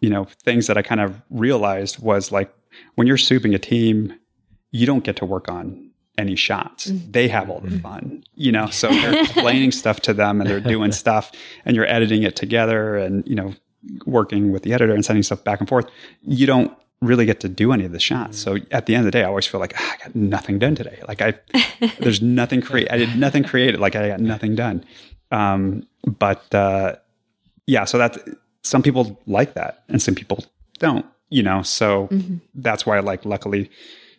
you know things that I kind of realized was like when you're souping a team, you don't get to work on any shots. They have all the fun, you know. So (laughs) they're explaining stuff to them, and they're doing stuff, and you're editing it together, and you know, working with the editor and sending stuff back and forth. You don't really get to do any of the shots. So at the end of the day, I always feel like ah, I got nothing done today. Like I, (laughs) there's nothing create. I did nothing created. Like I got nothing done. Um, but uh, yeah, so that some people like that, and some people don't. You know, so mm-hmm. that's why like luckily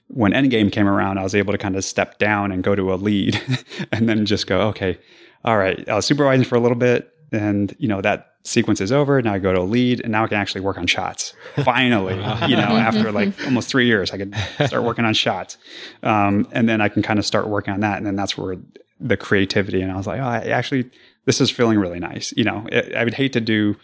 when Endgame came around, I was able to kind of step down and go to a lead, (laughs) and then just go okay. All right, I was supervising for a little bit, and you know that sequence is over. Now I go to a lead, and now I can actually work on shots. Finally, (laughs) you know, after like almost three years, I can start working on shots, um, and then I can kind of start working on that, and then that's where the creativity. And I was like, oh, I actually, this is feeling really nice. You know, it, I would hate to do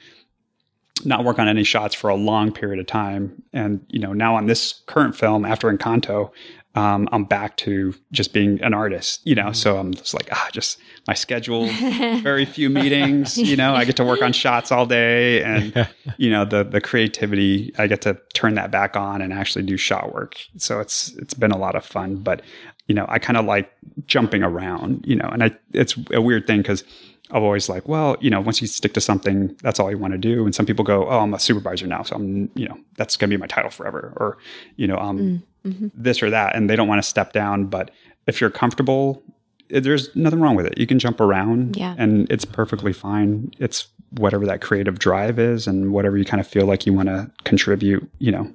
not work on any shots for a long period of time, and you know, now on this current film after Encanto, um, I'm back to just being an artist, you know. Mm-hmm. So I'm just like, ah, just my schedule, (laughs) very few meetings, you know. I get to work on (laughs) shots all day, and (laughs) you know, the the creativity, I get to turn that back on and actually do shot work. So it's it's been a lot of fun, but you know, I kind of like jumping around, you know, and I it's a weird thing because I'm always like, well, you know, once you stick to something, that's all you want to do. And some people go, oh, I'm a supervisor now, so I'm, you know, that's going to be my title forever, or you know, um, mm mm-hmm. this or that, and they don't want to step down. But if you're comfortable, there's nothing wrong with it. You can jump around, yeah. and it's perfectly fine. It's whatever that creative drive is, and whatever you kind of feel like you want to contribute, you know,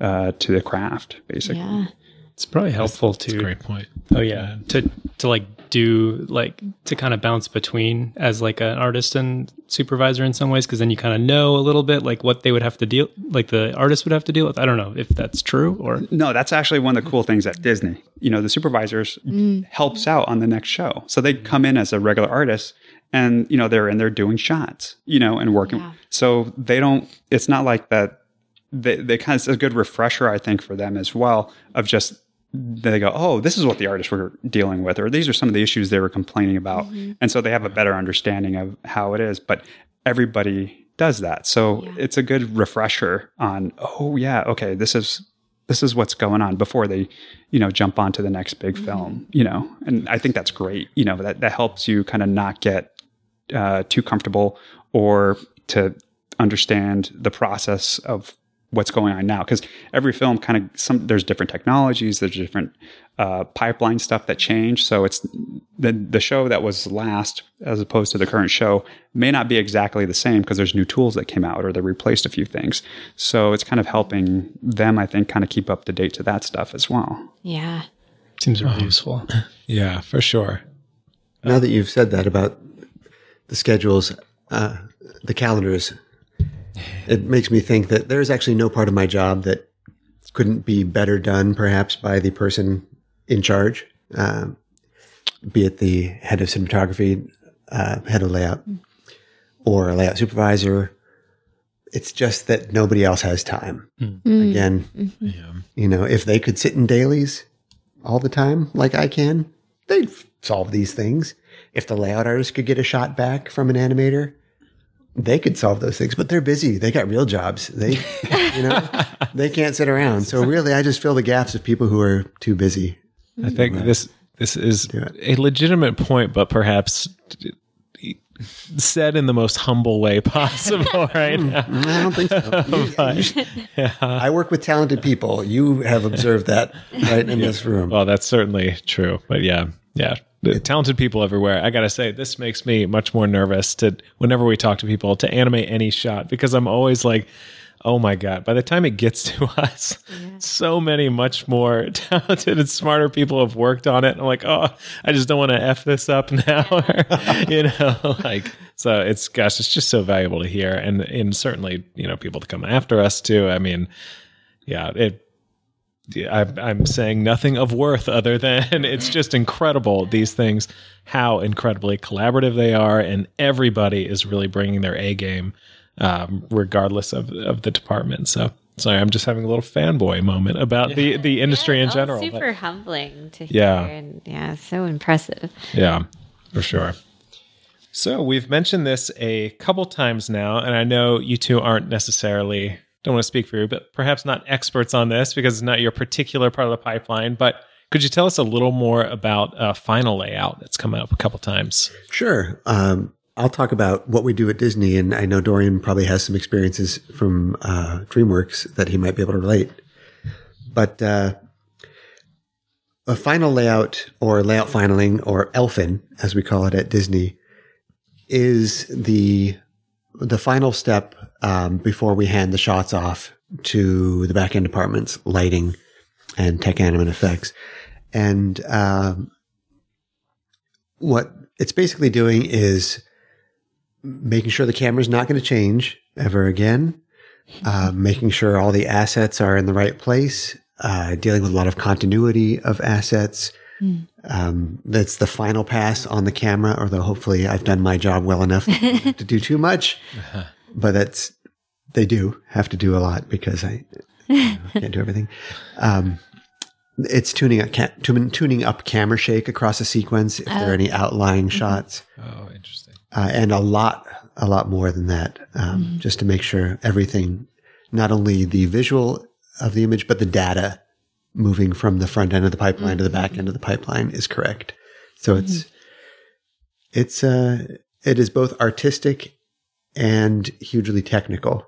uh, to the craft, basically. Yeah. It's probably helpful to great point. Oh yeah, to to like do like to kind of bounce between as like an artist and supervisor in some ways because then you kind of know a little bit like what they would have to deal like the artist would have to deal with i don't know if that's true or no that's actually one of the cool things at disney you know the supervisors mm. helps out on the next show so they come in as a regular artist and you know they're in there doing shots you know and working yeah. so they don't it's not like that they, they kind of it's a good refresher i think for them as well of just they go, oh, this is what the artists were dealing with, or these are some of the issues they were complaining about. Mm-hmm. And so they have a better understanding of how it is. But everybody does that. So yeah. it's a good refresher on, oh yeah, okay, this is this is what's going on before they, you know, jump onto the next big mm-hmm. film, you know. And I think that's great. You know, that that helps you kind of not get uh, too comfortable or to understand the process of what's going on now because every film kind of some there's different technologies there's different uh, pipeline stuff that change. So it's the the show that was last as opposed to the current show may not be exactly the same because there's new tools that came out or they replaced a few things. So it's kind of helping them i think kind of keep up to date to that stuff as well. Yeah. Seems really um, useful. (laughs) Yeah for sure. Now that you've said that about the schedules uh, the calendars it makes me think that there's actually no part of my job that couldn't be better done, perhaps by the person in charge, um, be it the head of cinematography, uh, head of layout, or a layout supervisor. It's just that nobody else has time. Mm. Again, mm-hmm. yeah. you know, if they could sit in dailies all the time like I can, they'd solve these things. If the layout artist could get a shot back from an animator, they could solve those things, but they're busy. They got real jobs. They, (laughs) you know, they can't sit around. So really, I just fill the gaps of people who are too busy. I think this this is a legitimate point, but perhaps said in the most humble way (laughs) possible right hmm. now. I don't think so. You, (laughs) but, you yeah. I work with talented people. You have observed that right in this room. Well, that's certainly true. But yeah, yeah, talented people everywhere. I gotta say, this makes me much more nervous to whenever we talk to people to animate any shot because I'm always like, oh my god! By the time it gets (laughs) to us, yeah. so many much more (laughs) talented and smarter people have worked on it. I'm like, oh, I just don't want to f this up (laughs) now, you know, like so. It's gosh, it's just so valuable to hear, and and certainly you know people to come after us too. I mean, yeah, it I'm, I'm saying nothing of worth other than (laughs) it's just incredible these things how incredibly collaborative they are and everybody is really bringing their a game um, regardless of, of the department so sorry i'm just having a little fanboy moment about yeah. the, (laughs) the industry yeah, in general super but, humbling to hear yeah. and yeah so impressive yeah for sure so we've mentioned this a couple times now and i know you two aren't necessarily don't want to speak for you, but perhaps not experts on this because it's not your particular part of the pipeline. But could you tell us a little more about uh, final layout that's come up a couple times? Sure. Um, I'll talk about what we do at Disney, and I know Dorian probably has some experiences from uh, DreamWorks that he might be able to relate. But uh, a final layout or layout finaling or elfin, as we call it at Disney, is the the final step um, before we hand the shots off to the back end departments, lighting and tech animate effects, and um, what it's basically doing is making sure the camera's not going to change ever again, uh, making sure all the assets are in the right place, uh, dealing with a lot of continuity of assets. Um, that's the final pass on the camera, although hopefully I've done my job well enough (laughs) to do too much. (laughs) But that's, they do have to do a lot because I you know, can't do everything. Um, it's tuning up, ca- tuning tuning up camera shake across a sequence if there are any outlying shots Oh, interesting. uh, and a lot, a lot more than that, um, just to make sure everything, not only the visual of the image, but the data moving from the front end of the pipeline to the back end of the pipeline is correct. So it's, it's, uh, it is both artistic and hugely technical,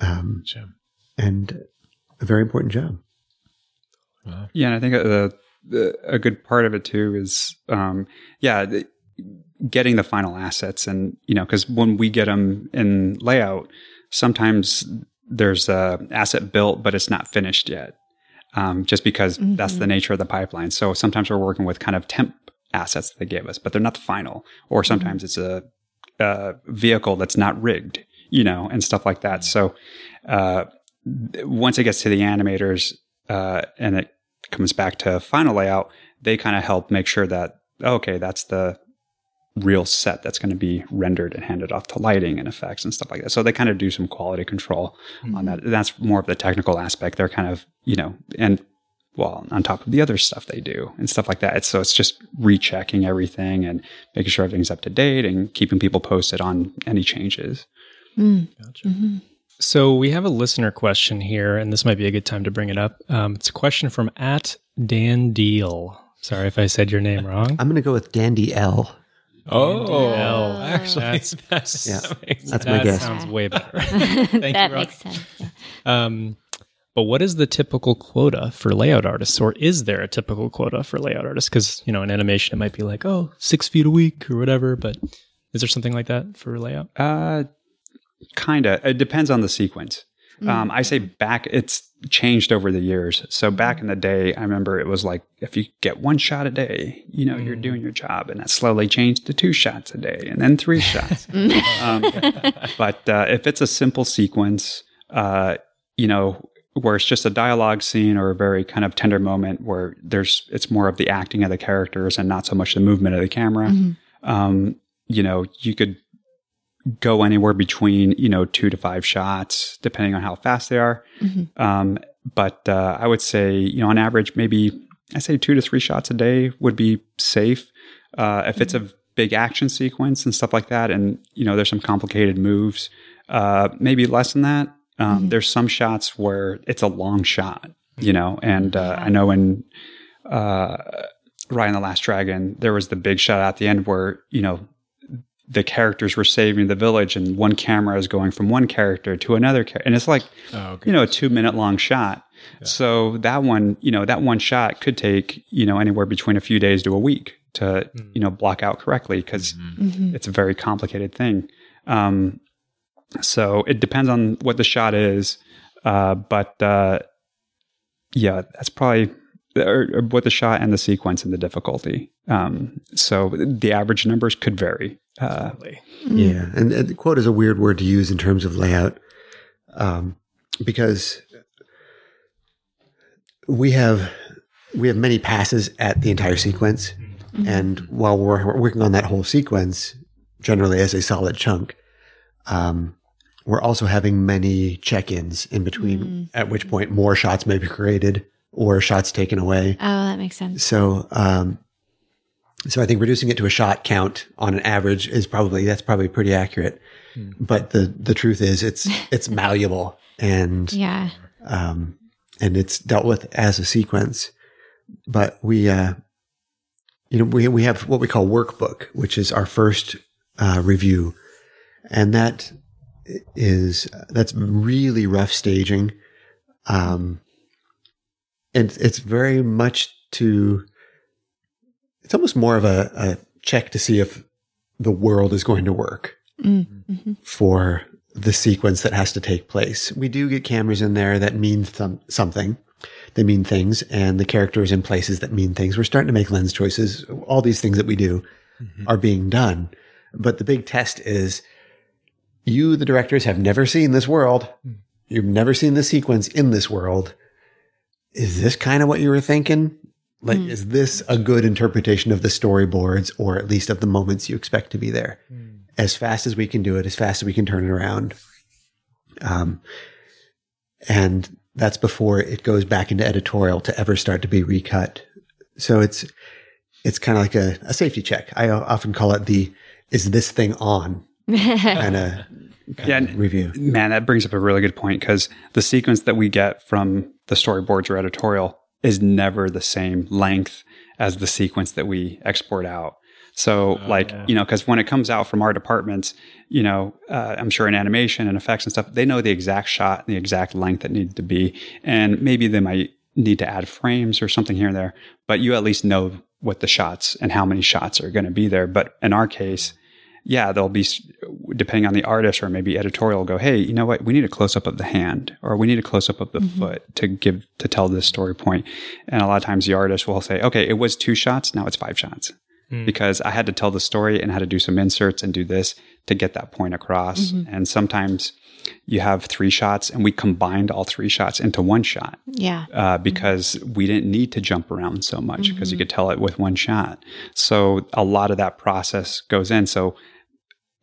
um, and a very important job. Yeah, and I think uh, the, a good part of it too is, um, yeah, the, getting the final assets, and you know, because when we get them in layout, sometimes there's a asset built, but it's not finished yet, um, just because that's the nature of the pipeline. So sometimes we're working with kind of temp assets that they gave us, but they're not the final, or sometimes it's a, a vehicle that's not rigged, you know, and stuff like that. So uh, once it gets to the animators uh, and it comes back to final layout, they kind of help make sure that okay, that's the real set that's going to be rendered and handed off to lighting and effects and stuff like that. So they kind of do some quality control on that. That's more of the technical aspect. They're kind of you know and well on top of the other stuff they do and stuff like that. It's, so it's just rechecking everything and making sure everything's up to date and keeping people posted on any changes. Gotcha. So we have a listener question here, and this might be a good time to bring it up. Um, it's a question from at Dan Deal. Sorry if I said your name wrong. I'm going to go with Dandy L. Oh, L. actually, That's- that's, Yeah. that makes That's my that guess. sounds way better. (laughs) Thank that you, makes sense. yeah. Um, but what is the typical quota for layout artists, or is there a typical quota for layout artists? Because you know, in animation, it might be like, oh, six feet a week or whatever. But is there something like that for layout? Uh, kinda. It depends on the sequence. Um, I say back, it's changed over the years. So back in the day, I remember it was like if you get one shot a day, you know, you're doing your job, and that slowly changed to two shots a day, and then three shots. (laughs) um, but uh, if it's a simple sequence, uh, you know, where it's just a dialogue scene or a very kind of tender moment where there's it's more of the acting of the characters and not so much the movement of the camera. Um, you know, you could go anywhere between you know two to five shots depending on how fast they are. Um, but uh, i would say you know on average maybe i say two to three shots a day would be safe uh, if it's a big action sequence and stuff like that and you know there's some complicated moves. Uh, maybe less than that um, there's some shots where it's a long shot you know and uh, i know in uh, Raya and the Last Dragon, there was the big shot at the end where, you know, the characters were saving the village and one camera is going from one character to another character. And it's like, Oh, okay. you know, a two minute long shot. So that one, you know, that one shot could take, you know, anywhere between a few days to a week to, you know, block out correctly because it's a very complicated thing. Um, so it depends on what the shot is. Uh, but, uh, yeah, that's probably or, or what the shot and the sequence and the difficulty. Um, so the average numbers could vary. Uh, Yeah, and, and quote is a weird word to use in terms of layout, um, because we have we have many passes at the entire sequence, and while we're, we're working on that whole sequence, generally as a solid chunk, um, we're also having many check-ins in between. At which point, more shots may be created or shots taken away. Oh, that makes sense. So, um, so I think reducing it to a shot count on an average is probably that's probably pretty accurate. But the the truth is, it's (laughs) it's malleable and Yeah. um, and it's dealt with as a sequence. But we, uh, you know, we we have what we call workbook, which is our first uh, review, and that is that's really rough staging. Um, and it's very much to it's almost more of a, a check to see if the world is going to work mm-hmm. for the sequence that has to take place. We do get cameras in there that mean th- something. They mean things and the characters in places that mean things. We're starting to make lens choices. All these things that we do mm-hmm. are being done. But the big test is you, the directors, have never seen this world. You've never seen the sequence in this world. Is this kind of what you were thinking? Like, mm. is this a good interpretation of the storyboards or at least of the moments you expect to be there? Mm. As fast as we can do it, as fast as we can turn it around. Um, and that's before it goes back into editorial to ever start to be recut. So it's, it's kind of like a, a safety check. I often call it the, is this thing on (laughs) kind of yeah, review. Man, that brings up a really good point because the sequence that we get from the storyboards or editorial is never the same length as the sequence that we export out. So, oh, like, yeah. you know, because when it comes out from our departments, you know, uh, I'm sure in animation and effects and stuff, they know the exact shot, and the exact length that needs to be. And maybe they might need to add frames or something here and there, but you at least know what the shots and how many shots are going to be there. But in our case, yeah, they'll be, depending on the artist or maybe editorial, go, hey, you know what? We need a close up of the hand or we need a close up of the mm-hmm. foot to give, to tell this story point. And a lot of times the artist will say, okay, it was two shots. Now it's five shots mm. because I had to tell the story and had to do some inserts and do this to get that point across. Mm-hmm. And sometimes you have three shots and we combined all three shots into one shot. Yeah. Uh, because mm-hmm. we didn't need to jump around so much because you could tell it with one shot. So a lot of that process goes in. So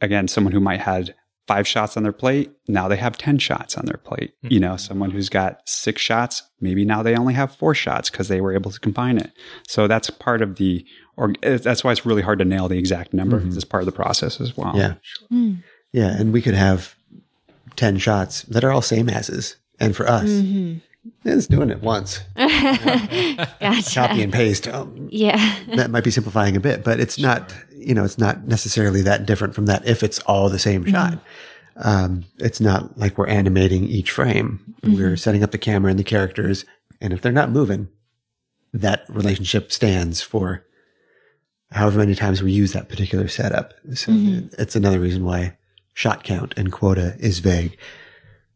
again, someone who might had five shots on their plate, now they have 10 shots on their plate. Mm-hmm. You know, someone who's got six shots, maybe now they only have four shots because they were able to combine it. So that's part of the, or that's why it's really hard to nail the exact number. Mm-hmm. It's part of the process as well. Yeah. Mm. Yeah. And we could have 10 shots that are all same asses. And for us, mm-hmm. It's doing it once. (laughs) gotcha. Copy and paste. Um, yeah. that might be simplifying a bit, but it's not, you know, it's not necessarily that different from that if it's all the same mm-hmm. shot. Um, it's not like we're animating each frame. Mm-hmm. We're setting up the camera and the characters. And if they're not moving, that relationship stands for however many times we use that particular setup. So mm-hmm. it's another reason why shot count and quota is vague.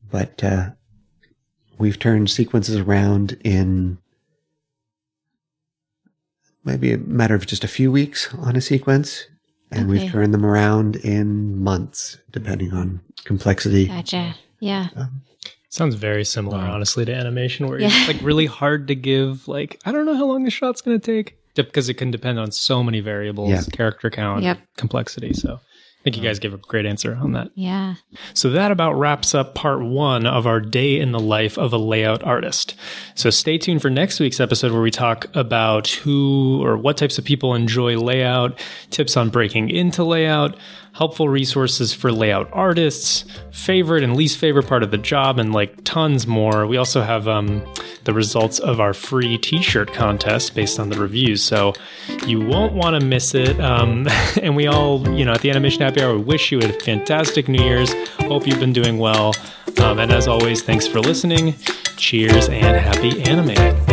But, uh, we've turned sequences around in maybe a matter of just a few weeks on a sequence. And okay. we've turned them around in months, depending on complexity. Gotcha. Yeah. Um, Sounds very similar, wow. honestly, to animation, where yeah. it's like really hard to give. Like, I don't know how long the shot's going to take because it can depend on so many variables, yeah. character count, yep. complexity. So I think you guys gave a great answer on that. Yeah. So that about wraps up part one of our day in the life of a layout artist. So stay tuned for next week's episode where we talk about who or what types of people enjoy layout, tips on breaking into layout, helpful resources for layout artists, favorite and least favorite part of the job, and like tons more. We also have um, the results of our free t shirt contest based on the reviews. So you won't want to miss it. Um, (laughs) and we all, you know, at the Animation Happy Hour, we wish you a fantastic New Year's. Hope you've been doing well. Um, and as always, thanks for listening. Cheers and happy animating.